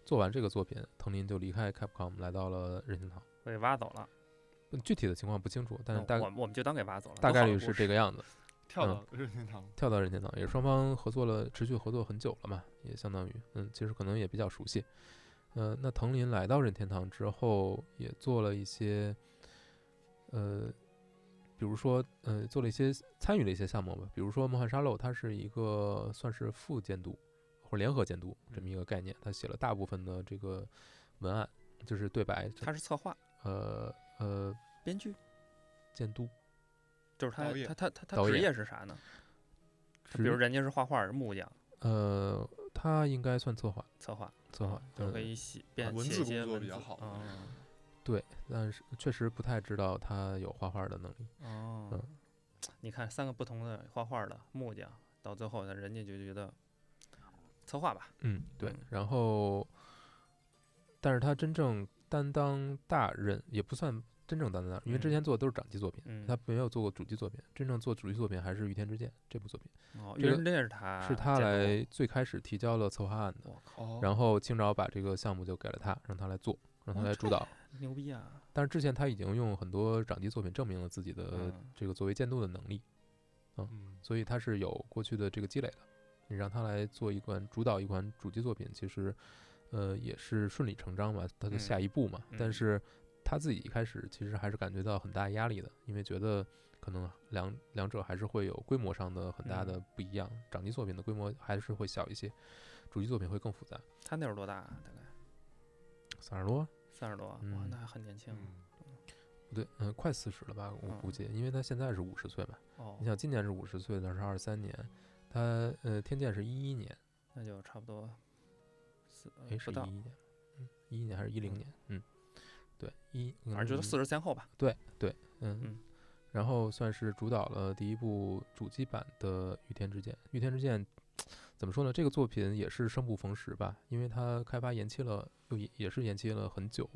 做完这个作品，藤林就离开 Capcom 来到了任天堂。被挖走了，具体的情况不清楚，但是大我我们就当给挖走了，大概率是这个样子。跳嗯到任天堂了。跳到任天堂，也是双方合作了，持续合作很久了嘛，也相当于，嗯，其实可能也比较熟悉。呃，那藤林来到任天堂之后，也做了一些，呃，比如说，呃，做了一些参与了一些项目吧，比如说《梦幻沙漏》，它是一个算是副监督或者联合监督这么一个概念，他写了大部分的这个文案，就是对白，他是策划、呃呃，编剧，监督，就是他他他他他职业是啥呢？比如人家是画画儿木匠，呃，他应该算策划，策划，策划，就可嗯以写编文写一些字工作文字比较好嗯。对，但是确实不太知道他有画画的能力。哦嗯，你看三个不同的画画的木匠，到最后呢，人家就觉得策划吧，嗯，对嗯。然后，但是他真正担当大任也不算真正担当大任，因为之嗯前做的都是掌机作品，嗯，他没有做过主机作品。真正做主机作品还是《御天之剑》这部作品，哦，御天之剑是他是他，来最开始提交了策划案的。哦然后清朝把这个项目就给了他，让他来做，让他哦来主导。牛逼啊！但是之前他已经用很多掌机作品证明了自己的嗯这个作为监督的能力。嗯，所以他是有过去的这个积累的。你让他来做一款主导一款主机作品，其实呃也是顺理成章嘛，他的下嗯一步嘛。但嗯是他自己一开始其实还是感觉到很大压力的，因为觉得可能两两者还是会有规模上的很大嗯的不一样。掌机作品的规模还是会小一些，主机作品会更复杂。他那会儿多大啊？大概三十多？三十多，哇，嗯那还很年轻。嗯不对，嗯、快四十了吧？我嗯估计，因为他现在是五十岁嘛。哦你，想，今年是五十岁，那是二三年，他呃天剑是一一年。那就差不多四，呃诶，是一一，年，嗯，一一年还是一零年？嗯，对，一，反正就四十，后吧。嗯嗯嗯，然后算是主导了第一部主机版的《御天之剑》。《御天之剑》怎么说呢？这个作品也是生不逢时吧，因为它开发延期了，又也也是延期了很久，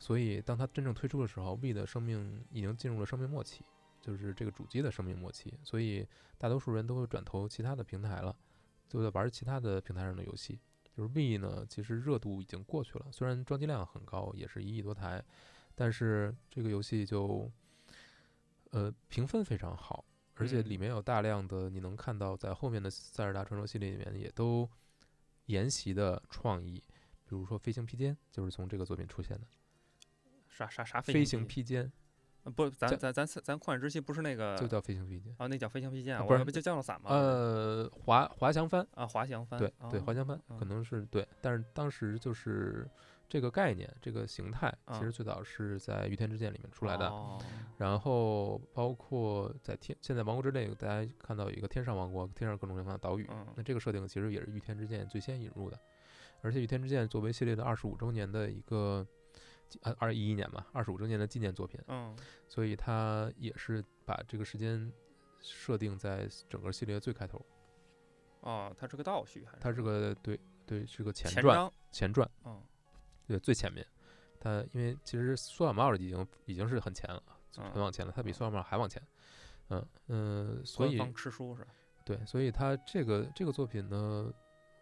所以当它真正推出的时候，V 的生命已经进入了生命末期，就是这个主机的生命末期，所以大多数人都会转投其他的平台了，就在玩其他的平台上的游戏。就是 V 呢，其实热度已经过去了，虽然装机量很高，也是一亿多台，但是这个游戏就，呃，评分非常好，而且嗯。里面有大量的你能看到在后面的塞尔达传说系列里面也都沿袭的创意，比如说飞行披肩就是从这个作品出现的，啥啥啥飞行行披肩呃不，咱咱咱咱旷野之息不是那个就叫飞行披肩，啊，那叫飞行披肩啊，啊不是我以为就降落伞吗。呃，滑滑翔帆，啊，滑翔帆。对对，哦滑翔帆可嗯能是对，但是当时就是这个概念、这个形态，其啊实最早是在《御天之剑》里面出来的。哦然后包括在天，现在王国之泪，大家看到有一个天上王国，天上各种各样的岛屿，嗯那这个设定其实也是《御天之剑》最先引入的。而且《御天之剑》作为系列的二十五周年的一个，呃，二一一年嘛，二十五周年的纪念作品，嗯所以它也是把这个时间设定在整个系列最开头。哦，它是个倒叙还是？它是个对对是个前传，前传，嗯对最前面。它因为其实苏小帽已经已经是很前了，很嗯，往前了，它比嗯缩小帽还往前。嗯嗯，所以吃书是吧？对，所以它这个这个作品呢，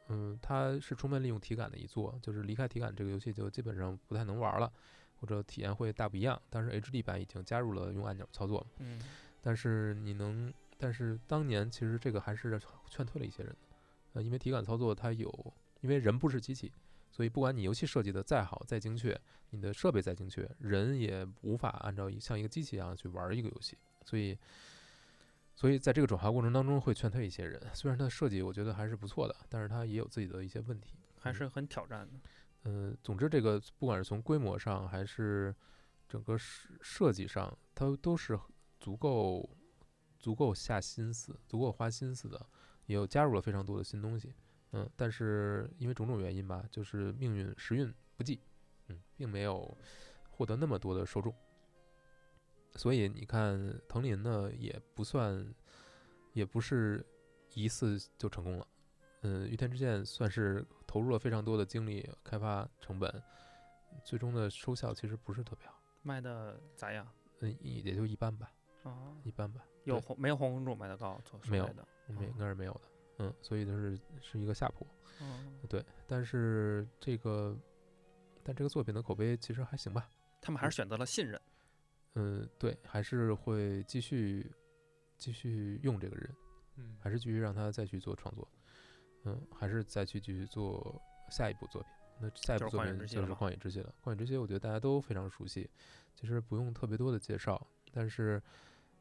嗯，它是充分利用体感的一座，就是离开体感这个游戏就基本上不太能玩了，或者体验会大不一样。但是 HD 版已经加入了用按钮操作，嗯但是你能，但是当年其实这个还是劝退了一些人的，呃，因为体感操作它有，因为人不是机器，所以不管你游戏设计的再好再精确，你的设备再精确，人也无法按照像一个机器一样去玩一个游戏，所以。所以在这个转化过程当中，会劝退一些人。虽然它设计我觉得还是不错的，但是它也有自己的一些问题。还是很挑战的。嗯，总之这个不管是从规模上还是整个设设计上，它都是足够足够下心思、足够花心思的，也有加入了非常多的新东西。嗯，但是因为种种原因吧，就是命运时运不济，嗯，并没有获得那么多的受众。所以你看，藤林呢也不算，也不是一次就成功了。嗯，御天之剑算是投入了非常多的精力、开发成本，最终的收效其实不是特别好。卖的咋样？嗯，也也就一般吧，啊，一般吧，有红没有红公主卖的高？没有的。应该是没有的。嗯，所以就是是一个下坡。嗯，对，但是这个，但这个作品的口碑其实还行吧。他们还是选择了信任。嗯，对，还是会继续继续用这个人，嗯。还是继续让他再去做创作，嗯，还是再去继续做下一部作品。那下一部作品就是《旷野之息了嘛荒野之息》了，《荒野之息》我觉得大家都非常熟悉，其实不用特别多的介绍，但是，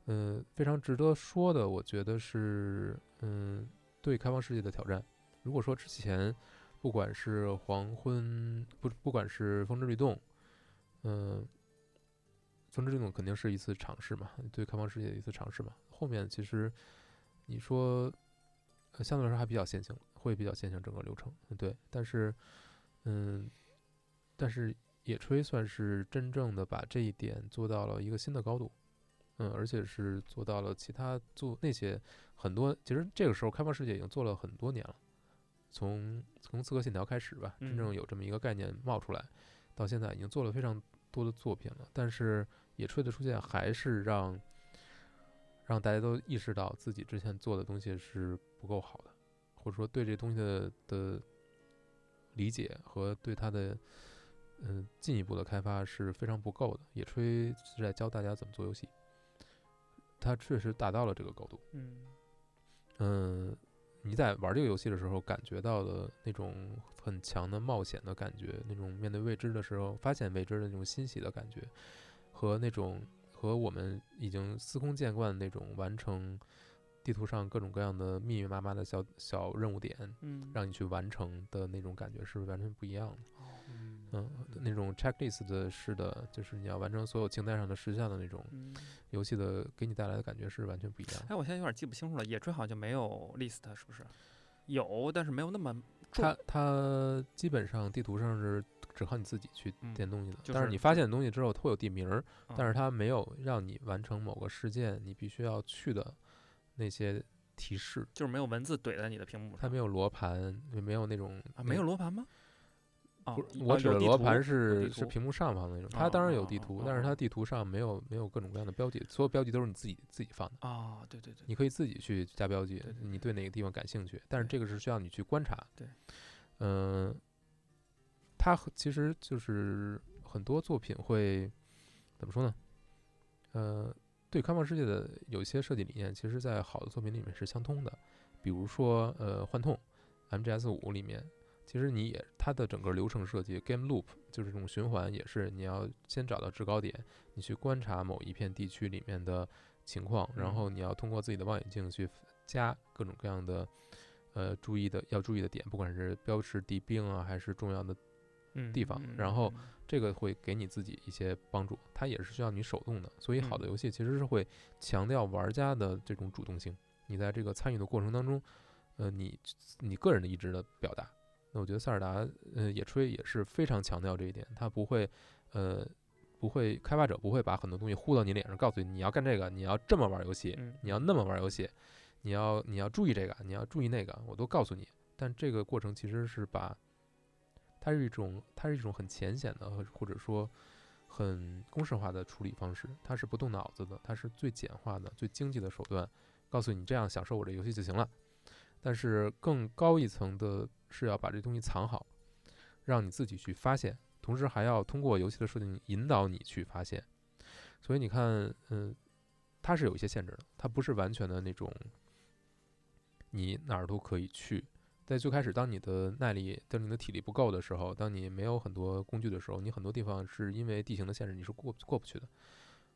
嗯、非常值得说的，我觉得是，嗯，对开放世界的挑战。如果说之前，不管是黄昏，不不管是风之律动，嗯、风之律动肯定是一次尝试嘛，对开放世界的一次尝试嘛。后面其实你说，呃，相对来说还比较线性，会比较线性整个流程，嗯对。但是，嗯，但是野炊算是真正的把这一点做到了一个新的高度，嗯，而且是做到了其他做那些很多，其实这个时候开放世界已经做了很多年了，从从刺客信条开始吧，真正嗯有这么一个概念冒出来，到现在已经做了非常多的作品了，但是野炊的出现还是让让大家都意识到自己之前做的东西是不够好的，或者说对这东西的的理解和对它的嗯进一步的开发是非常不够的。野炊是在教大家怎么做游戏，它确实达到了这个高度。嗯嗯，你在玩这个游戏的时候，感觉到的那种很强的冒险的感觉，那种面对未知的时候发现未知的那种欣喜的感觉，和那种和我们已经司空见惯的那种完成地图上各种各样的密密麻麻的小小任务点，嗯，让你去完成的那种感觉是完全不一样的。嗯嗯，那种 checklist 的式的，就是你要完成所有清单上的事项的那种嗯，游戏的，给你带来的感觉是完全不一样的。哎，我现在有点记不清楚了，野炊好像就没有 list 是不是？有，但是没有那么重它它基本上地图上是只靠你自己去点东西的，就是但是你发现东西之后，它会有地名儿，但是嗯它没有让你完成某个事件你必须要去的那些提示，就是没有文字怼在你的屏幕上。它没有罗盘，也没有那种啊，没有罗盘吗？哦不是，我指的罗盘是是屏幕上方的那种，哦它当然有地图但是它地图上没有没有各种各样的标记，所有标记都是你自己自己放的。啊，对对对，你可以自己去加标记你对哪个地方感兴趣，但是这个是需要你去观察。对，嗯、它和其实就是很多作品会怎么说呢？呃，对开放世界的有一些设计理念，其实在好的作品里面是相通的。比如说，呃，幻痛 MGS 五里面，其实你也它的整个流程设计 game loop 就是这种循环，也是你要先找到制高点，你去观察某一片地区里面的情况，然嗯后你要通过自己的望远镜去加各种各样的呃注意的要注意的点，不管是标识敌兵啊，还是重要的嗯地方嗯然后嗯这个会给你自己一些帮助，它也是需要你手动的。所以好的嗯游戏其实是会强调玩家的这种主动性，你在这个参与的过程当中，呃，你你个人的意志的表达。那我觉得塞尔达呃野炊也是非常强调这一点，它不会呃不会开发者不会把很多东西呼到你脸上，告诉你你要干这个，你要这么玩游戏，嗯你要那么玩游戏，你要你要注意这个，你要注意那个，我都告诉你。但这个过程其实是把，它是一种它是一种很浅显的，或者说很公式化的处理方式，它是不动脑子的，它是最简化的、最经济的手段，告诉你这样享受我这游戏就行了。但是更高一层的是要把这东西藏好，让你自己去发现，同时还要通过游戏的设定引导你去发现。所以你看，嗯，它是有一些限制的，它不是完全的那种你哪儿都可以去。在最开始，当你的耐力、当你的体力不够的时候，当你没有很多工具的时候，你很多地方是因为地形的限制你是过过不去的。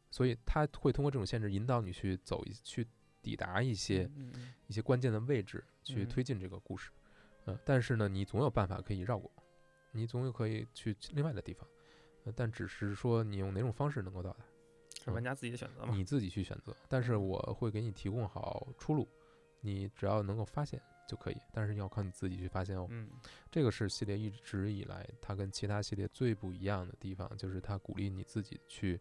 所以它会通过这种限制引导你去走一去抵达一些嗯嗯嗯一些关键的位置去嗯推进这个故事。嗯、但是呢，你总有办法可以绕过，你总有可以去另外的地方，呃，但只是说你用哪种方式能够到达，是玩家自己的选择嘛。你自己去选择。但是我会给你提供好出路，你只要能够发现就可以，但是要靠你自己去发现哦。嗯这个是系列一直以来它跟其他系列最不一样的地方，就是它鼓励你自己去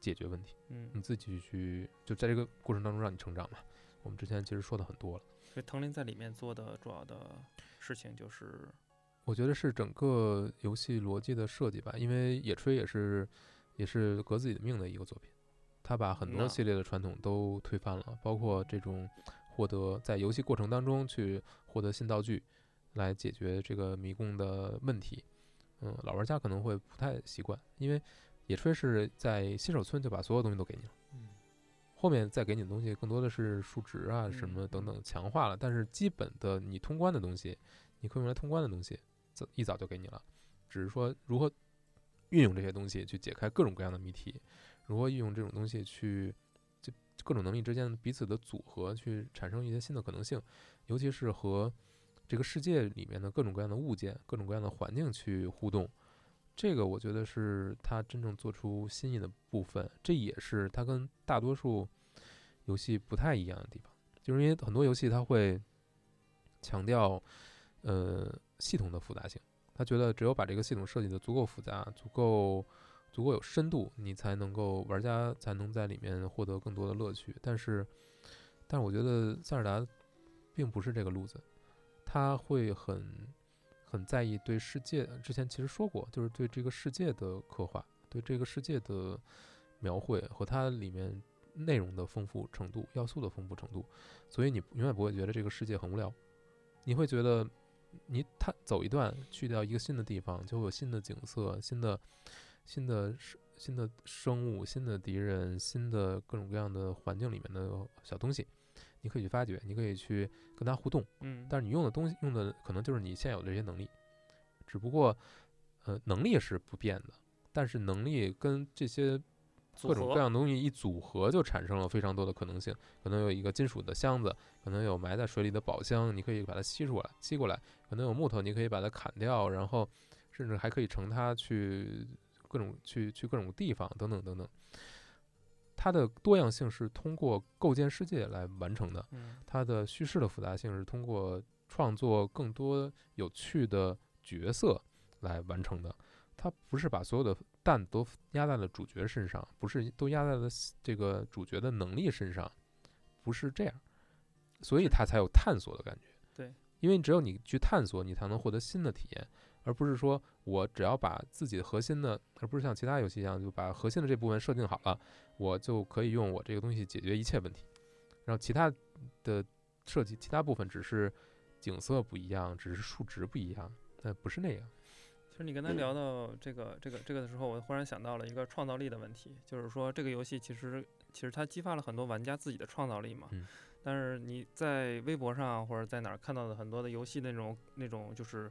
解决问题，嗯你，自己去就在这个过程当中让你成长嘛。我们之前其实说的很多了。所以藤林在里面做的主要的事情就是，我觉得是整个游戏逻辑的设计吧，因为野炊也是也是革自己的命的一个作品，他把很多系列的传统都推翻了，包括这种获得在游戏过程当中去获得新道具来解决这个迷宫的问题。嗯，老玩家可能会不太习惯，因为野炊是在新手村就把所有东西都给你了，嗯。后面再给你的东西更多的是数值啊什么等等强化了，但是基本的你通关的东西，你可以用来通关的东西，早一早就给你了，只是说如何运用这些东西去解开各种各样的谜题，如何运用这种东西去就各种能力之间彼此的组合，去产生一些新的可能性，尤其是和这个世界里面的各种各样的物件、各种各样的环境去互动。这个我觉得是他真正做出新意的部分，这也是他跟大多数游戏不太一样的地方，就是因为很多游戏它会强调呃系统的复杂性，他觉得只有把这个系统设计的足够复杂、足够足够有深度，你才能够玩家才能在里面获得更多的乐趣。但是，但是我觉得塞尔达并不是这个路子，他会很。很在意对世界，之前其实说过，就是对这个世界的刻画，对这个世界的描绘和它里面内容的丰富程度、要素的丰富程度，所以你永远不会觉得这个世界很无聊，你会觉得你探走一段，去掉一个新的地方，就会有新的景色、新的、新的、新的生物、新的敌人、新的各种各样的环境里面的小东西。你可以去发掘，你可以去跟它互动，嗯，但是你用的东西用的可能就是你现有的这些能力，只不过，呃，能力是不变的，但是能力跟这些各种各样东西一组合，就产生了非常多的可能性。可能有一个金属的箱子，可能有埋在水里的宝箱，你可以把它吸出来，吸过来；可能有木头，你可以把它砍掉，然后甚至还可以乘它去各种去去各种地方，等等等等。它的多样性是通过构建世界来完成的，它的叙事的复杂性是通过创作更多有趣的角色来完成的。它不是把所有的蛋都压在了主角身上，不是都压在了这个主角的能力身上，不是这样，所以它才有探索的感觉。对，因为只有你去探索，你才能获得新的体验。而不是说我只要把自己的核心的，而不是像其他游戏一样，就把核心的这部分设定好了，我就可以用我这个东西解决一切问题。然后其他的设计，其他部分只是景色不一样，只是数值不一样，但不是那样。其实你跟他聊到这个、这个、这个的时候，我忽然想到了一个创造力的问题，就是说这个游戏其实其实它激发了很多玩家自己的创造力嘛。嗯。但是你在微博上或者在哪儿看到的很多的游戏那种那种就是。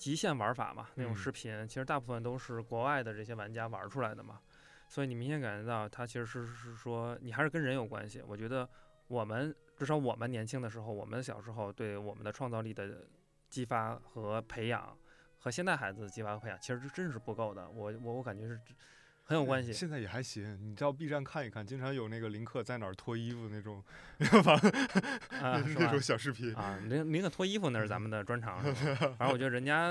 极限玩法嘛，那种视频其实大部分都是国外的这些玩家玩出来的嘛，所以你明显感觉到它其实是是说你还是跟人有关系。我觉得我们至少我们年轻的时候，我们小时候对我们的创造力的激发和培养，和现在孩子的激发和培养其实真是不够的。我我我感觉是。很有关系，现在也还行。你到 B 站看一看，经常有那个林克在哪儿脱衣服那种，啊，那种小视频啊。林林克脱衣服那是咱们的专长，反正我觉得人家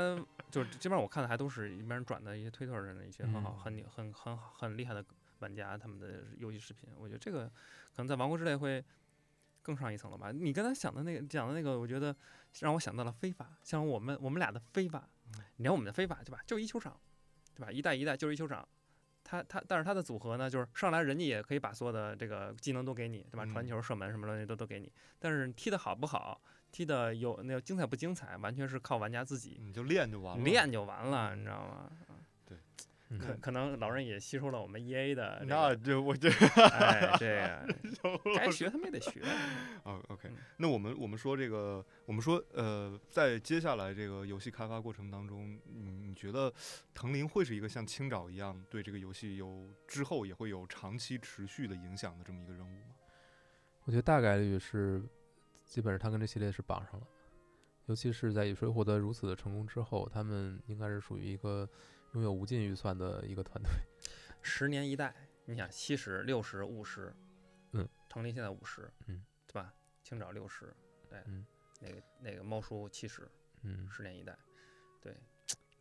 就基本上我看的还都是一般人转的一些推特上的一些很好、很很很很厉害的玩家他们的游戏视频。我觉得这个可能在王国之泪会更上一层了吧。你刚才想的那个讲的那个，我觉得让我想到了非法，像我们我们俩的非法，你看我们的非法对吧？就一球场，对吧？一代一代就是一球场。他他，但是他的组合呢，就是上来人家也可以把所有的这个技能都给你，对吧？传球、射门什么东西都都给你。但是踢的好不好，踢的有那个精彩不精彩，完全是靠玩家自己。你就练就完了，练就完了，你知道吗？对。可可能老人也吸收了我们 E A 的，那就我这，哎，这个 该学他们也得学。哦，OK，那我们我们说这个，我们说呃，在接下来这个游戏开发过程当中，你你觉得藤林会是一个像青沼一样对这个游戏有之后也会有长期持续的影响的这么一个任务吗？我觉得大概率是，基本上他跟这系列是绑上了，尤其是在雨水获得如此的成功之后，他们应该是属于一个。拥有无尽预算的一个团队，十年一代，你想七十六十五十，嗯，成林现在五十，嗯，对吧？青沼六十，对，嗯，那个那个猫叔七十，嗯，十年一代，对，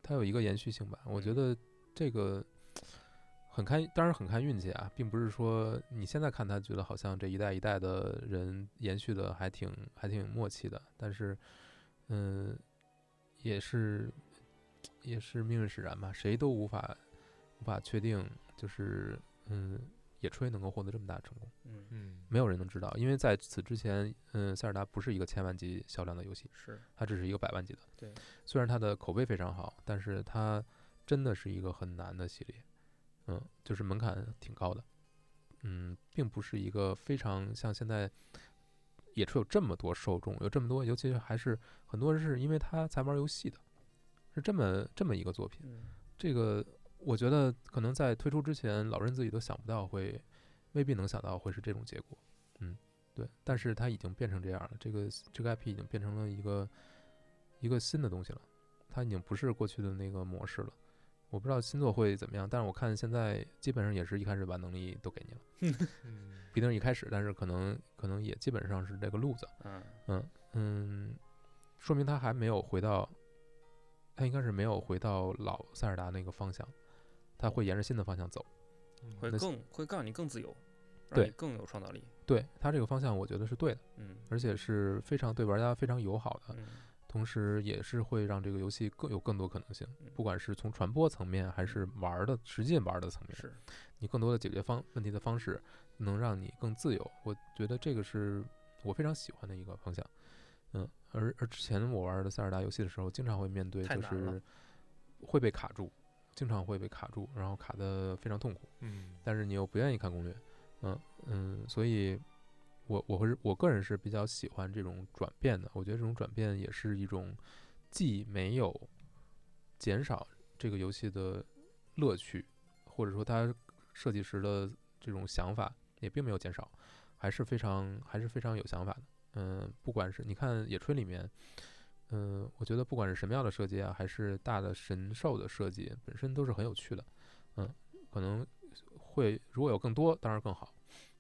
它有一个延续性吧？我觉得这个很看，当然很看运气啊，并不是说你现在看他觉得好像这一代一代的人延续的还挺还挺默契的，但是，嗯，也是。也是命运使然吧，谁都无法无法确定，就是嗯，野炊能够获得这么大的成功，嗯。嗯，没有人能知道，因为在此之前，嗯，塞尔达不是一个千万级销量的游戏，是它只是一个百万级的，对，虽然它的口碑非常好，但是它真的是一个很难的系列，嗯，就是门槛挺高的，嗯，并不是一个非常像现在野炊有这么多受众，有这么多，尤其是还是很多人是因为他才玩游戏的，是这么这么一个作品。嗯这个我觉得可能在推出之前，老任自己都想不到会，未必能想到会是这种结果。嗯，对，但是它已经变成这样了，这个这个 IP 已经变成了一个一个新的东西了，它已经不是过去的那个模式了。我不知道新作会怎么样，但是我看现在基本上也是一开始把能力都给你了，嗯不一定是一开始，但是可能可能也基本上是这个路子。嗯嗯嗯，说明他还没有回到，他应该是没有回到老塞尔达那个方向，他会沿着新的方向走。会更会让你更自由，让对你更有创造力。对他这个方向，我觉得是对的，嗯而且是非常对玩家非常友好的，嗯同时也是会让这个游戏更有更多可能性嗯，不管是从传播层面还是玩儿的实际玩儿的层面，是你更多的解决方问题的方式，能让你更自由。我觉得这个是我非常喜欢的一个方向。嗯，而而之前我玩的塞尔达游戏的时候，经常会面对就是会被卡住，经常会被卡住，然后卡的非常痛苦。嗯但是你又不愿意看攻略，嗯嗯，所以我我会我个人是比较喜欢这种转变的。我觉得这种转变也是一种既没有减少这个游戏的乐趣，或者说它设计时的这种想法也并没有减少，还是非常还是非常有想法的。嗯，不管是你看野炊里面。嗯，我觉得不管是神庙的设计啊，还是大的神兽的设计，本身都是很有趣的。嗯，可能会如果有更多，当然更好。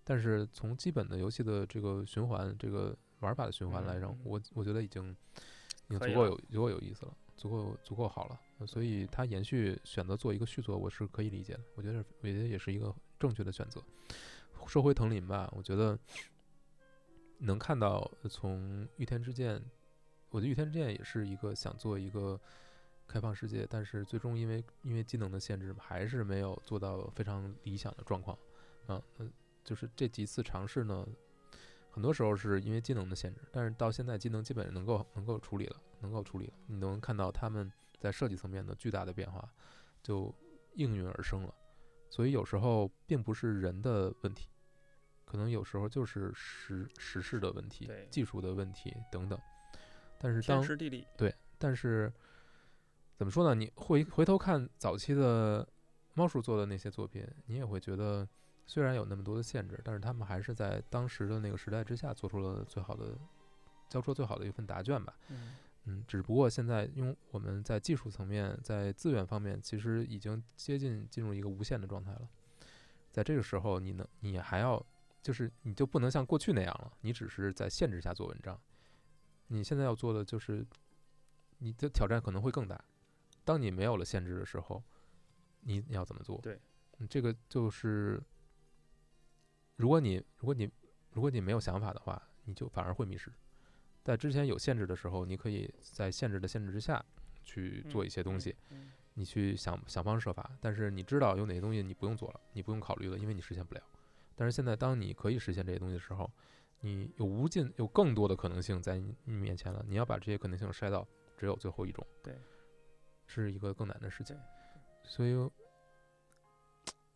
但是从基本的游戏的这个循环、这个玩法的循环来上，嗯我我觉得已经足够有足够有意思了，足够足够好了。呃所以它延续选择做一个续作，我是可以理解的。我觉得我觉得也是一个正确的选择。说回藤林吧，我觉得能看到从御天之剑，我觉得御天之剑也是一个想做一个开放世界，但是最终因为因为技能的限制，还是没有做到非常理想的状况。啊，嗯，就是这几次尝试呢，很多时候是因为技能的限制，但是到现在技能基本能够能够处理了，能够处理了，你能看到他们在设计层面的巨大的变化，就应运而生了。所以有时候并不是人的问题，可能有时候就是时时事的问题、技术的问题等等。但是天当时地利。对，但是怎么说呢？你回回头看早期的猫叔做的那些作品，你也会觉得，虽然有那么多的限制，但是他们还是在当时的那个时代之下做出了最好的，交出最好的一份答卷吧。嗯嗯，只不过现在因为我们在技术层面、在资源方面，其实已经接近进入一个无限的状态了。在这个时候，你能，你还要，就是你就不能像过去那样了，你只是在限制下做文章。你现在要做的就是，你的挑战可能会更大。当你没有了限制的时候，你你要怎么做？对嗯，这个就是，如果你如果你如果你没有想法的话，你就反而会迷失。在之前有限制的时候，你可以在限制的限制之下去做一些东西，嗯你去想想方设法。但是你知道有哪些东西你不用做了，你不用考虑了，因为你实现不了。但是现在，当你可以实现这些东西的时候，你有无尽有更多的可能性在你你面前了。你要把这些可能性筛到只有最后一种，对，是一个更难的事情。所以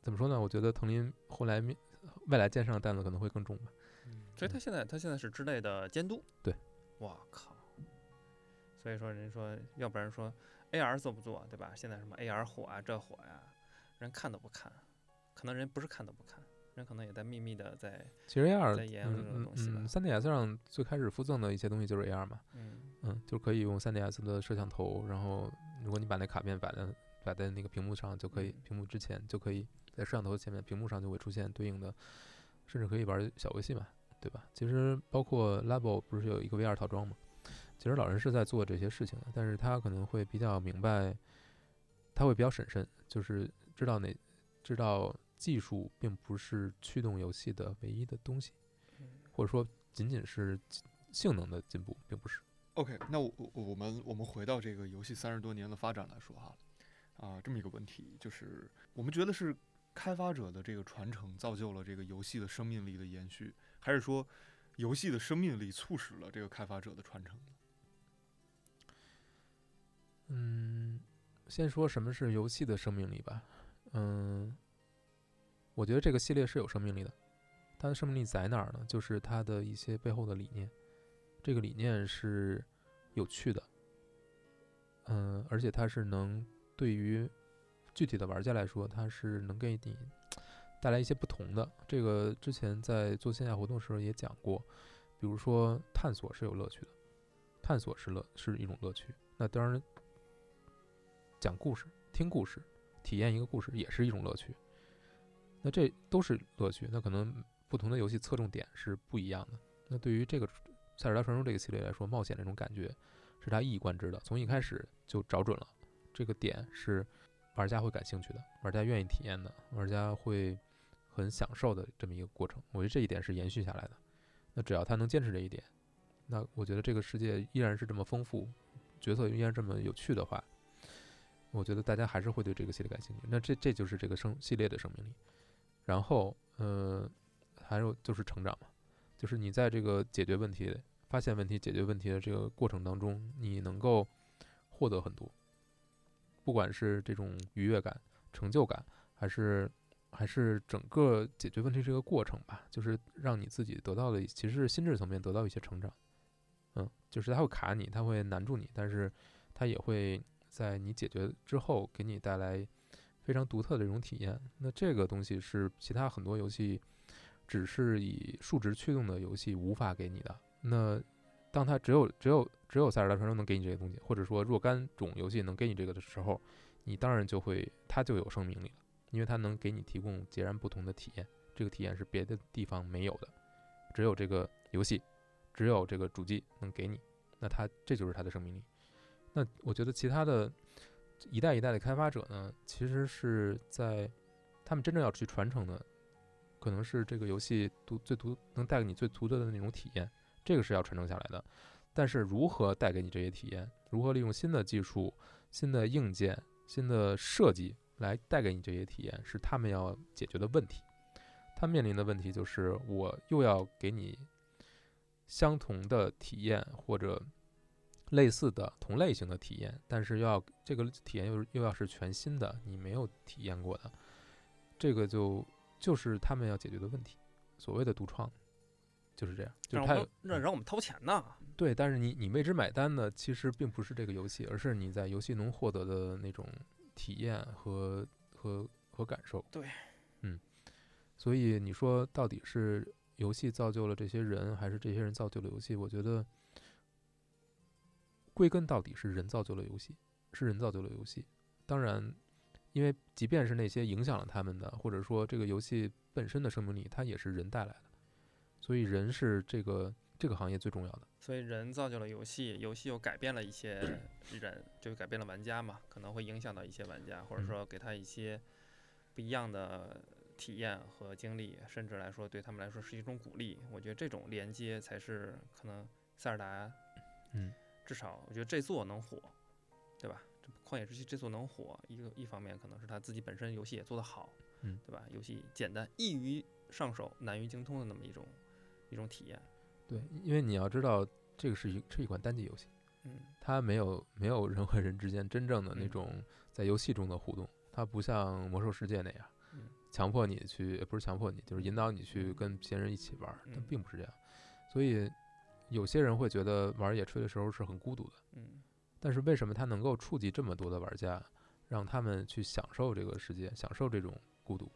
怎么说呢？我觉得藤林后来面未来肩上的担子可能会更重吧。所以他现在他现在是之类的监督。对，我靠！所以说人说，要不然说 AR 做不做，对吧？现在什么 AR 火啊，这火呀、人看都不看，可能人不是看都不看，人可能也在秘密的在，其实 AR，在研究这东西吧嗯，三 DS 上最开始附赠的一些东西就是 AR 嘛，嗯。嗯，就可以用 3DS 的摄像头，然后如果你把那卡片摆在摆在那个屏幕上，就可以嗯。屏幕之前就可以在摄像头前面，屏幕上就会出现对应的，甚至可以玩小游戏嘛，对吧？其实包括 Labo 不是有一个 VR 套装嘛，其实老人是在做这些事情的，但是他可能会比较明白，他会比较审慎，就是知道哪知道技术并不是驱动游戏的唯一的东西，嗯或者说仅仅是性能的进步，并不是。OK，那我我我们我们回到这个游戏三十多年的发展来说哈，啊，这么一个问题，就是我们觉得是开发者的这个传承造就了这个游戏的生命力的延续，还是说游戏的生命力促使了这个开发者的传承呢？嗯，先说什么是游戏的生命力吧。嗯，我觉得这个系列是有生命力的。它的生命力在哪儿呢？就是它的一些背后的理念。这个理念是有趣的，嗯，而且它是能对于具体的玩家来说，它是能给你带来一些不同的。这个之前在做线下活动的时候也讲过，比如说探索是有乐趣的，探索是乐是一种乐趣。那当然，讲故事、听故事、体验一个故事也是一种乐趣。那这都是乐趣。那可能不同的游戏侧重点是不一样的。那对于这个《塞尔达传说》这个系列来说，冒险这种感觉是它一以贯之的，从一开始就找准了这个点是玩家会感兴趣的，玩家愿意体验的，玩家会很享受的这么一个过程。我觉得这一点是延续下来的。那只要他能坚持这一点，那我觉得这个世界依然是这么丰富。角色依然这么有趣的话，我觉得大家还是会对这个系列感兴趣。那这这就是这个生系列的生命力。然后，呃，还有就是成长嘛，就是你在这个解决问题、发现问题、解决问题的这个过程当中，你能够获得很多，不管是这种愉悦感、成就感，还是还是整个解决问题这个过程吧，就是让你自己得到的其实是心智层面得到一些成长。嗯，就是它会卡你，它会难住你，但是它也会在你解决之后给你带来非常独特的这种体验。那这个东西是其他很多游戏只是以数值驱动的游戏无法给你的。那当它只有只有只有塞尔达传说能给你这些东西，或者说若干种游戏能给你这个的时候，你当然就会它就有生命力了，因为它能给你提供截然不同的体验。这个体验是别的地方没有的，只有这个游戏。只有这个主机能给你，那它这就是它的生命力。那我觉得其他的一代一代的开发者呢，其实是在他们真正要去传承的，可能是这个游戏独最独能带给你最独特的那种体验，这个是要传承下来的。但是如何带给你这些体验，如何利用新的技术、新的硬件、新的设计来带给你这些体验，是他们要解决的问题。他面临的问题就是，我又要给你。相同的体验或者类似的同类型的体验，但是要这个体验又又要是全新的，你没有体验过的，这个就就是他们要解决的问题。所谓的独创就是这样，就是他让让我们掏钱呢。对，但是你你为之买单的其实并不是这个游戏，而是你在游戏能获得的那种体验和和和感受。对，嗯，所以你说到底是？游戏造就了这些人，还是这些人造就了游戏？我觉得，归根到底是人造就了游戏，是人造就了游戏。当然，因为即便是那些影响了他们的，或者说这个游戏本身的生命力，它也是人带来的。所以，人是这个这个行业最重要的。所以，人造就了游戏，游戏又改变了一些人，就改变了玩家嘛，可能会影响到一些玩家，或者说给他一些不一样的。体验和经历，甚至来说对他们来说是一种鼓励。我觉得这种连接才是可能塞尔达，嗯，至少我觉得这座能火，对吧？这旷野之息这座能火，一个一方面可能是他自己本身游戏也做得好，嗯，对吧？游戏简单，易于上手，难于精通的那么一种一种体验。对，因为你要知道，这个是一是一款单机游戏，嗯，它没有没有人和人之间真正的那种在游戏中的互动，它不像魔兽世界那样。强迫你去，也不是强迫你，就是引导你去跟别人一起玩，但并不是这样。所以有些人会觉得玩野炊的时候是很孤独的。嗯。但是为什么它能够触及这么多的玩家，让他们去享受这个世界，享受这种孤独？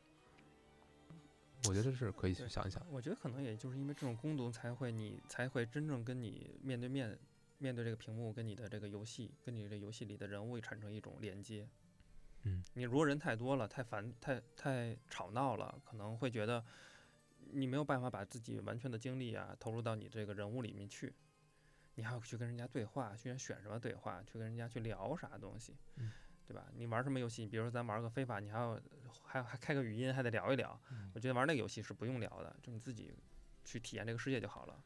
我觉得是可以去想一想。我觉得可能也就是因为这种孤独，才会你才会真正跟你面对面，面对这个屏幕，跟你的这个游戏，跟你这游戏里的人物产生一种连接。嗯，你如果人太多了，太烦，太太吵闹了，可能会觉得你没有办法把自己完全的精力啊投入到你这个人物里面去。你还要去跟人家对话，去选什么对话，去跟人家去聊啥东西，对吧？你玩什么游戏？比如说咱玩个非法，你还要还还开个语音，还得聊一聊。我觉得玩那个游戏是不用聊的，就你自己去体验这个世界就好了。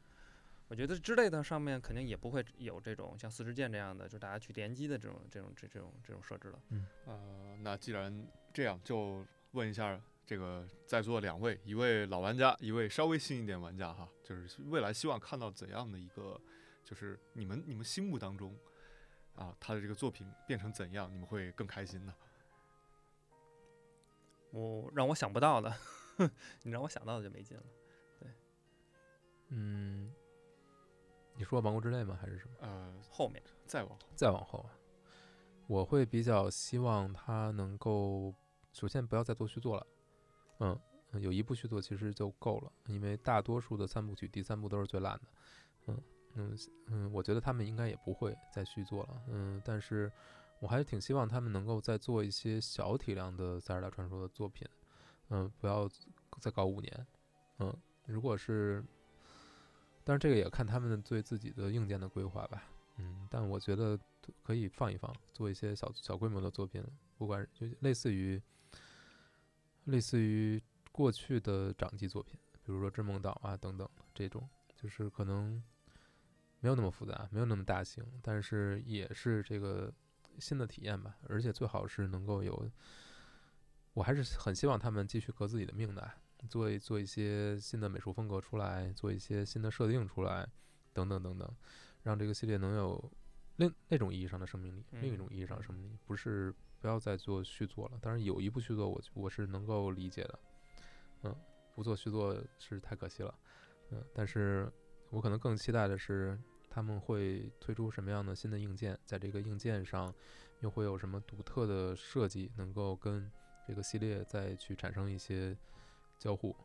我觉得之类的上面肯定也不会有这种像四支箭这样的，就大家去联机的这种这种这这种这种设置了。嗯，呃，那既然这样，就问一下这个在座两位，一位老玩家，一位稍微新一点玩家哈，就是未来希望看到怎样的一个，就是你们你们心目当中啊，他的这个作品变成怎样，你们会更开心呢？我让我想不到的，你让我想到的就没劲了。对嗯，你说《王国之泪》吗？还是什么？呃，后面再往后，再往后啊，我会比较希望他能够，首先不要再做续作了，嗯，有一部续作其实就够了，因为大多数的三部曲第三部都是最烂的，嗯嗯嗯，我觉得他们应该也不会再续作了，嗯，但是我还是挺希望他们能够再做一些小体量的塞尔达传说的作品，嗯，不要再搞五年，嗯，如果是，但是这个也看他们对自己的硬件的规划吧。嗯，但我觉得可以放一放，做一些小小规模的作品，不管就类似于类似于过去的掌机作品，比如说《织梦岛》啊等等这种，就是可能没有那么复杂，没有那么大型，但是也是这个新的体验吧。而且最好是能够有，我还是很希望他们继续革自己的命的，做一做一些新的美术风格出来，做一些新的设定出来，等等等等。让这个系列能有另那种意义上的生命力，另一种意义上的生命力，不是不要再做续作了。当然有一部续作我我是能够理解的，嗯，不做续作是太可惜了，嗯，但是我可能更期待的是他们会推出什么样的新的硬件，在这个硬件上又会有什么独特的设计，能够跟这个系列再去产生一些交互，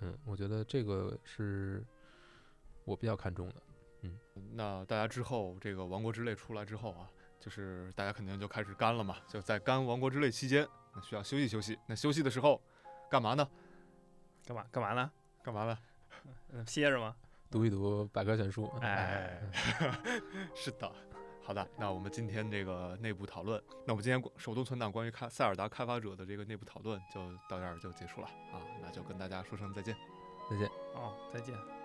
嗯，我觉得这个是我比较看重的。嗯那大家之后这个《王国之泪》出来之后啊，就是大家肯定就开始干了嘛。就在干《王国之泪》期间，那需要休息休息。那休息的时候干嘛呢？干嘛干嘛呢？干嘛呢？嗯，歇着吗？读一读百科全书。哎，是的。好的，那我们今天这个内部讨论，那我们今天手动存档关于开塞尔达开发者的这个内部讨论就到这儿就结束了啊。那就跟大家说声再见。再见。哦，再见。